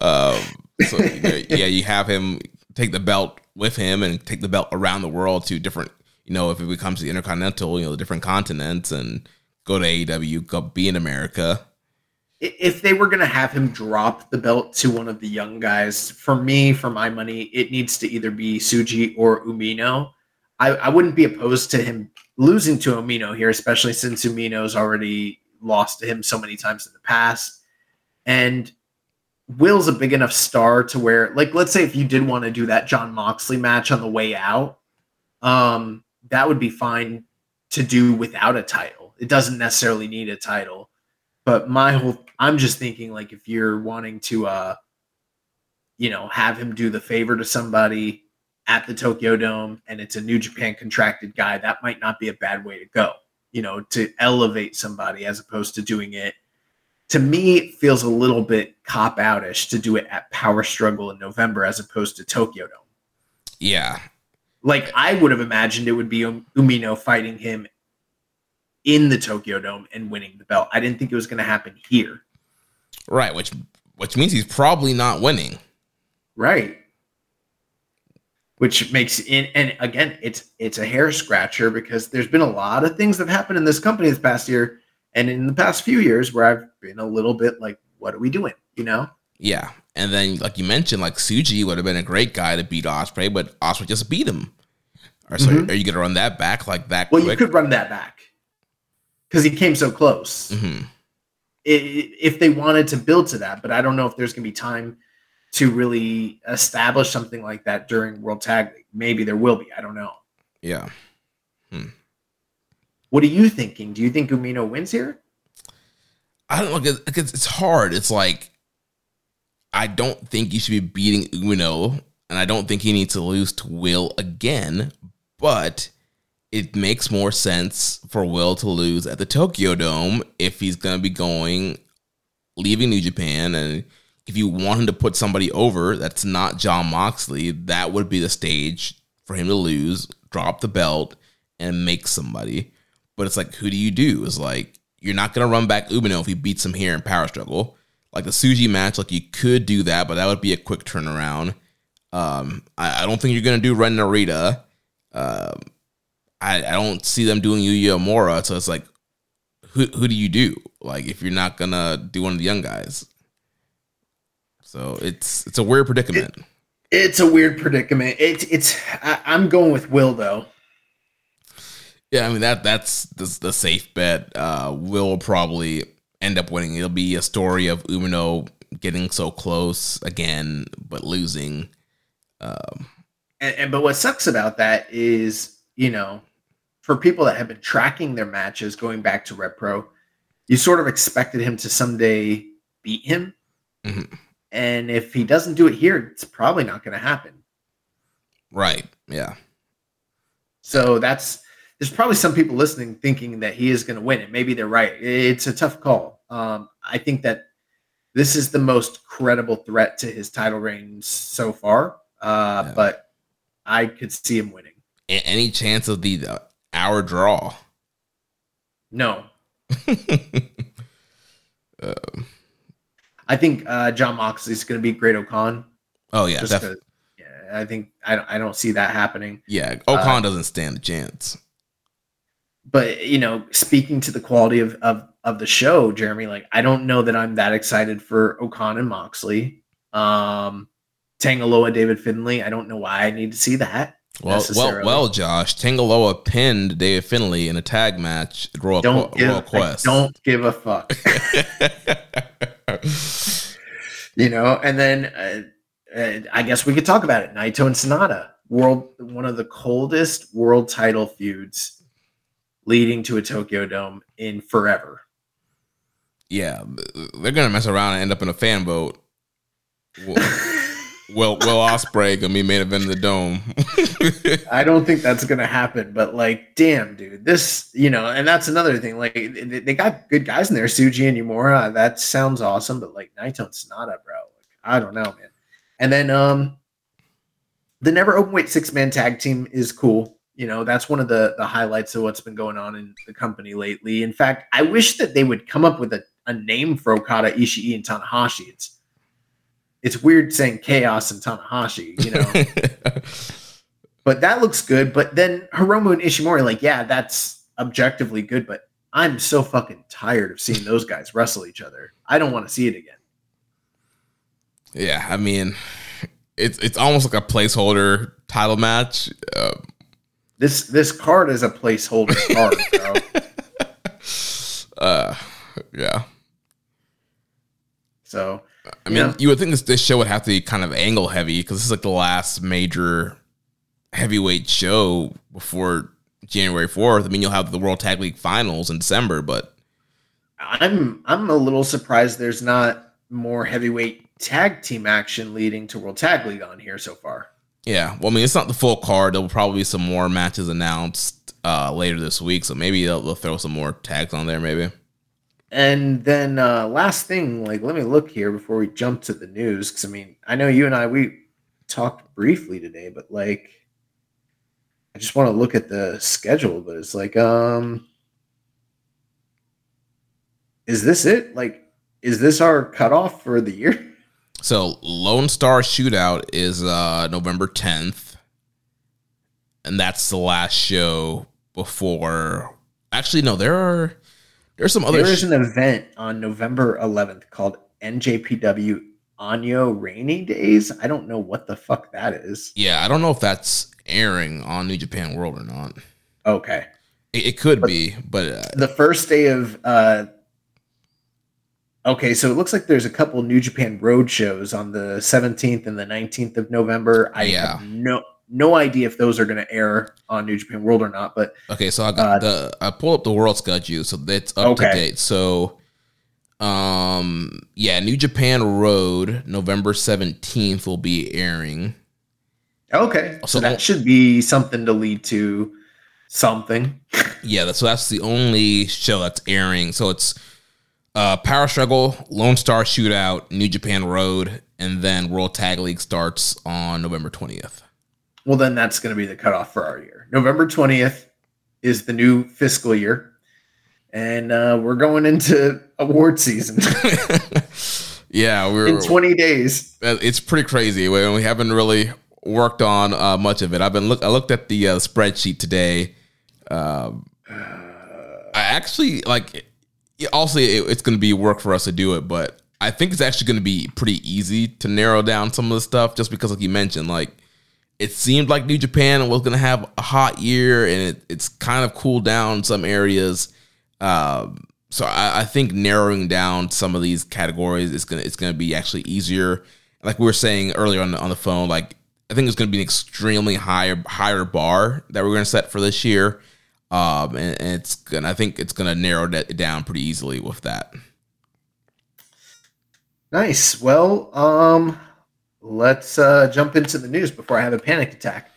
um, so you know, yeah, you have him take the belt with him and take the belt around the world to different, you know, if it becomes the intercontinental, you know, the different continents and go to AEW, go be in America. If they were going to have him drop the belt to one of the young guys, for me, for my money, it needs to either be Tsuji or Umino. I, I wouldn't be opposed to him losing to Umino here, especially since Umino's already lost to him so many times in the past. And Will's a big enough star to where, like, let's say if you did want to do that Jon Moxley match on the way out, um, that would be fine to do without a title. It doesn't necessarily need a title but my whole i'm just thinking like if you're wanting to uh you know have him do the favor to somebody at the tokyo dome and it's a new japan contracted guy that might not be a bad way to go you know to elevate somebody as opposed to doing it to me it feels a little bit cop outish to do it at power struggle in november as opposed to tokyo dome Yeah. like I would have imagined it would be Um- Umino fighting him in the Tokyo Dome and winning the belt. I didn't think it was going to happen here. Right. Which which means he's probably not winning. Right. Which makes in and again it's it's a hair scratcher because there's been a lot of things that have happened in this company this past year and in the past few years where I've been a little bit like, what are we doing? You know? Yeah, and then like you mentioned, like Tsuji would have been a great guy to beat Ospreay, but Ospreay just beat him. Or so Mhm. are you gonna run that back like that Well, quick? you could run that back because he came so close. Mhm. I- i- if they wanted to build to that, but I don't know if there's going to be time to really establish something like that during World Tag League. Maybe there will be. I don't know. Yeah. Hmm. What are you thinking? Do you think Umino wins here? I don't know. It's, it's hard. It's like I don't think you should be beating Uno, and I don't think he needs to lose to Will again. But it makes more sense for Will to lose at the Tokyo Dome if he's going to be going, leaving New Japan, and if you want him to put somebody over that's not Jon Moxley, that would be the stage for him to lose, drop the belt, and make somebody. But it's like, who do you do? It's like you're not gonna run back Umino if he beats him here in Power Struggle. Like the Tsuji match, like you could do that, but that would be a quick turnaround. Um, I, I don't think you're gonna do Ren Narita. Um, I, I don't see them doing Yuya Uemura, so it's like, who who do you do? Like if you're not gonna do one of the young guys, so it's it's a weird predicament. It's a weird predicament. It's it's. I, I'm going with Will though. Yeah, I mean that that's the, the safe bet. Uh, will probably end up winning. It'll be a story of Umino getting so close again, but losing. Um, And, and but what sucks about that is, you know, for people that have been tracking their matches going back to RevPro, you sort of expected him to someday beat him. Mhm. And if he doesn't do it here, it's probably not going to happen. right? Yeah. So that's there's probably some people listening thinking that he is going to win, and maybe they're right. It's a tough call. Um, I think that this is the most credible threat to his title reign so far, uh, Yeah. but I could see him winning. Any chance of the uh, hour draw? No, Um, [laughs] I think uh, Jon Moxley is going to be Great-O-Khan. oh yeah, yeah, I think I don't, I don't see that happening. yeah. O-Khan doesn't stand a chance. But you know, speaking to the quality of, of of the show, Jeremy, like I don't know that I'm that excited for O-Khan and Moxley. Um Tanga Loa, David Finlay. I don't know why I need to see that. Well, well, well, Josh. Tanga Loa pinned David Finlay in a tag match at Royal, Don't Qu- give, Royal Quest. don't give a fuck. [laughs] [laughs] [laughs] you know, and then uh, uh, I guess we could talk about it. Naito and Sanada, world one of the coldest world title feuds leading to a Tokyo Dome in forever. yeah, they're gonna mess around and end up in a fan vote. [laughs] Will, Will Ospreay gonna be main event in the dome? [laughs] I don't think that's gonna happen, but like, damn, dude, this, you know, and that's another thing. Like, they, they got good guys in there, Tsuji and Uemura. That sounds awesome, but like Naito and Sanada, bro, like, I don't know, man. And then, um, the never open weight six man tag team is cool. You know, that's one of the the highlights of what's been going on in the company lately. In fact, I wish that they would come up with a, a name for Okada, Ishii, and Tanahashi. It's it's weird saying chaos and Tanahashi, you know. [laughs] but that looks good. But then Hiromu and Ishimori, like, yeah, that's objectively good, but I'm so fucking tired of seeing those guys wrestle each other. I don't want to see it again. yeah, I mean, it's it's almost like a placeholder title match. Uh, This this card is a placeholder [laughs] card, bro. uh, yeah. So I mean, Yeah. you would think this, this show would have to be kind of angle heavy because this is like the last major heavyweight show before January 4th. I mean, you'll have the World Tag League finals in December, but I'm I'm a little surprised there's not more heavyweight tag team action leading to World Tag League on here so far. yeah. Well, I mean, it's not the full card. There'll probably be some more matches announced uh, later this week, so maybe they'll, they'll throw some more tags on there, maybe. And then uh last thing, like let me look here before we jump to the news. Cause I mean, I know you and I we talked briefly today, but like I just want to look at the schedule, but it's like, um is this it? Like, is this our cutoff for the year? [laughs] So Lone Star Shootout is uh November 10th. And that's the last show before actually no, there are there's some other There is sh- an event on November 11th called NJPW Anyo Rainy Days. I don't know what the fuck that is. Yeah, I don't know if that's airing on New Japan World or not. Okay. It, it could be, but uh, The first day of uh Okay, so it looks like there's a couple New Japan road shows on the 17th and the 19th of November. I Yeah. have no no idea if those are going to air on New Japan World or not, but Okay, so I got Uh, the I pulled up the world schedule, so that's up to date. So, um, yeah, New Japan Road, November seventeenth will be airing. okay. So, So- that should be something to lead to something. [laughs] Yeah, that's, so that's the only show that's airing. So it's uh, Power Struggle, Lone Star Shootout, New Japan Road, and then World Tag League starts on November twentieth. Well, then that's going to be the cutoff for our year. November 20th is the new fiscal year. And uh, we're going into award season [laughs] yeah, we're in 20 days. It's pretty crazy. We, we haven't really worked on uh, much of it. I've been look. I looked at the uh, spreadsheet today. Um, I actually like. Also, it, it's going to be work for us to do it, but I think it's actually going to be pretty easy to narrow down some of the stuff, just because, like you mentioned, like it seemed like New Japan was going to have a hot year, and it, it's kind of cooled down in some areas. Um, so I, I think narrowing down some of these categories is gonna it's gonna be actually easier. Like we were saying earlier on the, on the phone, like I think it's gonna be an extremely higher higher bar that we're gonna set for this year, um, and, and it's gonna I think it's gonna narrow that down pretty easily with that. Nice. Well, um, let's uh, jump into the news before I have a panic attack.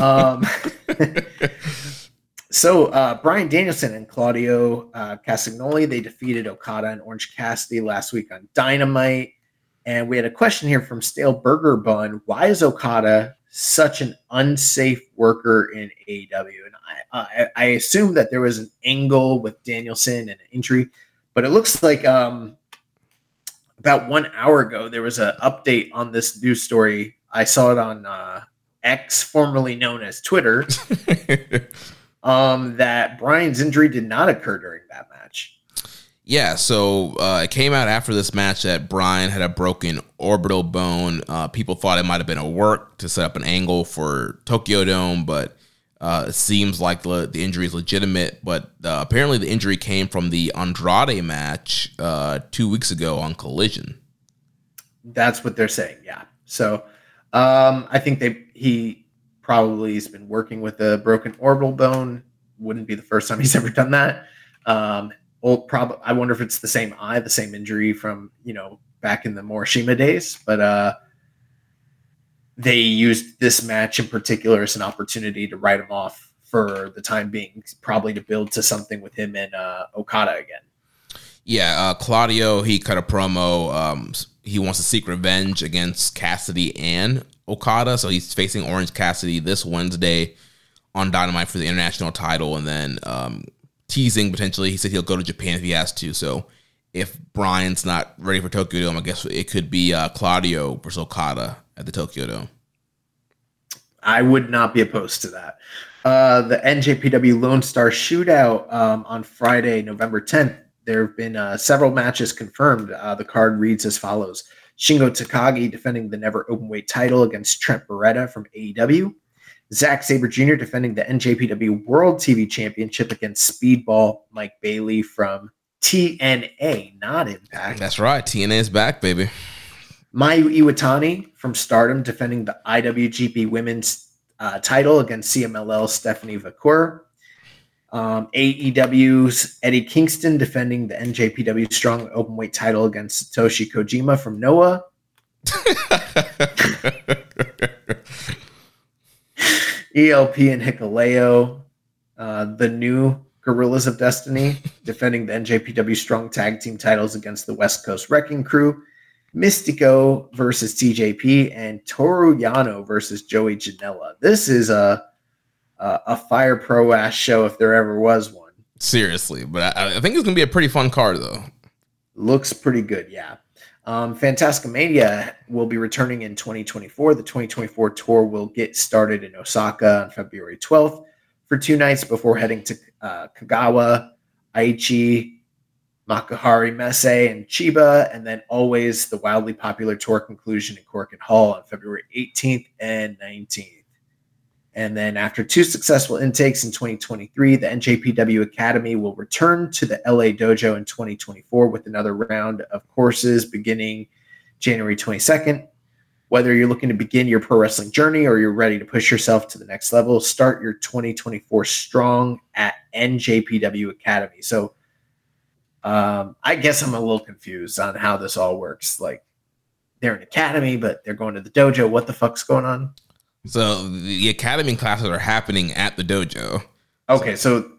Um, [laughs] so uh, Bryan Danielson and Claudio uh, Castagnoli they defeated Okada and Orange Cassidy last week on Dynamite, and we had a question here from Stale Burger Bun: Why is Okada such an unsafe worker in AEW? And I, I, I assume that there was an angle with Danielson and an injury, but it looks like um, about one hour ago there was an update on this news story. I saw it on uh, X, formerly known as Twitter, [laughs] um, that Bryan's injury did not occur during that match. Yeah, so uh, it came out after this match that Bryan had a broken orbital bone. Uh, people thought it might have been a work to set up an angle for Tokyo Dome, but uh, it seems like the, the injury is legitimate. But uh, apparently, the injury came from the Andrade match uh, two weeks ago on Collision. That's what they're saying. Yeah. So um, I think they he probably has been working with a broken orbital bone. Wouldn't be the first time he's [laughs] ever done that. Um, well, probably I wonder if it's the same eye, the same injury from you know back in the Morishima days. But uh, they used this match in particular as an opportunity to write him off for the time being, probably to build to something with him and uh, Okada again. Yeah, uh, Claudio, he cut a promo. Um, he wants to seek revenge against Cassidy and Okada. So he's facing Orange Cassidy this Wednesday on Dynamite for the international title. And then um, teasing potentially, he said he'll go to Japan if he has to. So if Bryan's not ready for Tokyo Dome, I guess it could be uh, Claudio versus Okada at the Tokyo Dome. I would not be opposed to that. Uh, the NJPW Lone Star Shootout um, on Friday, November 10th. There have been uh, several matches confirmed. Uh, the card reads as follows Shingo Takagi defending the never openweight title against Trent Beretta from AEW. Zack Sabre Jr. defending the NJPW World TV Championship against Speedball Mike Bailey from TNA, not Impact. That's right. TNA is back, baby. Mayu Iwatani from Stardom defending the IWGP Women's uh, title against CMLL Stephanie Vaquer. Um, AEW's Eddie Kingston defending the NJPW Strong Openweight title against Satoshi Kojima from Noah. [laughs] ELP and Hikuleo, uh, the new Guerrillas of Destiny, defending the NJPW Strong Tag Team titles against the West Coast Wrecking Crew. Mystico versus TJP and Toru Yano versus Joey Janela. This is a a, a fire pro ass show if there ever was one. Seriously, but I, I think it's gonna be a pretty fun card though. Looks pretty good, yeah. Um, Fantasticamania will be returning in 2024. The 2024 tour will get started in Osaka on February 12th for two nights before heading to uh, Kagawa, Aichi, Makuhari Messe and Chiba, and then always the wildly popular tour conclusion in Korakuen Hall on February 18th and 19th. And then after two successful intakes in 2023, the NJPW Academy will return to the LA Dojo in 2024 with another round of courses beginning January 22nd. Whether you're looking to begin your pro wrestling journey or you're ready to push yourself to the next level, start your 2024 strong at NJPW Academy. So um, I guess I'm a little confused on how this all works. Like they're an academy, but they're going to the dojo. What the fuck's going on? So the academy classes are happening at the dojo. Okay, so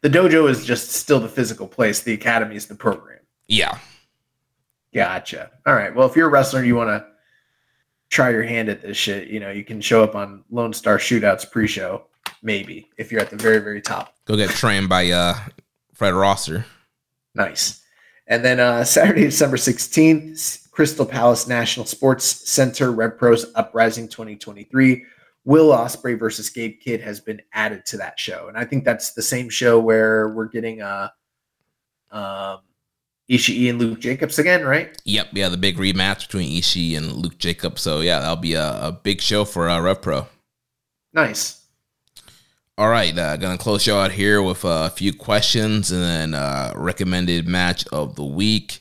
the dojo is just still the physical place. The academy is the program. Yeah. Gotcha. All right. Well, if you're a wrestler, you want to try your hand at this shit. You know, you can show up on Lone Star Shootouts pre-show, maybe if you're at the very, very top. Go get trained by uh Fred Rosser. Nice. And then uh, Saturday, December 16th, Crystal Palace National Sports Center Rev Pro's Uprising 2023. Will Ospreay versus Gabe Kidd has been added to that show. And I think that's the same show where we're getting a. um, Ishii and Luke Jacobs again, right? Yep, yeah, the big rematch between Ishii and Luke Jacobs. So yeah, that'll be a, a big show for uh, Rev Pro. Nice. All right, uh, gonna close you out here with a few questions and then uh, recommended match of the week.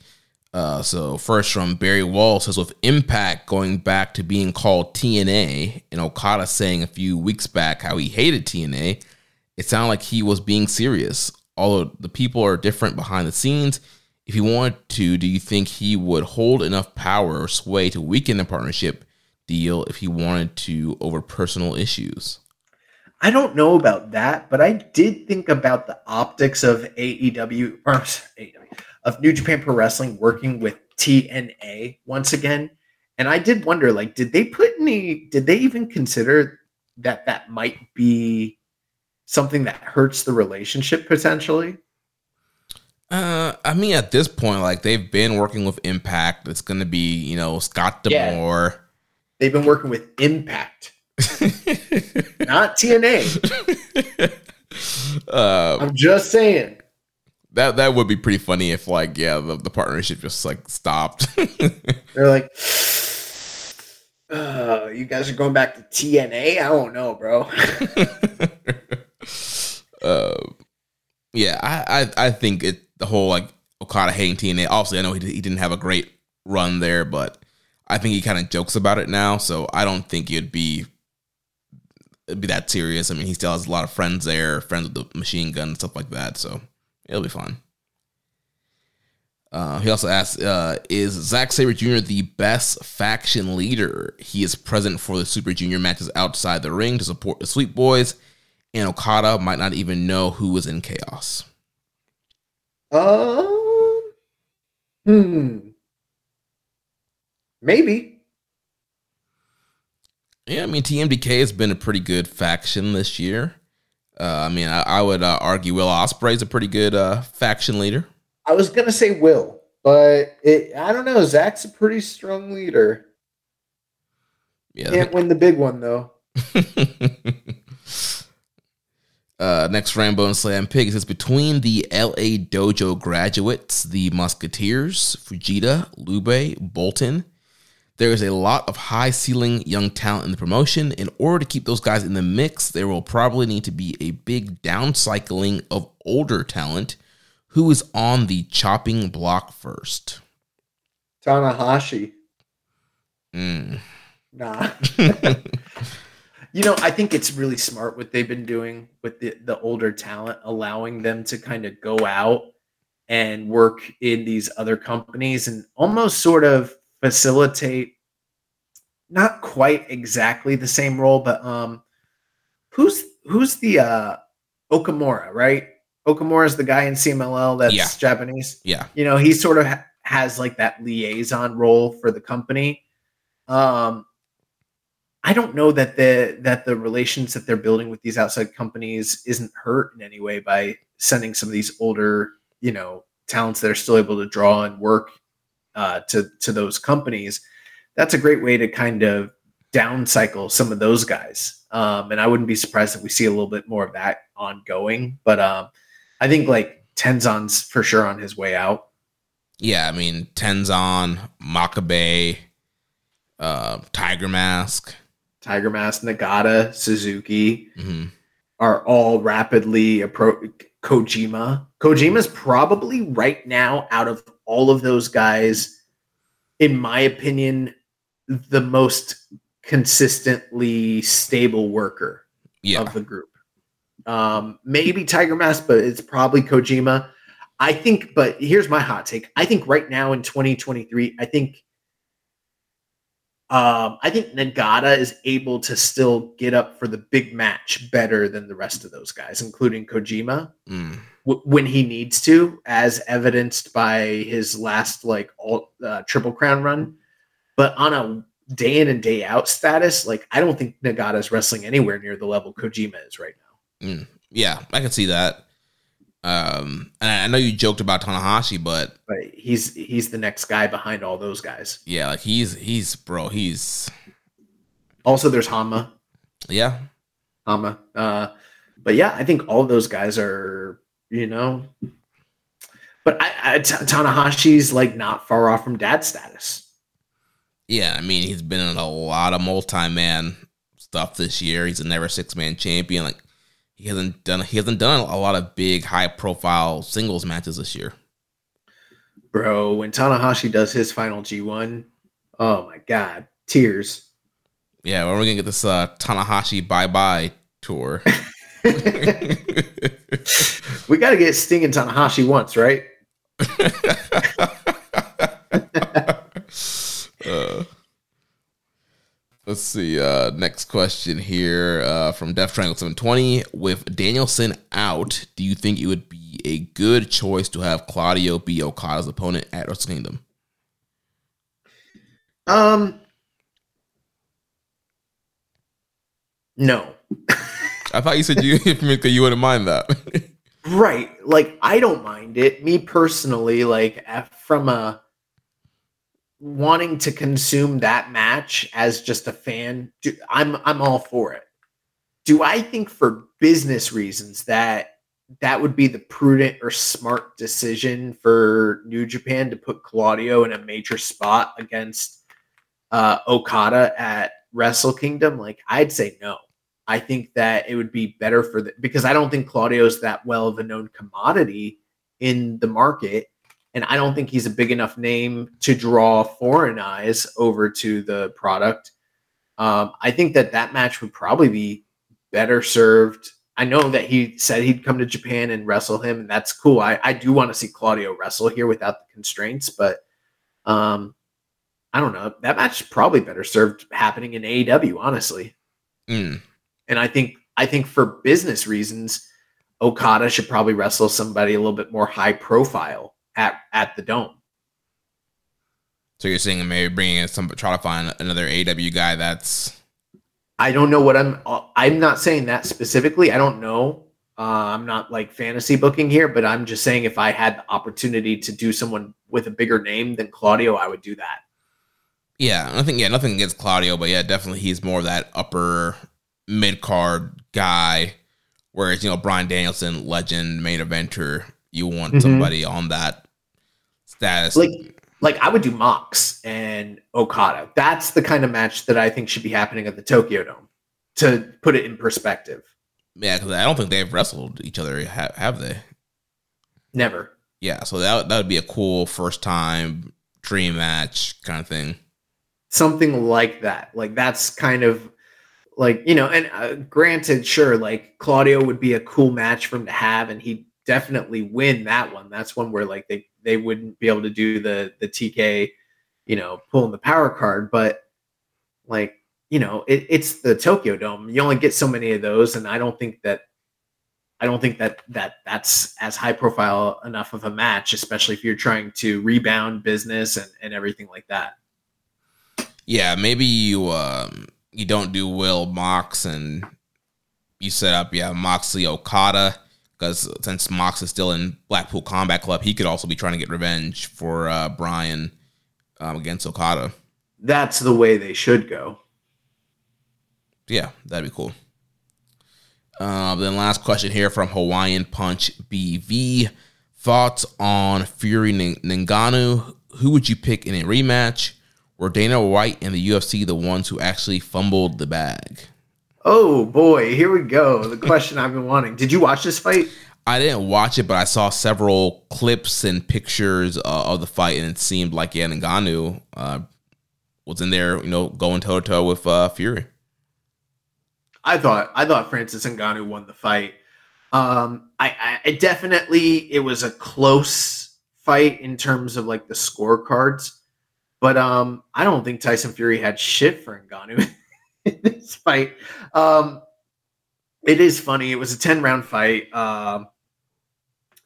Uh, so first from Barry Wall says with Impact going back to being called TNA and Okada saying a few weeks back how he hated TNA, it sounded like he was being serious. Although the people are different behind the scenes, if he wanted to, do you think he would hold enough power or sway to weaken the partnership deal if he wanted to over personal issues? I don't know about that, but I did think about the optics of AEW or AEW, of New Japan Pro Wrestling working with TNA once again. And I did wonder, like, did they put any, did they even consider that that might be something that hurts the relationship potentially? Uh, I mean, at this point, like they've been working with Impact. It's going to be, you know, Scott D'Amore. Yeah. They've been working with Impact. [laughs] Not TNA. [laughs] Uh, I'm just saying. That that would be pretty funny if like yeah the, the partnership just like stopped. [laughs] They're like, [sighs] uh, you guys are going back to TNA. I don't know, bro. uh, yeah, I, I I think it the whole like Okada hating TNA. Obviously, I know he he didn't have a great run there, but I think he kind of jokes about it now. So I don't think it'd be it'd be that serious. I mean, he still has a lot of friends there, friends with the machine gun and stuff like that. So it'll be fun. Uh, he also asks, uh, "Is Zack Sabre Jr. the best faction leader? He is present for the Super Junior matches outside the ring to support the Sweet Boys, and Okada might not even know who was in Chaos." Um, hmm, maybe. Yeah, I mean TMDK has been a pretty good faction this year. Uh, I mean, I, I would uh, argue Will Ospreay is a pretty good uh, faction leader. I was gonna say Will, but it, I don't know. Zack's a pretty strong leader. Yeah, can't win the big one though. [laughs] uh, next Rambo and Slam Pig says between the LA Dojo graduates, the Musketeers, Fujita, Leube, Boltin, there is a lot of high ceiling young talent in the promotion. In order to keep those guys in the mix, there will probably need to be a big downcycling of older talent who is on the chopping block first. Tanahashi. Mm. Nah. [laughs] [laughs] you know, I think it's really smart what they've been doing with the, the older talent, allowing them to kind of go out and work in these other companies and almost sort of facilitate not quite exactly the same role, but um who's who's the uh Okamura, right? Okamura is the guy in CMLL that's yeah. Japanese. Yeah. You know, he sort of ha- has like that liaison role for the company. Um I don't know that the that the relations that they're building with these outside companies isn't hurt in any way by sending some of these older, you know, talents that are still able to draw and work uh, to to those companies, that's a great way to kind of downcycle some of those guys. Um, and I wouldn't be surprised if we see a little bit more of that ongoing. But um, I think like Tenzan's for sure on his way out. Yeah, I mean Tenzan, Makabe, uh, Tiger Mask. Tiger Mask, Nagata, Suzuki hmm are all rapidly approach Kojima. Kojima's probably right now out of all of those guys, in my opinion, the most consistently stable worker Yeah, of the group. Um, maybe Tiger Mask, but it's probably Kojima. I think, but here's my hot take. I think right now in 2023, I think um, I think Nagata is able to still get up for the big match better than the rest of those guys, including Kojima, Mm. w- when he needs to, as evidenced by his last like all uh, triple crown run. But on a day in and day out status, like I don't think Nagata is wrestling anywhere near the level Kojima is right now. yeah, I can see that. Um, and I know you joked about Tanahashi, but But he's he's the next guy behind all those guys. yeah, like he's he's bro, he's Also, there's Hama. yeah, Hama. Uh, but yeah, I think all those guys are, you know. But I, I, T- Tanahashi's like not far off from dad status. yeah. I mean, he's been in a lot of multi-man stuff this year. He's a never six-man champion. Like he hasn't done he hasn't done a lot of big high-profile singles matches this year. Bro, when Tanahashi does his final G1, oh my God, tears. Yeah, when we're gonna get this uh, Tanahashi bye bye tour. [laughs] [laughs] we got to get Sting and Tanahashi once, right? [laughs] Uh, let's see. Uh, next question here uh, from Death Triangle 720. With Danielson out, do you think it would be a good choice to have Claudio be Okada's opponent at Wrestle Kingdom? Um, no. [laughs] I thought you said you [laughs] you wouldn't mind that. [laughs] Right. Like I don't mind it. Me personally, like from a wanting to consume that match as just a fan, do, I'm I'm all for it. Do I think for business reasons that that would be the prudent or smart decision for New Japan to put Claudio in a major spot against uh, Okada at Wrestle Kingdom? Like I'd say no. I think that it would be better for the because I don't think Claudio's that well of a known commodity in the market. And I don't think he's a big enough name to draw foreign eyes over to the product. Um, I think that that match would probably be better served. I know that he said he'd come to Japan and wrestle him, and that's cool. I, I do want to see Claudio wrestle here without the constraints, but um, I don't know. That match is probably better served happening in AEW, honestly. Mm. And I think I think for business reasons, Okada should probably wrestle somebody a little bit more high profile at at the dome. So you're saying maybe bringing in some try to find another AW guy that's I don't know what I'm. I'm not saying that specifically. I don't know. Uh, I'm not like fantasy booking here, but I'm just saying if I had the opportunity to do someone with a bigger name than Claudio, I would do that. Yeah, I think yeah, nothing against Claudio, but yeah, definitely he's more of that upper mid card guy. Whereas you know Bryan Danielson, legend main eventer, you want Mhm. somebody on that status. Like, like I would do Mox and Okada. That's the kind of match that I think should be happening at the Tokyo Dome. To put it in perspective, yeah, because I don't think they've wrestled each other, have, have they? never. Yeah, so that that would be a cool first time dream match kind of thing. something like that like that's kind of like you know and uh, granted sure like claudio would be a cool match for him to have and he'd definitely win that one. That's one where like they they wouldn't be able to do the the tk you know pulling the power card but like you know it, it's the tokyo dome. You only get so many of those and i don't think that i don't think that that that's as high profile enough of a match especially if you're trying to rebound business and, and everything like that. Yeah, maybe you um you don't do Will Mox and you set up yeah Moxley Okada because since Mox is still in Blackpool Combat Club, he could also be trying to get revenge for uh, Bryan um, against Okada. that's the way they should go. Yeah, that'd be cool. Uh, then last question here from Hawaiian Punch BV. Thoughts on Fury Ngannou? Who would you pick in a rematch? Were Dana White and the UFC the ones who actually fumbled the bag? Oh boy, here we go. The question I've been wanting. Did you watch this fight? I didn't watch it, but I saw several clips and pictures uh, of the fight, and it seemed like yeah, Ngannou uh, was in there, you know, going toe to toe with uh, Fury. I thought I thought Francis Ngannou won the fight. Um, I, I definitely it was a close fight in terms of like the scorecards, but um, I don't think Tyson Fury had shit for Ngannou [laughs] in this fight. Um, it is funny. It was a 10 round fight. Um,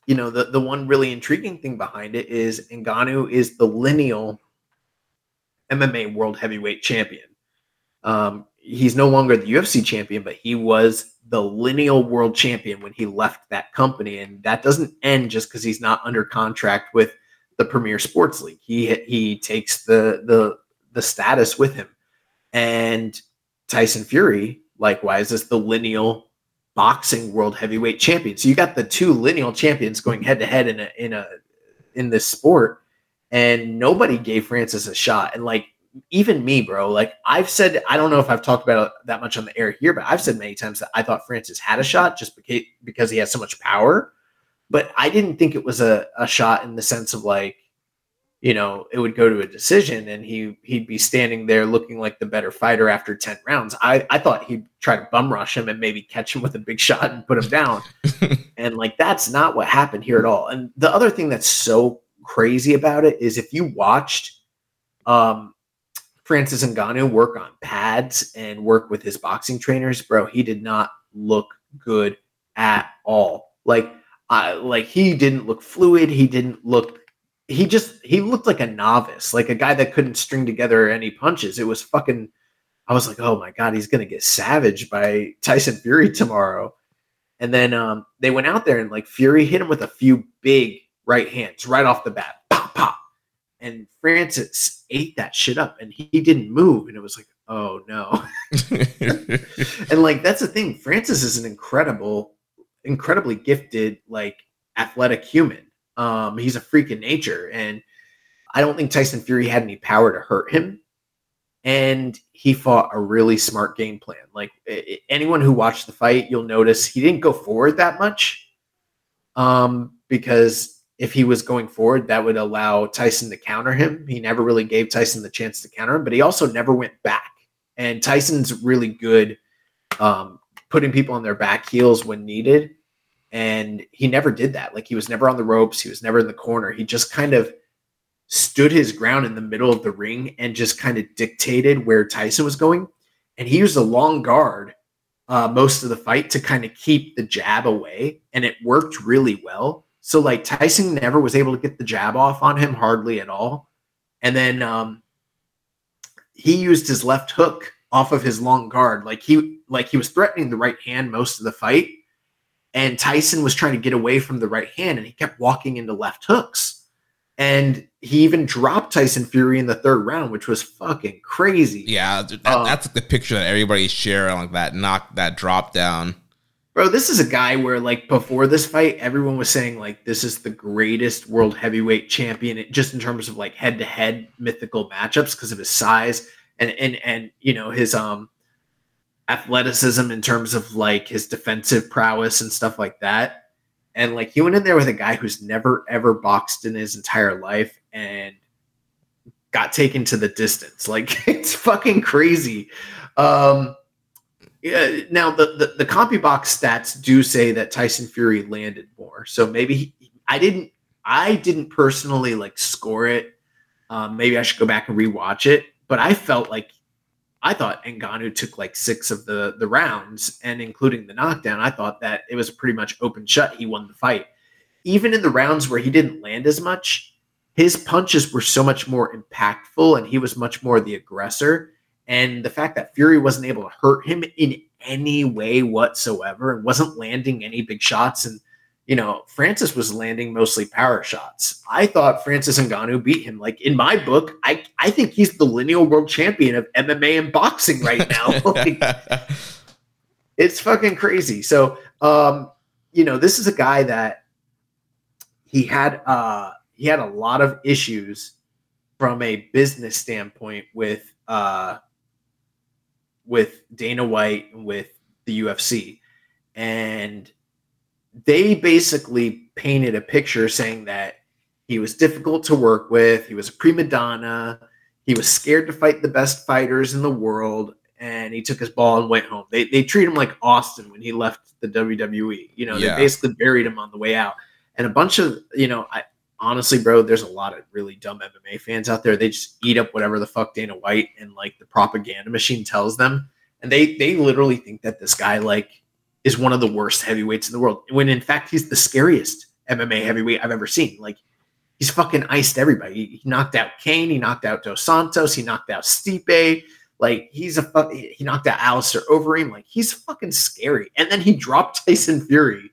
you know, the, the one really intriguing thing behind it is Ngannou is the lineal MMA world heavyweight champion. Um, he's no longer the UFC champion, but he was the lineal world champion when he left that company. And that doesn't end just because he's not under contract with the Premier Sports League. He he takes the the the status with him. And Tyson Fury, likewise, is the lineal boxing world heavyweight champion. So you got the two lineal champions going head to head in a in a in this sport, and nobody gave Francis a shot. And like even me, bro, like I've said, I don't know if I've talked about it that much on the air here, but I've said many times that I thought Francis had a shot just because because he has so much power. But I didn't think it was a, a shot in the sense of like you know, it would go to a decision and he he'd be standing there looking like the better fighter after 10 rounds. I, I thought he'd try to bum rush him and maybe catch him with a big shot and put him down. [laughs] and like that's not what happened here at all. And the other thing that's so crazy about it is if you watched um Francis Ngannou work on pads and work with his boxing trainers, bro, he did not look good at all. Like I like he didn't look fluid, he didn't look he just he looked like a novice, like a guy that couldn't string together any punches. It was fucking. I was like, oh my god, he's gonna get savaged by Tyson Fury tomorrow. And then um, they went out there and like Fury hit him with a few big right hands right off the bat, pop pop, and Francis ate that shit up, and he, he didn't move, and it was like, oh no. [laughs] and like that's the thing, Francis is an incredible, incredibly gifted, like athletic human um, he's a freak in nature, and I don't think Tyson Fury had any power to hurt him. And he fought a really smart game plan. Like anyone who watched the fight, you'll notice he didn't go forward that much, um, because if he was going forward, that would allow Tyson to counter him. He never really gave Tyson the chance to counter him, but he also never went back. And Tyson's really good um, putting people on their back heels when needed and he never did that. Like he was never on the ropes, he was never in the corner. He just kind of stood his ground in the middle of the ring and just kind of dictated where Tyson was going. And he used a long guard uh, most of the fight to kind of keep the jab away, and it worked really well. So like Tyson never was able to get the jab off on him hardly at all, and then um, he used his left hook off of his long guard, like he like he was threatening the right hand most of the fight, and Tyson was trying to get away from the right hand and he kept walking into left hooks. And he even dropped Tyson Fury in the third round, which was fucking crazy. Yeah, that, um, that's the picture that everybody's sharing, like that knock, that drop down. Bro, this is a guy where, like, before this fight, everyone was saying, like, this is the greatest world heavyweight champion, just in terms of like head to head mythical matchups because of his size and, and, and, you know, his, um, athleticism in terms of like his defensive prowess and stuff like that. And like he went in there with a guy who's never ever boxed in his entire life and got taken to the distance. [laughs] Like it's fucking crazy. Um yeah, now the, the the CompuBox stats do say that Tyson Fury landed more. So maybe he, I didn't I didn't personally like score it. Um, maybe I should go back and rewatch it. But I felt like I thought Ngannou took like six of the the rounds, and including the knockdown, I thought that it was pretty much open shut. He won the fight. Even in the rounds where he didn't land as much, his punches were so much more impactful, and he was much more the aggressor. And the fact that Fury wasn't able to hurt him in any way whatsoever and wasn't landing any big shots and you know, Francis was landing mostly power shots. I thought Francis Ngannou beat him. Like in my book, I I think he's the lineal world champion of MMA and boxing right now. [laughs] like, [laughs] it's fucking crazy. So, um, you know, this is a guy that he had uh he had a lot of issues from a business standpoint with uh with Dana White and with the UFC. And they basically painted a picture saying that he was difficult to work with, he was a prima donna, he was scared to fight the best fighters in the world, and he took his ball and went home. They they treat him like Austin when he left the WWE. You know, Yeah. they basically buried him on the way out. And a bunch of, you know, I honestly, bro, there's a lot of really dumb MMA fans out there. They just eat up whatever the fuck Dana White and like the propaganda machine tells them. And they they literally think that this guy like is one of the worst heavyweights in the world. When in fact he's the scariest MMA heavyweight I've ever seen. Like he's fucking iced everybody. He, he knocked out Cain, he knocked out Dos Santos, he knocked out Stipe. Like he's a fuck. He knocked out Alistair Overeem. Like he's fucking scary. And then he dropped [laughs] Tyson Fury.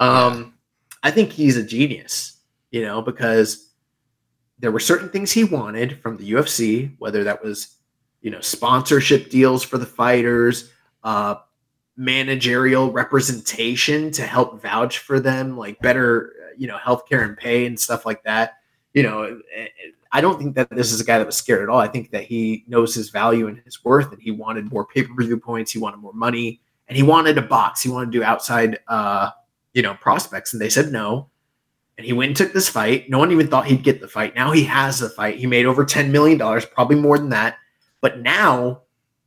Um, I think he's a genius. You know because there were certain things he wanted from the UFC, whether that was you know sponsorship deals for the fighters, uh, managerial representation to help vouch for them, like better you know healthcare and pay and stuff like that. You know, I don't think that this is a guy that was scared at all. I think that he knows his value and his worth, and he wanted more pay per view points. He wanted more money, and he wanted a box. He wanted to do outside, uh, you know, prospects, and they said no. And he went and took this fight. No one even thought he'd get the fight. Now he has the fight. He made over ten million dollars, probably more than that. But now,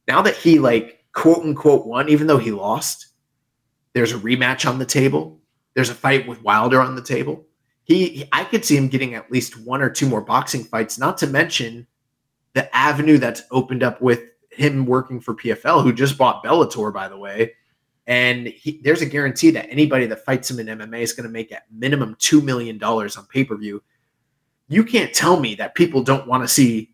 now that he like quote unquote won, even though he lost, there's a rematch on the table. There's a fight with Wilder on the table he, I could see him getting at least one or two more boxing fights, not to mention the avenue that's opened up with him working for PFL, who just bought Bellator, by the way. And he, there's a guarantee that anybody that fights him in MMA is going to make at minimum $2 million on pay per view. You can't tell me that people don't want to see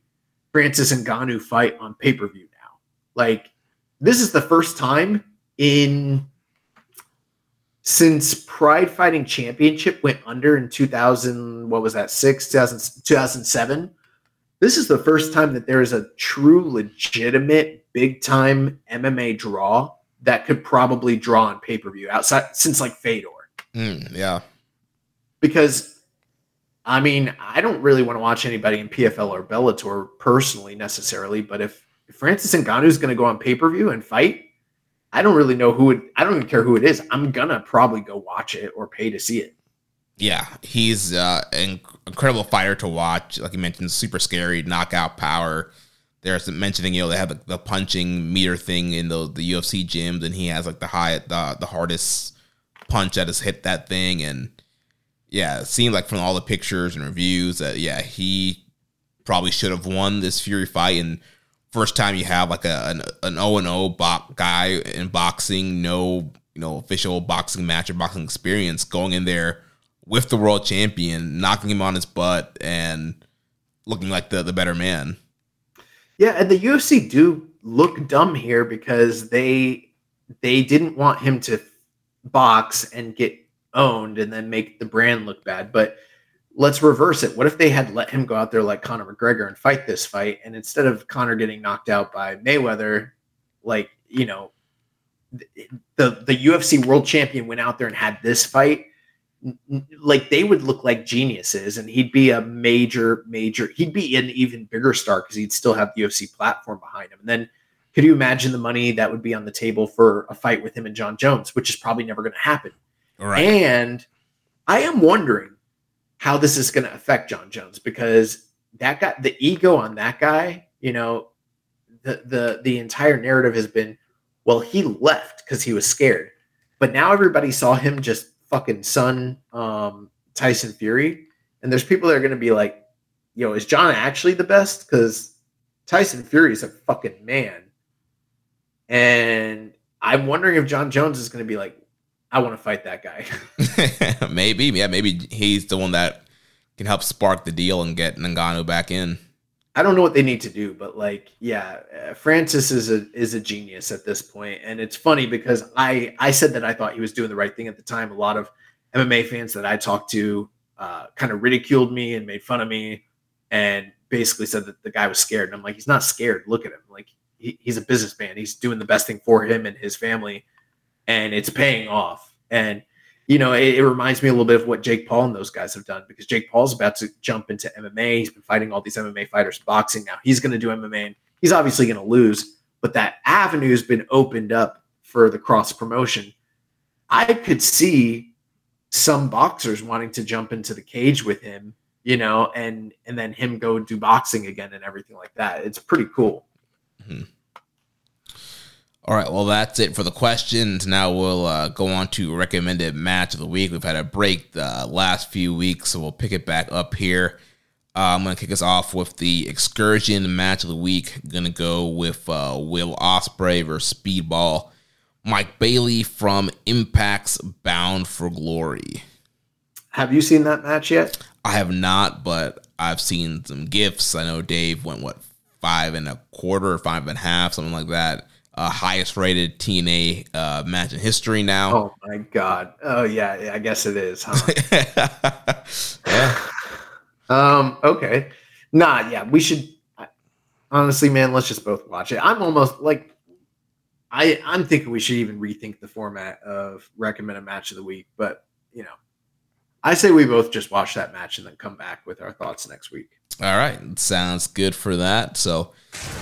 Francis and Ngannou fight on pay per view now. Like, this is the first time in since Pride Fighting Championship went under in 2000, what was that, 6, 2000, 2007? This is the first time that there is a true, legitimate, big time MMA draw that could probably draw on pay per view outside since like Fedor. Mm, yeah. Because, I mean, I don't really want to watch anybody in PFL or Bellator personally necessarily, but if Francis Ngannou is going to go on pay per view and fight, I don't really know who it. I don't even care who it is. I'm gonna probably go watch it or pay to see it. Yeah, he's uh, an incredible fighter to watch. Like you mentioned, super scary, knockout power. There's mentioning, you know, they have the, the punching meter thing in the the UFC gyms, and he has like the high, the the hardest punch that has hit that thing. And yeah, it seemed like from all the pictures and reviews that yeah, he probably should have won this Fury fight. And first time you have like a an, an O and O bok guy in boxing, no you know official boxing match or boxing experience, going in there with the world champion, knocking him on his butt, and looking like the the better man. Yeah, and the UFC do look dumb here because they they didn't want him to box and get owned and then make the brand look bad. But let's reverse it. What if they had let him go out there like Conor McGregor and fight this fight, and instead of Conor getting knocked out by Mayweather, like you know, the the UFC world champion went out there and had this fight like they would look like geniuses and he'd be a major major he'd be an even bigger star because he'd still have the UFC platform behind him and then could you imagine the money that would be on the table for a fight with him and Jon Jones which is probably never going to happen All right. and I am wondering how this is going to affect Jon Jones because that guy, the ego on that guy, you know, the the the entire narrative has been, well, he left because he was scared, but now everybody saw him just fucking son um, Tyson Fury, and there's people that are going to be like, you know, is Jon actually the best? Because Tyson Fury is a fucking man, and I'm wondering if Jon Jones is going to be like, I want to fight that guy. [laughs] [laughs] maybe, yeah, maybe he's the one that can help spark the deal and get Ngannou back in. I don't know what they need to do, but like, yeah, uh, Francis is a is a genius at this point. point, and it's funny because I I said that I thought he was doing the right thing at the time. A lot of MMA fans that I talked to uh, kind of ridiculed me and made fun of me, and basically said that the guy was scared. And I'm like, he's not scared. Look at him. Like he, he's a businessman. He's doing the best thing for him and his family, and it's paying off. And you know, it, it, reminds me a little bit of what Jake Paul and those guys have done because Jake Paul's about to jump into MMA. He's been fighting all these MMA fighters boxing now. He's going to do MMA and he's obviously going to lose, but that avenue has been opened up for the cross promotion. I could see some boxers wanting to jump into the cage with him, you know, and and then him go do boxing again and everything like that. It's pretty cool. Mm-hmm. All right, well, that's it for the questions. Now we'll uh, go on to recommended match of the week. We've had a break the last few weeks, so we'll pick it back up here. Uh, I'm going to kick us off with the excursion match of the week. Going to go with uh, Will Ospreay versus Speedball. Mike Bailey from Impact's Bound for Glory. Have you seen that match yet? I have not, but I've seen some gifts. I know Dave went what five and a quarter, five and a half, something like that uh, highest rated TNA uh, match in history now. Oh my god! Oh yeah, yeah I guess it is. Huh? [laughs] yeah. um. Okay. Nah. Yeah. We should. Honestly, man, let's just both watch it. I'm almost like, I I'm thinking we should even rethink the format of recommend a match of the week. But you know, I say we both just watch that match and then come back with our thoughts next week. All right, sounds good for that. So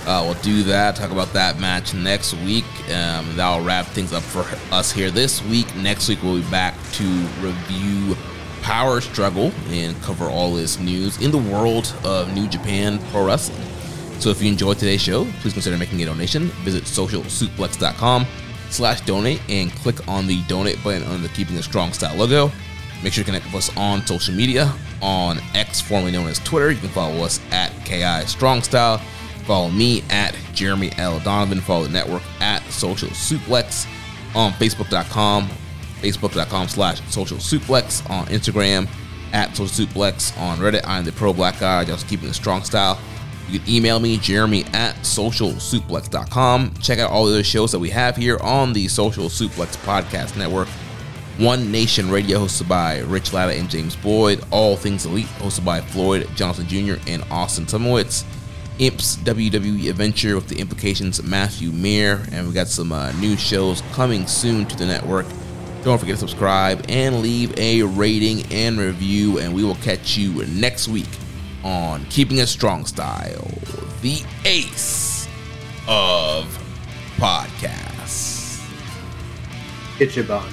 uh, we'll do that. Talk about that match next week. Um, that'll wrap things up for us here this week. Next week we'll be back to review Power Struggle and cover all this news in the world of New Japan Pro Wrestling. So if you enjoyed today's show, please consider making a donation. Visit socialsuplex.com slash donate and click on the donate button under the Keeping a Strong Style logo. Make sure to connect with us on social media. On X, formerly known as Twitter, you can follow us at KI Strong Style. Follow me at Jeremy L. Donovan. Follow the network at Social Suplex on Facebook.com, Facebook.com slash Social Suplex on Instagram, at Social Suplex on Reddit. I'm the pro black guy, just keeping the strong style. You can email me, Jeremy at socialsuplex.com. Check out all the other shows that we have here on the Social Suplex Podcast Network. One Nation Radio, hosted by Rich Latta and James Boyd. All Things Elite, hosted by Floyd Johnson Jr. and Austin Tumowitz. Imps WWE Adventure with the implications Matthew Mayer. And we got some uh, new shows coming soon to the network. Don't forget to subscribe and leave a rating and review. And we will catch you next week on Keeping a Strong Style, the ace of podcasts. Get your bond.